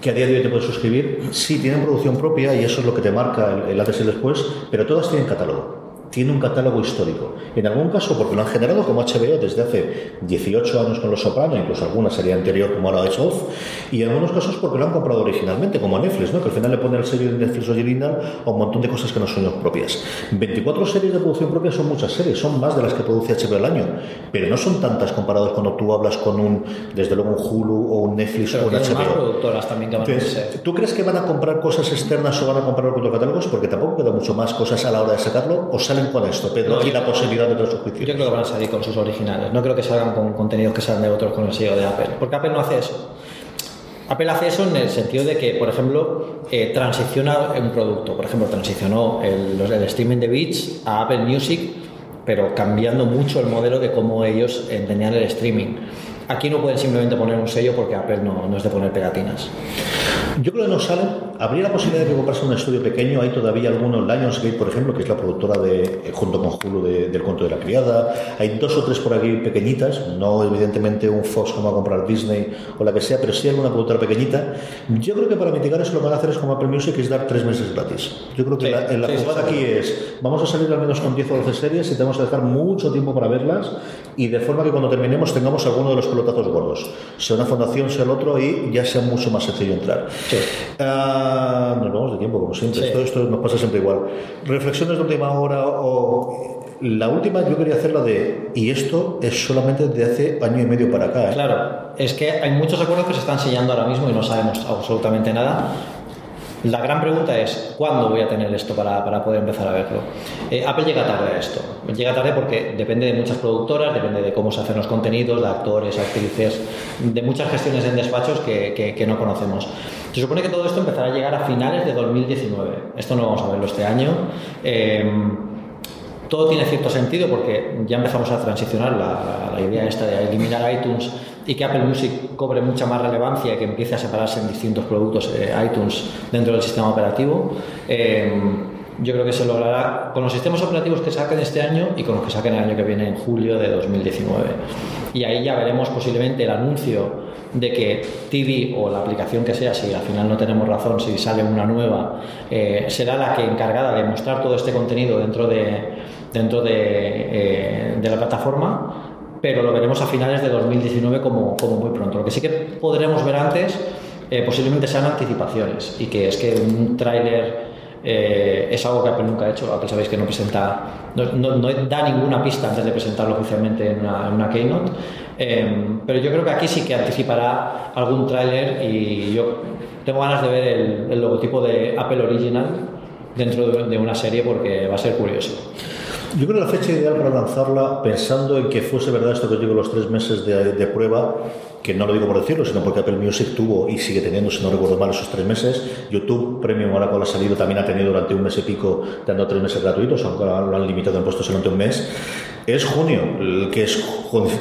que a día de hoy te puedes suscribir, sí tienen producción propia y eso es lo que te marca el, antes y el después, pero todas tienen catálogo. Tiene un catálogo histórico. En algún caso, porque lo han generado como HBO desde hace 18 años con Los Soprano, incluso alguna serie anterior como ahora es Off, y en algunos casos porque lo han comprado originalmente, como a Netflix, ¿no? que al final le ponen el sello de Netflix original a un montón de cosas que no son propias. 24 series de producción propia son muchas series, son más de las que produce HBO al año, pero no son tantas comparadas cuando tú hablas con un, desde luego, un Hulu o un Netflix Pero o un tienen más HBO. productoras también que van a Entonces, ser. ¿Tú crees que van a comprar cosas externas o van a comprar otros catálogos? Porque tampoco queda mucho más cosas a la hora de sacarlo. ¿O salen con esto, Pedro? Y la posibilidad de otra suscripción. Yo creo que van a salir con sus originales. No creo que salgan con contenidos que sean de otros con el sello de Apple. Porque Apple no hace eso. Apple hace eso en el sentido de que, por ejemplo, eh, transiciona un producto. Por ejemplo, transicionó el, el streaming de Beats a Apple Music, pero cambiando mucho el modelo de cómo ellos entendían el streaming. Aquí no pueden simplemente poner un sello porque Apple no, no es de poner pegatinas. Yo creo que no salen. Habría la posibilidad de que comprarse un estudio pequeño. Hay todavía algunos, Lionsgate, por ejemplo, que es la productora de, eh, junto con Hulu de- del cuento de la criada. Hay dos o tres por aquí pequeñitas. No, evidentemente, un Fox como va a comprar Disney o la que sea, pero sí alguna productora pequeñita. Yo creo que para mitigar eso lo que van a hacer es como Apple Music, es dar tres meses gratis. Yo creo que Sí, la, la sí, jugada sí. aquí es: vamos a salir al menos con 10 o 12 series y tenemos que dejar mucho tiempo para verlas y de forma que cuando terminemos tengamos alguno de los pelotazos gordos. Sea una fundación, sea el otro y ya sea mucho más sencillo entrar. Ah, nos vamos de tiempo, como siempre. Sí. Esto, esto nos pasa siempre igual. Reflexiones de última hora o. La última yo quería hacer la de. Y esto es solamente de hace año y medio para acá. ¿eh? Claro, es que hay muchos acuerdos que se están sellando ahora mismo y no sabemos absolutamente nada. La gran pregunta es, ¿cuándo voy a tener esto para, para poder empezar a verlo? Eh, Apple llega tarde a esto. Llega tarde porque depende de muchas productoras, depende de cómo se hacen los contenidos, de actores, actrices, de muchas gestiones en despachos que, que- que no conocemos. Se supone que todo esto empezará a llegar a finales de 2019. Esto no vamos a verlo este año. Eh, todo tiene cierto sentido porque ya empezamos a transicionar la, la- la idea esta de eliminar iTunes y que Apple Music cobre mucha más relevancia y que empiece a separarse en distintos productos eh, iTunes dentro del sistema operativo. Eh, yo creo que se logrará con los sistemas operativos que saquen este año y con los que saquen el año que viene en julio de 2019. Y ahí ya veremos posiblemente el anuncio de que TV o la aplicación que sea, si al final no tenemos razón, si sale una nueva, eh, será la que encargada de mostrar todo este contenido dentro de, dentro de, de la plataforma, pero lo veremos a finales de 2019 como, como muy pronto. Lo que sí que podremos ver antes eh, posiblemente sean anticipaciones y que es que un tráiler eh, es algo que Apple nunca ha hecho. Apple sabéis que no presenta, no, da ninguna pista antes de presentarlo oficialmente en una, keynote. Eh, pero yo creo que aquí sí que anticipará algún tráiler y yo tengo ganas de ver el, el logotipo de Apple Original dentro de, de una serie porque va a ser curioso. Yo creo que la fecha ideal para lanzarla, pensando en que fuese verdad esto que os digo, los tres meses de, prueba, que no lo digo por decirlo, sino porque Apple Music tuvo y sigue teniendo, si no recuerdo mal, esos tres meses. YouTube Premium, ahora con la salida, también ha tenido durante un mes y pico, dando tres meses gratuitos, aunque lo han limitado en puestos durante un mes. Es junio, el que es,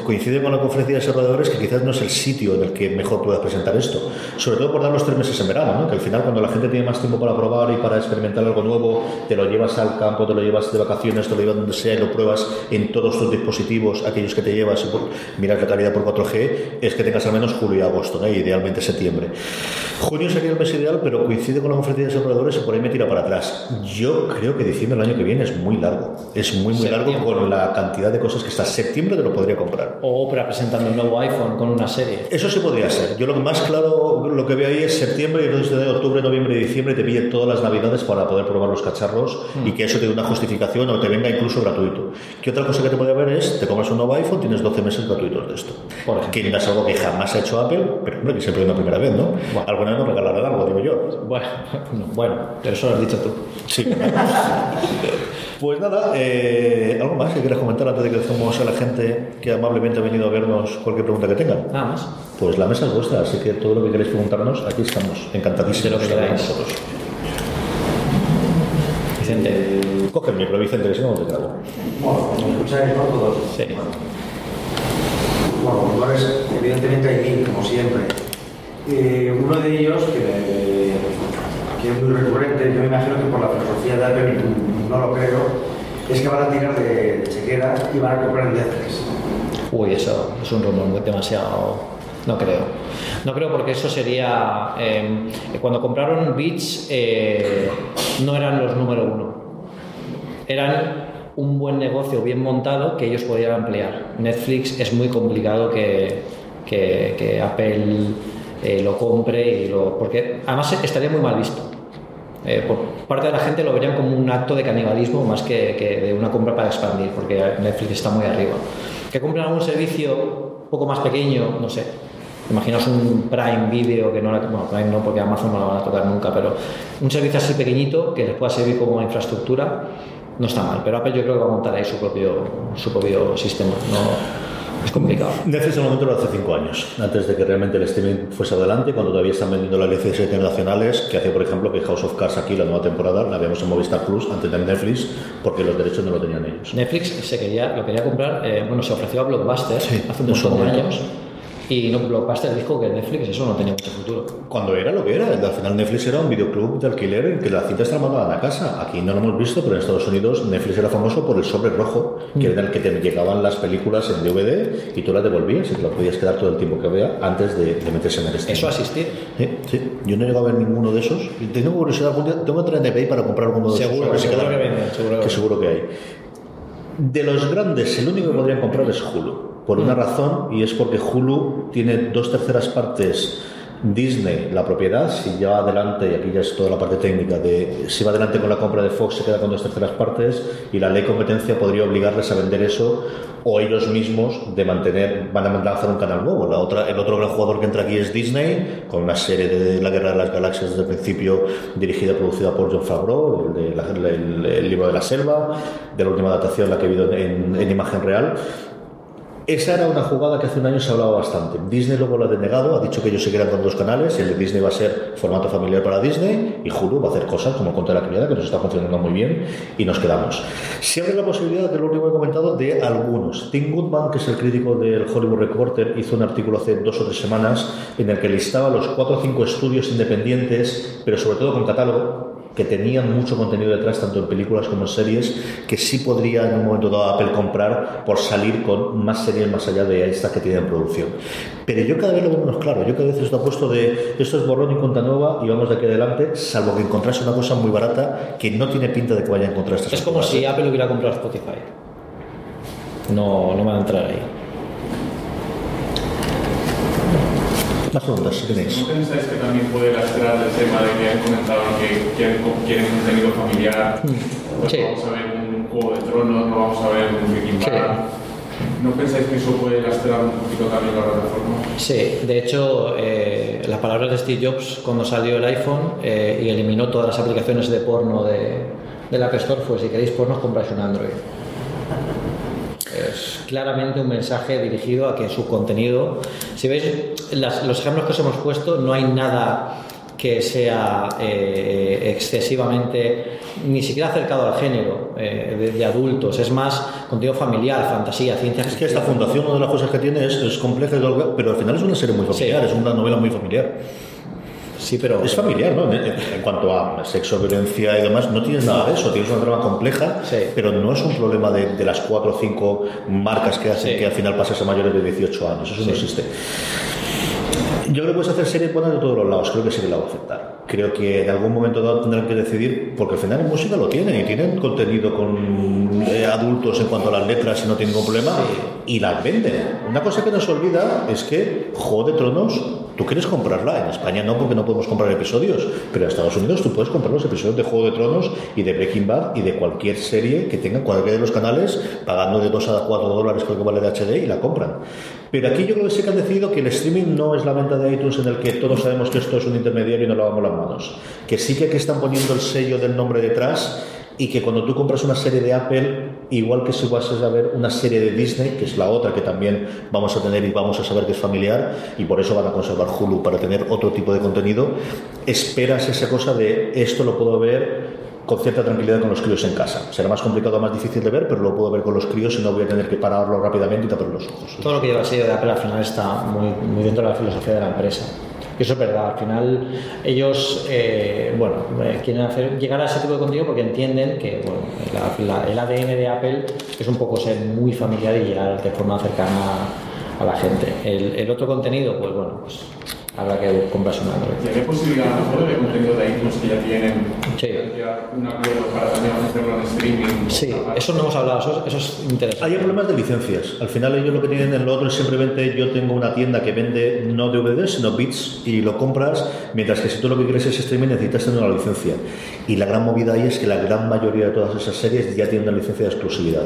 coincide con la conferencia de desarrolladores, que quizás no es el sitio en el que mejor puedas presentar esto. Sobre todo por dar los tres meses en verano, ¿no? que al final, cuando la gente tiene más tiempo para probar y para experimentar algo nuevo, te lo llevas al campo, te lo llevas de vacaciones, te lo llevas donde sea y lo pruebas en todos tus dispositivos, aquellos que te llevas miras la calidad por 4G, es que tengas al menos julio y agosto, ¿no? y idealmente septiembre. Junio sería el mes ideal, pero coincide con la conferencia de desarrolladores y por ahí me tira para atrás. Yo creo que diciembre del año que viene es muy largo. Es muy, muy largo con la cantidad cantidad de cosas que hasta septiembre te lo podría comprar. O Oprah presentando un nuevo iPhone con una serie. Eso sí podría ser. Yo lo que más claro, lo que veo ahí es septiembre y entonces de octubre, noviembre y diciembre te pille todas las navidades para poder probar los cacharros Mm. y que eso te dé una justificación o te venga incluso gratuito. ¿Qué otra cosa que te puede haber es, te compras un nuevo iPhone, tienes 12 meses gratuitos de esto. Que no es algo que jamás ha hecho Apple, pero hombre, que siempre es la primera vez, ¿no? Alguna vez nos regalarán algo, digo yo. Bueno, <laughs> bueno, pero eso lo has dicho tú. Sí. <laughs> Pues nada, eh, ¿algo más que quieras comentar antes de que dejemos a la gente que amablemente ha venido a vernos cualquier pregunta que tengan? Nada más. Pues la mesa es vuestra, así que todo lo que queréis preguntarnos, aquí estamos, encantadísimos De lo que vosotros. Vicente. Coge el micro, Vicente, que si no, no te grabo. Bueno, ¿me escucháis no todos? Sí. Bueno, lugares, evidentemente hay mil, como siempre. Eh, uno de ellos, que, me- que es muy recurrente, yo me imagino que por la filosofía de Apple no lo creo, es que van a tirar de, chequera y van a comprar en Netflix. Uy, eso es un rumor muy demasiado. No creo. No creo porque eso sería. eh, cuando compraron Beats eh, no eran los número uno. Eran un buen negocio bien montado que ellos podían ampliar. Netflix es muy complicado que, que- que Apple eh, lo compre y lo. Porque además estaría muy mal visto. Eh, por parte de la gente lo verían como un acto de canibalismo más que, que de una compra para expandir, porque Netflix está muy arriba. Que compren algún servicio un poco más pequeño, no sé. Imaginaos un Prime Video que no la, bueno, Prime no, porque Amazon no la van a tocar nunca, pero un servicio así pequeñito que les pueda servir como infraestructura no está mal. Pero Apple yo creo que va a montar ahí su propio, su propio sistema. No, es complicado. Netflix en el momento lo hace 5 años, antes de que realmente el streaming fuese adelante, cuando todavía están vendiendo las licencias internacionales, que hace, por ejemplo, que House of Cards aquí, la nueva temporada, la vemos en Movistar Plus antes de Netflix, porque los derechos no lo tenían ellos. Netflix se quería, lo quería comprar, eh, bueno, se ofreció a Blockbuster hace un en su montón de años y no, Blockbuster dijo que Netflix eso no tenía mucho futuro. Cuando era lo que era, al final Netflix era un videoclub de alquiler en que las cintas te las mandaban a casa. Aquí no lo hemos visto, pero en Estados Unidos Netflix era famoso por el sobre rojo, que era el que te llegaban las películas en DVD y tú las devolvías y te las podías quedar todo el tiempo que había antes de, de meterse en el streaming. Eso ha existido. Sí, sí. Yo no he llegado a ver ninguno de esos. Tengo curiosidad, tengo que entrar en para comprar alguno de Seguro, esos. seguro que venden, seguro que que seguro que hay. De los grandes, el único que podrían comprar es Hulu. Por una razón, y es porque Hulu tiene dos terceras partes. Disney, la propiedad, si ya va adelante, y aquí ya es toda la parte técnica, de si va adelante con la compra de Fox, se queda con dos terceras partes, y la ley competencia podría obligarles a vender eso, o ellos mismos de mantener, van a lanzar un canal nuevo. La otra, el otro gran jugador que entra aquí es Disney, con una serie de La Guerra de las Galaxias desde el principio, dirigida y producida por John Favreau, el, de la- el- el libro de la selva, de la última adaptación, la que he visto en, en imagen real. Esa era una jugada que hace un año se hablaba bastante. Disney luego lo ha denegado, ha dicho que ellos se quedan con dos canales, el de Disney va a ser formato familiar para Disney, y Hulu va a hacer cosas como Contra la Criada, que nos está funcionando muy bien, y nos quedamos. Se abre la posibilidad, de lo último que he comentado, de algunos. Tim Goodman, que es el crítico del Hollywood Reporter, hizo un artículo hace dos o tres semanas en el que listaba los cuatro o cinco estudios independientes, pero sobre todo con catálogo, que tenían mucho contenido detrás, tanto en películas como en series, que sí podría en un momento dado Apple comprar por salir con más series más allá de estas que tienen en producción. Pero yo cada vez lo veo menos claro. Yo cada vez estoy puesto de esto es borrón y cuenta nueva y vamos de aquí adelante, salvo que encontrase una cosa muy barata que no tiene pinta de que vaya a encontrar estas Es como si Apple hubiera comprado Spotify. No, no van a entrar ahí. Más preguntas, si tenéis. ¿No pensáis que también puede lastrar el tema de que han comentado que quieren, quieren contenido familiar? Pues Sí. vamos a ver un Juego de Tronos, no vamos a ver un Breaking Bad. ¿No pensáis que eso puede lastrar un poquito también la plataforma? Sí, de hecho, eh, las palabras de Steve Jobs cuando salió el iPhone eh, y eliminó todas las aplicaciones de porno de, del App Store fue si queréis porno compráis un Android. Es claramente un mensaje dirigido a que su contenido, si veis las- los ejemplos que os hemos puesto, no hay nada que sea eh, excesivamente ni siquiera acercado al género eh, de, de adultos, es más contenido familiar, fantasía, ciencia Es que esta fundación, una de las cosas que tiene es, es compleja, pero al final es una serie muy familiar, es una novela muy familiar. Sí, pero... Es familiar, ¿no? En, cuanto a sexo, violencia y demás, no tienes nada de eso, tienes una trama compleja, pero no es un problema de, de las cuatro o cinco marcas que hacen que al final pases a mayores de 18 años, eso no existe. Yo creo que puedes hacer series buenas de todos los lados, creo que sí que la va a afectar. creo que en algún momento dado tendrán que decidir, porque al final en música lo tienen y tienen contenido con eh, adultos en cuanto a las letras y no tienen ningún problema y las venden. Una cosa que nos olvida es que Juego de Tronos, tú quieres comprarla, en España no porque no podemos comprar episodios, pero en Estados Unidos tú puedes comprar los episodios de Juego de Tronos y de Breaking Bad y de cualquier serie que tenga cualquiera de los canales pagando de 2 a 4 dólares creo que vale de HD y la compran. Pero aquí yo creo que sí que han decidido que el streaming no es la venta de iTunes en el que todos sabemos que esto es un intermediario y no lavamos las manos. Que sí que aquí están poniendo el sello del nombre detrás y que cuando tú compras una serie de Apple, igual que si vas a ver una serie de Disney, que es la otra que también vamos a tener y vamos a saber que es familiar, y por eso van a conservar Hulu para tener otro tipo de contenido, esperas esa cosa de esto lo puedo ver con cierta tranquilidad con los críos en casa. Será más complicado, más difícil de ver, pero lo puedo ver con los críos y no voy a tener que pararlo rápidamente y tapar los ojos. Todo lo que lleva sello de Apple al final está muy, muy dentro de la filosofía de la empresa. Y eso es verdad, al final ellos eh, bueno, eh, quieren hacer, llegar a ese tipo de contenido porque entienden que bueno, el ADN de Apple es un poco ser muy familiar y llegar de forma cercana a la gente. El, el otro contenido, pues bueno, pues habrá que comprarse un Android. ¿Y hay posibilidad a lo mejor de contenido de iTunes que ya tienen Sí. ya un acuerdo para también ofrecerlo en streaming? Sí, eso no hemos hablado, eso, eso es interesante. Hay problemas de licencias. Al final ellos lo que tienen en lo otro es simplemente yo tengo una tienda que vende no DVDs sino bits y lo compras, mientras que si tú lo que quieres es streaming necesitas tener una licencia. Y la gran movida ahí es que la gran mayoría de todas esas series ya tienen una licencia de exclusividad.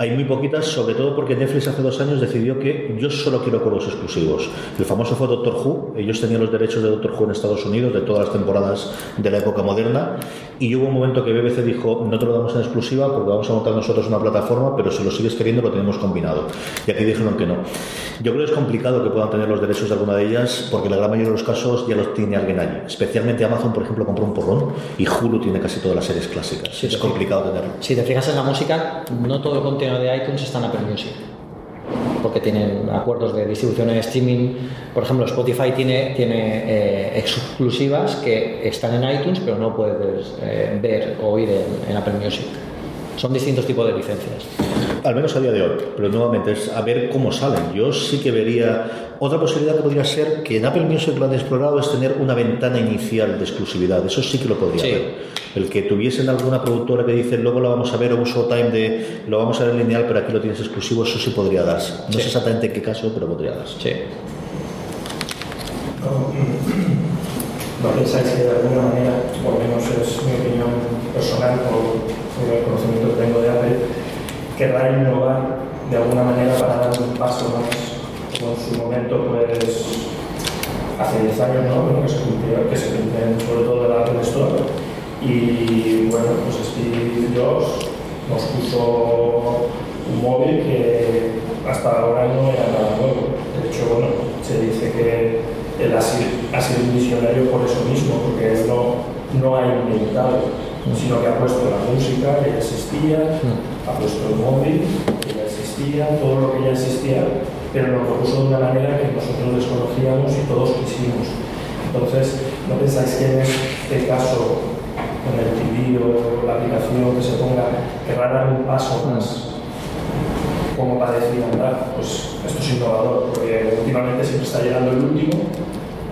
Hay muy poquitas, sobre todo porque Netflix hace dos años decidió que yo solo quiero juegos exclusivos. El famoso fue Doctor Who. Ellos tenían los derechos de Doctor Who en Estados Unidos de todas las temporadas de la época moderna. Y hubo un momento que BBC dijo, no te lo damos en exclusiva porque vamos a montar nosotros una plataforma, pero si lo sigues queriendo lo tenemos combinado. Y aquí dijeron que no. Yo creo que es complicado que puedan tener los derechos de alguna de ellas porque la gran mayoría de los casos ya los tiene alguien allí. Especialmente Amazon, por ejemplo, compró un porrón y Hulu tiene casi todas las series clásicas. es complicado tenerlo. Si te fijas en la música, no todo el contenido de iTunes está en Apple Music. Porque tienen acuerdos de distribución en streaming. Por ejemplo, Spotify tiene, tiene eh, exclusivas que están en iTunes, pero no puedes eh, ver o oír en, en Apple Music. Son distintos tipos de licencias. Al menos a día de hoy, pero nuevamente es a ver cómo salen. Yo sí que vería otra posibilidad que podría ser que en Apple Music lo han explorado es tener una ventana inicial de exclusividad. Eso sí que lo podría Sí. El que tuviesen alguna productora que dice luego lo vamos a ver o un showtime de lo vamos a ver lineal, pero aquí lo tienes exclusivo, eso sí podría darse. No Sí. sé exactamente en qué caso, pero podría darse. Sí. <clears throat> ¿No pensáis que de alguna manera, por lo menos es mi opinión personal por, el conocimiento que tengo de Apple, querrá innovar de alguna manera para dar un paso más, como en su momento, pues hace 10 años, ¿no? Bueno, que se cumplió, que se sobre todo de la Apple Store. Y bueno, pues Steve Jobs nos puso un móvil que hasta ahora no era nada nuevo. De hecho, bueno, se dice que él ha sido, ha sido un visionario por eso mismo, porque él no, no ha inventado, sino que ha puesto la música que ya existía, ha puesto el móvil que ya existía, todo lo que ya existía, pero lo puso de una manera que nosotros desconocíamos y todos quisimos. Entonces, ¿no pensáis que en este caso, con el TV o la aplicación que se ponga, querrá dar un paso más como para decir, pues esto es innovador, porque últimamente siempre está llegando el último,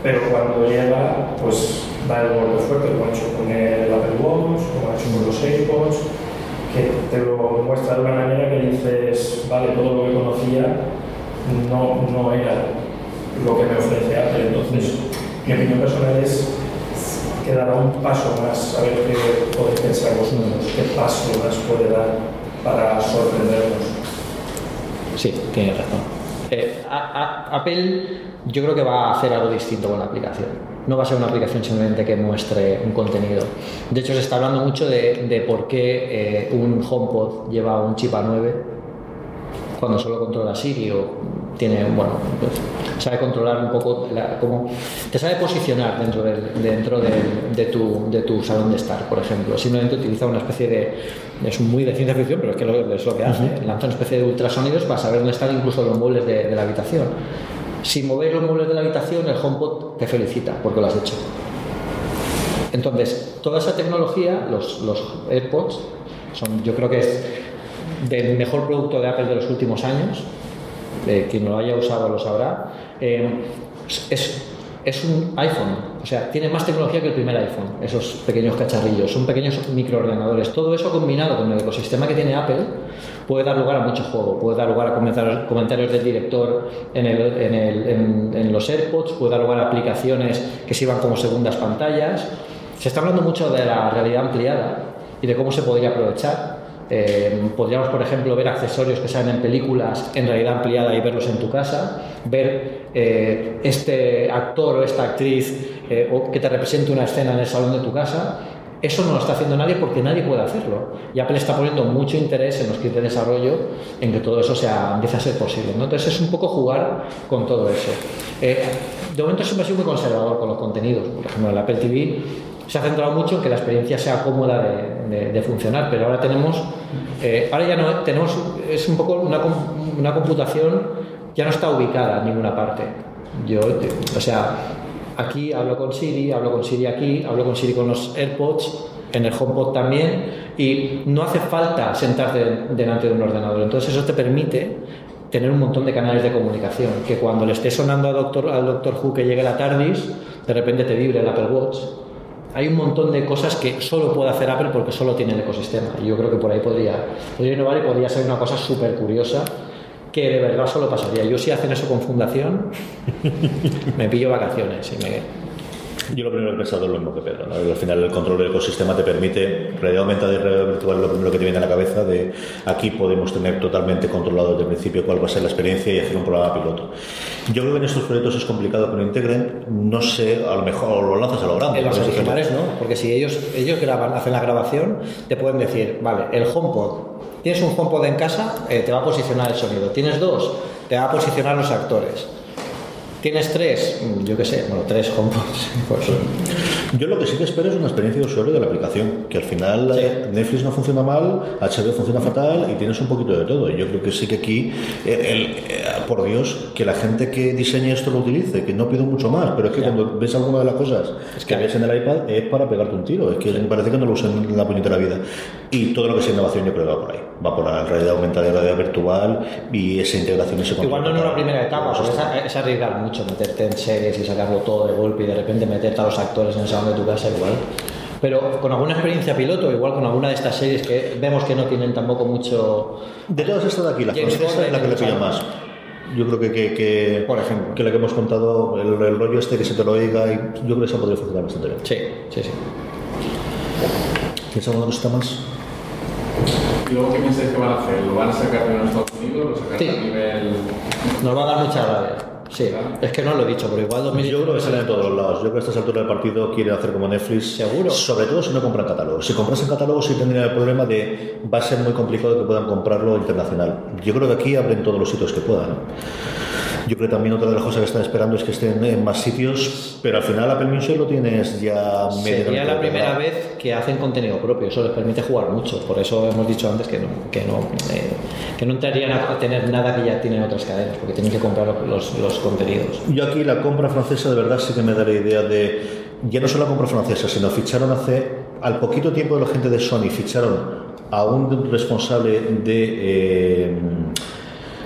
pero cuando llega, pues da el golpe fuerte, como ha hecho con el Apple Watch, como ha hecho con los AirPods, que te lo muestra de una manera que dices, vale, todo lo que conocía no, no era lo que me ofrece Apple. Entonces, mi opinión personal es que dará un paso más, a ver qué podéis pensar vosotros, qué paso más puede dar para sorprendernos. Sí, tienes razón. Eh, a- a- Apple yo creo que va a hacer algo distinto con la aplicación. No va a ser una aplicación simplemente que muestre un contenido. De hecho, se está hablando mucho de, de por qué eh, un HomePod lleva un chip A9 cuando solo controla Siri o tiene, bueno, pues, sabe controlar un poco, la- cómo te sabe posicionar dentro, del, dentro del- de, tu, de tu salón de estar, por ejemplo. Simplemente utiliza una especie de, es muy de ciencia ficción, pero es que lo, es lo que hace. Lanza una especie de ultrasonidos para saber dónde están incluso los muebles de, de la habitación. Si movéis los muebles de la habitación, el HomePod te felicita porque lo has hecho. Entonces, toda esa tecnología, los, los AirPods, son, yo creo que es del mejor producto de Apple de los últimos años. Eh, quien lo haya usado lo sabrá. Eh, es, es un iPhone. O sea, tiene más tecnología que el primer iPhone, esos pequeños cacharrillos, son pequeños microordenadadores. Todo eso combinado con el ecosistema que tiene Apple puede dar lugar a mucho juego, puede dar lugar a comentar- comentarios del director en el- en- en los AirPods, puede dar lugar a aplicaciones que sirvan como segundas pantallas. Se está hablando mucho de la realidad ampliada y de cómo se podría aprovechar. Eh, podríamos, por ejemplo, ver accesorios que salen en películas en realidad ampliada y verlos en tu casa, ver eh, este actor o esta actriz eh, o que te represente una escena en el salón de tu casa. Eso no lo está haciendo nadie porque nadie puede hacerlo. Y Apple está poniendo mucho interés en los kits de desarrollo en que todo eso sea, empiece a ser posible. ¿no? Entonces es un poco jugar con todo eso. Eh, de momento siempre ha sido muy conservador con los contenidos. Por ejemplo, el Apple TV se ha centrado mucho en que la experiencia sea cómoda de, de- de funcionar, pero ahora tenemos, eh, ahora ya no tenemos, es un poco una, una computación ya no está ubicada en ninguna parte. Yo, o sea, aquí hablo con Siri, hablo con Siri aquí, hablo con Siri con los AirPods, en el HomePod también, y no hace falta sentarte delante de un ordenador. Entonces eso te permite tener un montón de canales de comunicación, que cuando le esté sonando al doctor, al doctor Who que llegue la TARDIS, de repente te vibre el Apple Watch. Hay un montón de cosas que solo puede hacer Apple porque solo tiene el ecosistema. Y yo creo que por ahí podría, podría innovar y podría ser una cosa súper curiosa que de verdad solo pasaría. Yo si hacen eso con fundación, me pillo vacaciones y me... Yo lo primero que he pensado es lo mismo que Pedro. ¿no? Al final el control del ecosistema te permite, realidad aumentada y realidad virtual, lo primero que te viene a la cabeza de aquí podemos tener totalmente controlado desde el principio cuál va a ser la experiencia y hacer un programa piloto. Yo creo que en estos proyectos es complicado que lo integren, no sé, a lo mejor lo lanzas a lo grande. En los originales no, porque si ellos, ellos graban, hacen la grabación, te pueden decir, vale, el HomePod, tienes un HomePod en casa, eh, te va a posicionar el sonido. Tienes dos, te va a posicionar los actores. Tienes tres, mm, yo qué sé, bueno, tres HomePods. <laughs> pues, Yo lo que sí que espero es una experiencia de usuario de la aplicación, que al final eh, Netflix no funciona mal, HBO funciona fatal y tienes un poquito de todo. Y Yo creo que sí que aquí, eh, el- eh, por Dios, que la gente que diseñe esto lo utilice, que no pido mucho más, pero es que cuando ves alguna de las cosas que ves en el iPad es para pegarte un tiro, es que me parece que no lo usan en la puñetera vida. Y todo lo que sea innovación yo creo que va por ahí, va por la realidad aumentada y la realidad virtual y esa integración, ese Igual no en una primera etapa, porque es, es arriesgar mucho meterte en series y sacarlo todo de golpe y de repente meterte a los actores en el salón de tu casa igual. Pero con alguna experiencia piloto, igual con alguna de estas series que vemos que no tienen tampoco mucho... De todas estas de aquí, la es la que le pilla más. Yo creo que, que, que, Por ejemplo. que la que hemos contado, el, el rollo este que se te lo oiga, y yo creo que eso podría funcionar bastante bien. Sí, sí, sí. ¿Tienes alguna cosita más? ¿Y luego qué pensáis que van a hacer? ¿Lo van a sacar primero en Estados Unidos? ¿Lo sacarán Sí. a nivel...? Nos va a dar mucha rabia. Sí, es que no lo he dicho, pero igual 2019 Yo creo que sale de todos los lados. Yo creo que a estas alturas del partido quieren hacer como Netflix. Seguro. Sobre todo si no compran catálogos. Si compras en catálogo sí tendrían el problema de va a ser muy complicado que puedan comprarlo internacional. Yo creo que aquí abren todos los sitios que puedan. Yo creo que también otra de las cosas que están esperando es que estén en más sitios, pero al final Apple Music lo tienes ya medio Sería la primera vez que hacen contenido propio, eso les permite jugar mucho. Por eso hemos dicho antes que no, que no, eh, que no entrarían a tener nada que ya tienen otras cadenas, porque tienen que comprar los, los contenidos. Yo aquí la compra francesa de verdad sí que me da la idea de, ya no solo la compra francesa, sino ficharon hace, al poquito tiempo de la gente de Sony, ficharon a un responsable de eh,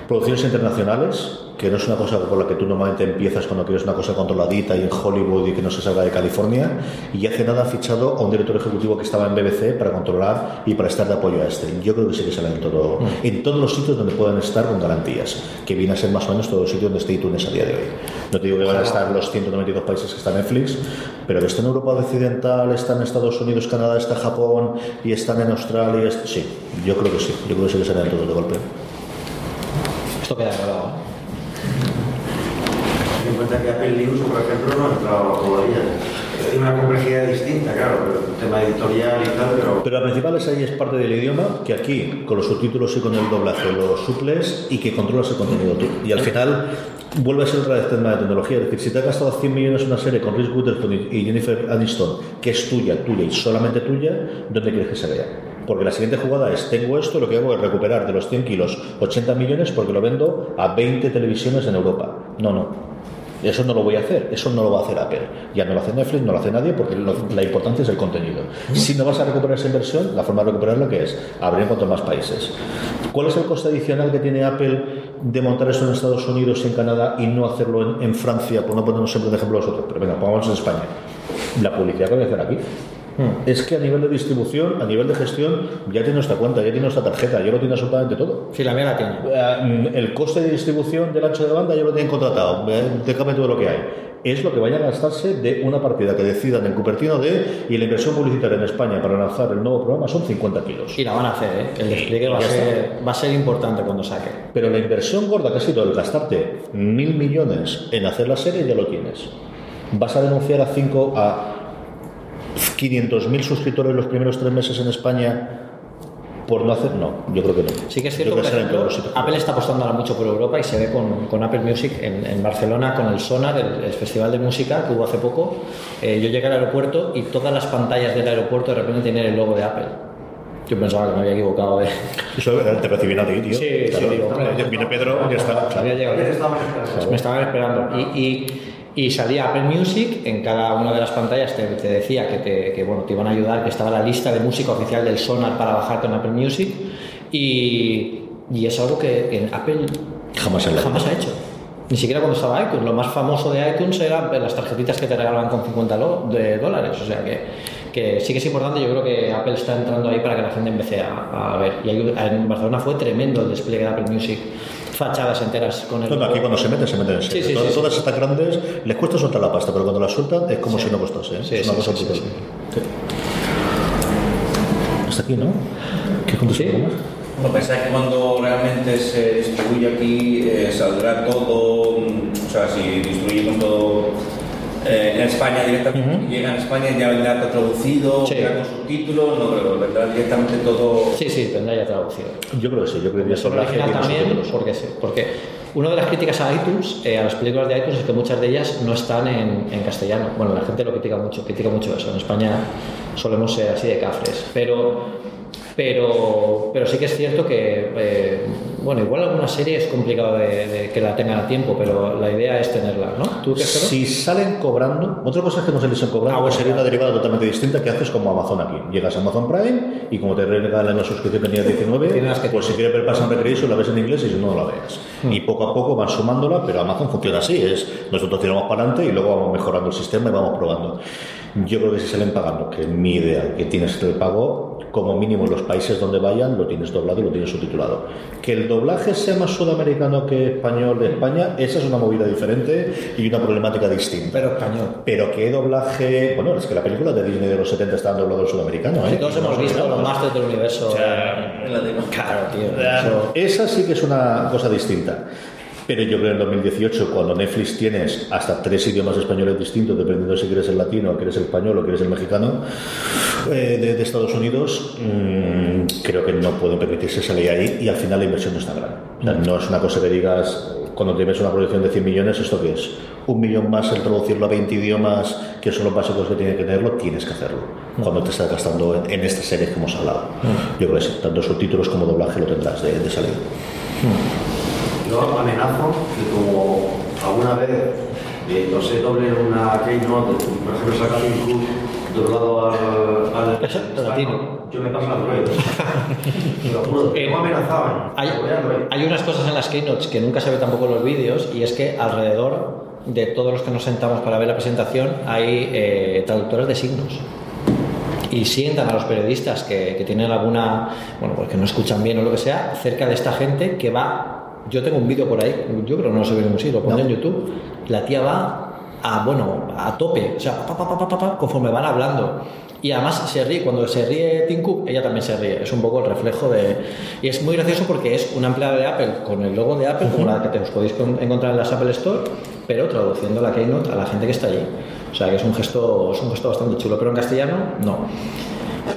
producciones internacionales, que no es una cosa por la que tú normalmente empiezas cuando quieres una cosa controladita y en Hollywood y que no se salga de California, y hace nada han fichado a un director ejecutivo que estaba en BBC para controlar y para estar de apoyo a este. Yo creo que sí que salen en, todo, en todos los sitios donde puedan estar con garantías, que viene a ser más o menos todos los sitios donde esté iTunes a día de hoy. No te digo que van a estar los 192 países que está Netflix, pero que está en Europa Occidental, está en Estados Unidos, Canadá, está Japón y están en Australia. Sí, yo creo que sí, yo creo que sí que salen todos de golpe. Esto queda grabado. ¿eh? Cuenta que Apple News, por ejemplo, no ha entrado todavía. Tiene una complejidad distinta, claro, el tema editorial y tal, pero... Pero la principal es ahí es parte del idioma, que aquí con los subtítulos y con el doblaje lo suples y que controlas el contenido tú. Y al final vuelve a ser otra vez tema de tecnología. Es decir, si te has gastado 100 millones en una serie con Reese Witherspoon y Jennifer Aniston, que es tuya, tuya y solamente tuya, ¿dónde quieres que se vea? Porque la siguiente jugada es, tengo esto, lo que hago es recuperar de los 100 kilos 80 millones porque lo vendo a 20 televisiones en Europa. No, no. Eso no lo voy a hacer, eso no lo va a hacer Apple. Ya no lo hace Netflix, no lo hace nadie porque lo- la importancia es el contenido. Si no vas a recuperar esa inversión, la forma de recuperarlo que es abrir en cuanto más países. ¿Cuál es el coste adicional que tiene Apple de montar eso en Estados Unidos y en Canadá y no hacerlo en, en Francia? Por no ponernos siempre de ejemplo nosotros, pero venga, pongamos en España. la publicidad que voy a hacer aquí. Es que a nivel de distribución, a nivel de gestión, ya tiene nuestra cuenta, ya tiene nuestra tarjeta, ya lo tiene absolutamente todo. Sí, la mía la tiene. Eh, El coste de distribución del ancho de banda ya lo tienen contratado, déjame todo lo que hay. Es lo que vayan a gastarse de una partida que decidan en Cupertino de y la inversión publicitaria en España para lanzar el nuevo programa son 50 kilos. Y la van a hacer, ¿eh? El despliegue va a, ser, va a ser importante cuando saque. Pero la inversión gorda que ha sido el gastarte mil millones en hacer la serie ya lo tienes. ¿Vas a denunciar a 5 a 500.000 suscriptores los primeros tres meses en España por no hacer? No, yo creo que no. Sí que es cierto que, ejemplo. Apple está apostando ahora mucho por Europa y se ve con, con Apple Music en, en Barcelona, con el Sonar, el, el festival de música que hubo hace poco. Eh, yo llegué al aeropuerto y todas las pantallas del aeropuerto de repente tenían el logo de Apple. Yo pensaba que me había equivocado de... <laughs> Eso te recibían a ti, tío. Sí, Claro, sí, digo, hombre. Viene Pedro, ya está. Había llegado. Me estaban esperando. Y, y- y salía Apple Music, en cada una de las pantallas te, te decía que, te, que, bueno, te iban a ayudar, que estaba la lista de música oficial del Sonar para bajar con Apple Music. Y, y es algo que en Apple Jamás se jamás ha hecho. Ni siquiera cuando estaba iTunes. Lo más famoso de iTunes eran las tarjetitas que te regalaban con 50 lo- de dólares. O sea que, que sí que es importante. Yo creo que Apple está entrando ahí para que la gente empiece a, a ver. Y en Barcelona fue tremendo el despliegue de Apple Music. Fachadas enteras con el. No, no, aquí cuando se meten, se meten en serio. Sí, sí, todas, sí, todas estas grandes les cuesta soltar la pasta, pero cuando la sueltan es como Sí. si no costase. ¿eh? Sí, es una sí, cosa sí, brutal. sí, Sí. Hasta aquí, ¿no? ¿Qué más? No pensáis que cuando realmente se distribuye aquí eh, saldrá todo, mm, o sea, si distribuimos todo eh, en España directamente, llega en España ya vendrá traducido, Sí. vendrá con subtítulos, no creo, vendrá directamente todo. Sí, sí, tendrá ya traducido. Yo creo que sí, yo creo que Eso original también, porque, sí, porque una de las críticas a iTunes, eh, a las películas de iTunes, es que muchas de ellas no están en, en castellano. Bueno, la gente lo critica mucho, critica mucho eso. En España solemos ser así de cafres. Pero, pero, pero sí que es cierto que, eh, bueno, igual alguna serie es complicado de, de que la tengan a tiempo, pero la idea es tenerla, ¿no? ¿Tú qué esperas? Si salen cobrando, otra cosa es que no saliesen cobrando, Ah, bueno, pues sería una derivada totalmente distinta que haces como Amazon aquí. Llegas a Amazon Prime y como te regalan la suscripción que tenías 19, Tienes que- pues si quieres ver Pass and Recreation la ves en inglés y si no, no la veas. Hmm. Y poco a poco van sumándola, pero Amazon funciona así, es nosotros tiramos para adelante y luego vamos mejorando el sistema y vamos probando. Yo creo que si salen pagando, que es mi idea, que tienes el pago, como mínimo en los países donde vayan, lo tienes doblado y lo tienes subtitulado. Que el doblaje sea más sudamericano que español de España, esa es una movida diferente y una problemática distinta. Pero español. Pero que doblaje. Bueno, es que la película de Disney de los 70 está doblado en sudamericano, ¿eh? Sí, todos hemos visto los Masters del Universo en latino. Claro, tío. eso- Esa sí que es una cosa distinta. Pero yo creo que en 2018, cuando Netflix tienes hasta tres idiomas españoles distintos, dependiendo si quieres el latino, quieres el español o quieres el mexicano, eh, de, de Estados Unidos, mm, creo que no pueden permitirse salir ahí y al final la inversión no es tan grande. O sea, no es una cosa que digas, cuando tienes una producción de 100 millones, ¿esto qué es? Un millón más el traducirlo a 20 idiomas, que son los básicos que tiene que tenerlo, tienes que hacerlo. Cuando te estás gastando en, en estas series que hemos hablado. Yo creo que sí, tanto subtítulos como doblaje lo tendrás de, de salida. Yo amenazo que como alguna vez, eh, no sé, doble una keynote, por ejemplo, saca un club doblado al, al latino, yo me paso prueba. <laughs> Te lo juro, no amenazaban. Hay, hay unas cosas en las keynotes que nunca se ve tampoco en los vídeos y es que alrededor de todos los que nos sentamos para ver la presentación hay eh, traductores de signos y sientan a los periodistas que, que tienen alguna, bueno, pues que no escuchan bien o lo que sea, cerca de esta gente que va. Yo tengo un vídeo por ahí, yo creo que no se ve en ningún sitio, lo pondré en YouTube. La tía va a, bueno, a tope, o sea, pa, pa, pa, pa, pa, pa, conforme van hablando. Y además se ríe, cuando se ríe Tim Cook, ella también se ríe. Es un poco el reflejo de. Y es muy gracioso porque es una empleada de Apple con el logo de Apple, como la que te os podéis con- encontrar en las Apple Store, pero traduciendo la Keynote a la gente que está allí. O sea que es un gesto, es un gesto bastante chulo, pero en castellano no.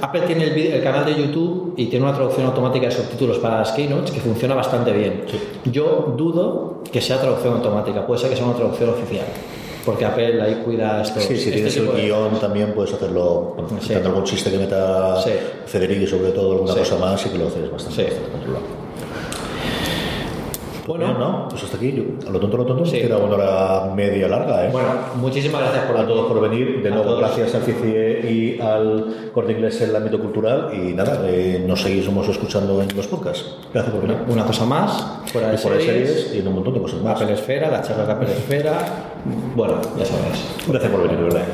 Apple tiene el, el canal de YouTube y tiene una traducción automática de subtítulos para las keynotes que funciona bastante bien. Yo dudo que sea traducción automática, puede ser que sea una traducción oficial, porque Apple ahí cuida esto. Sí, si tienes el guion también puedes hacerlo, quitando algún chiste que meta Sí. Federico y sobre todo alguna Sí. cosa más y que lo haces bastante, bastante Bueno, no, pues hasta aquí, yo, a lo tonto, a lo tonto, sí. queda una hora media larga, ¿eh? Bueno, muchísimas gracias por a todos por venir. De nuevo, gracias al CICIE y al Corte Inglés en el ámbito cultural. Y nada, eh, nos seguimos escuchando en los podcasts. Gracias por venir. Una cosa más, fuera de Y series, series y en un montón de cosas más. Apple Esfera, la charla de Apple Esfera. Bueno, ya sabes. Gracias por venir, de verdad.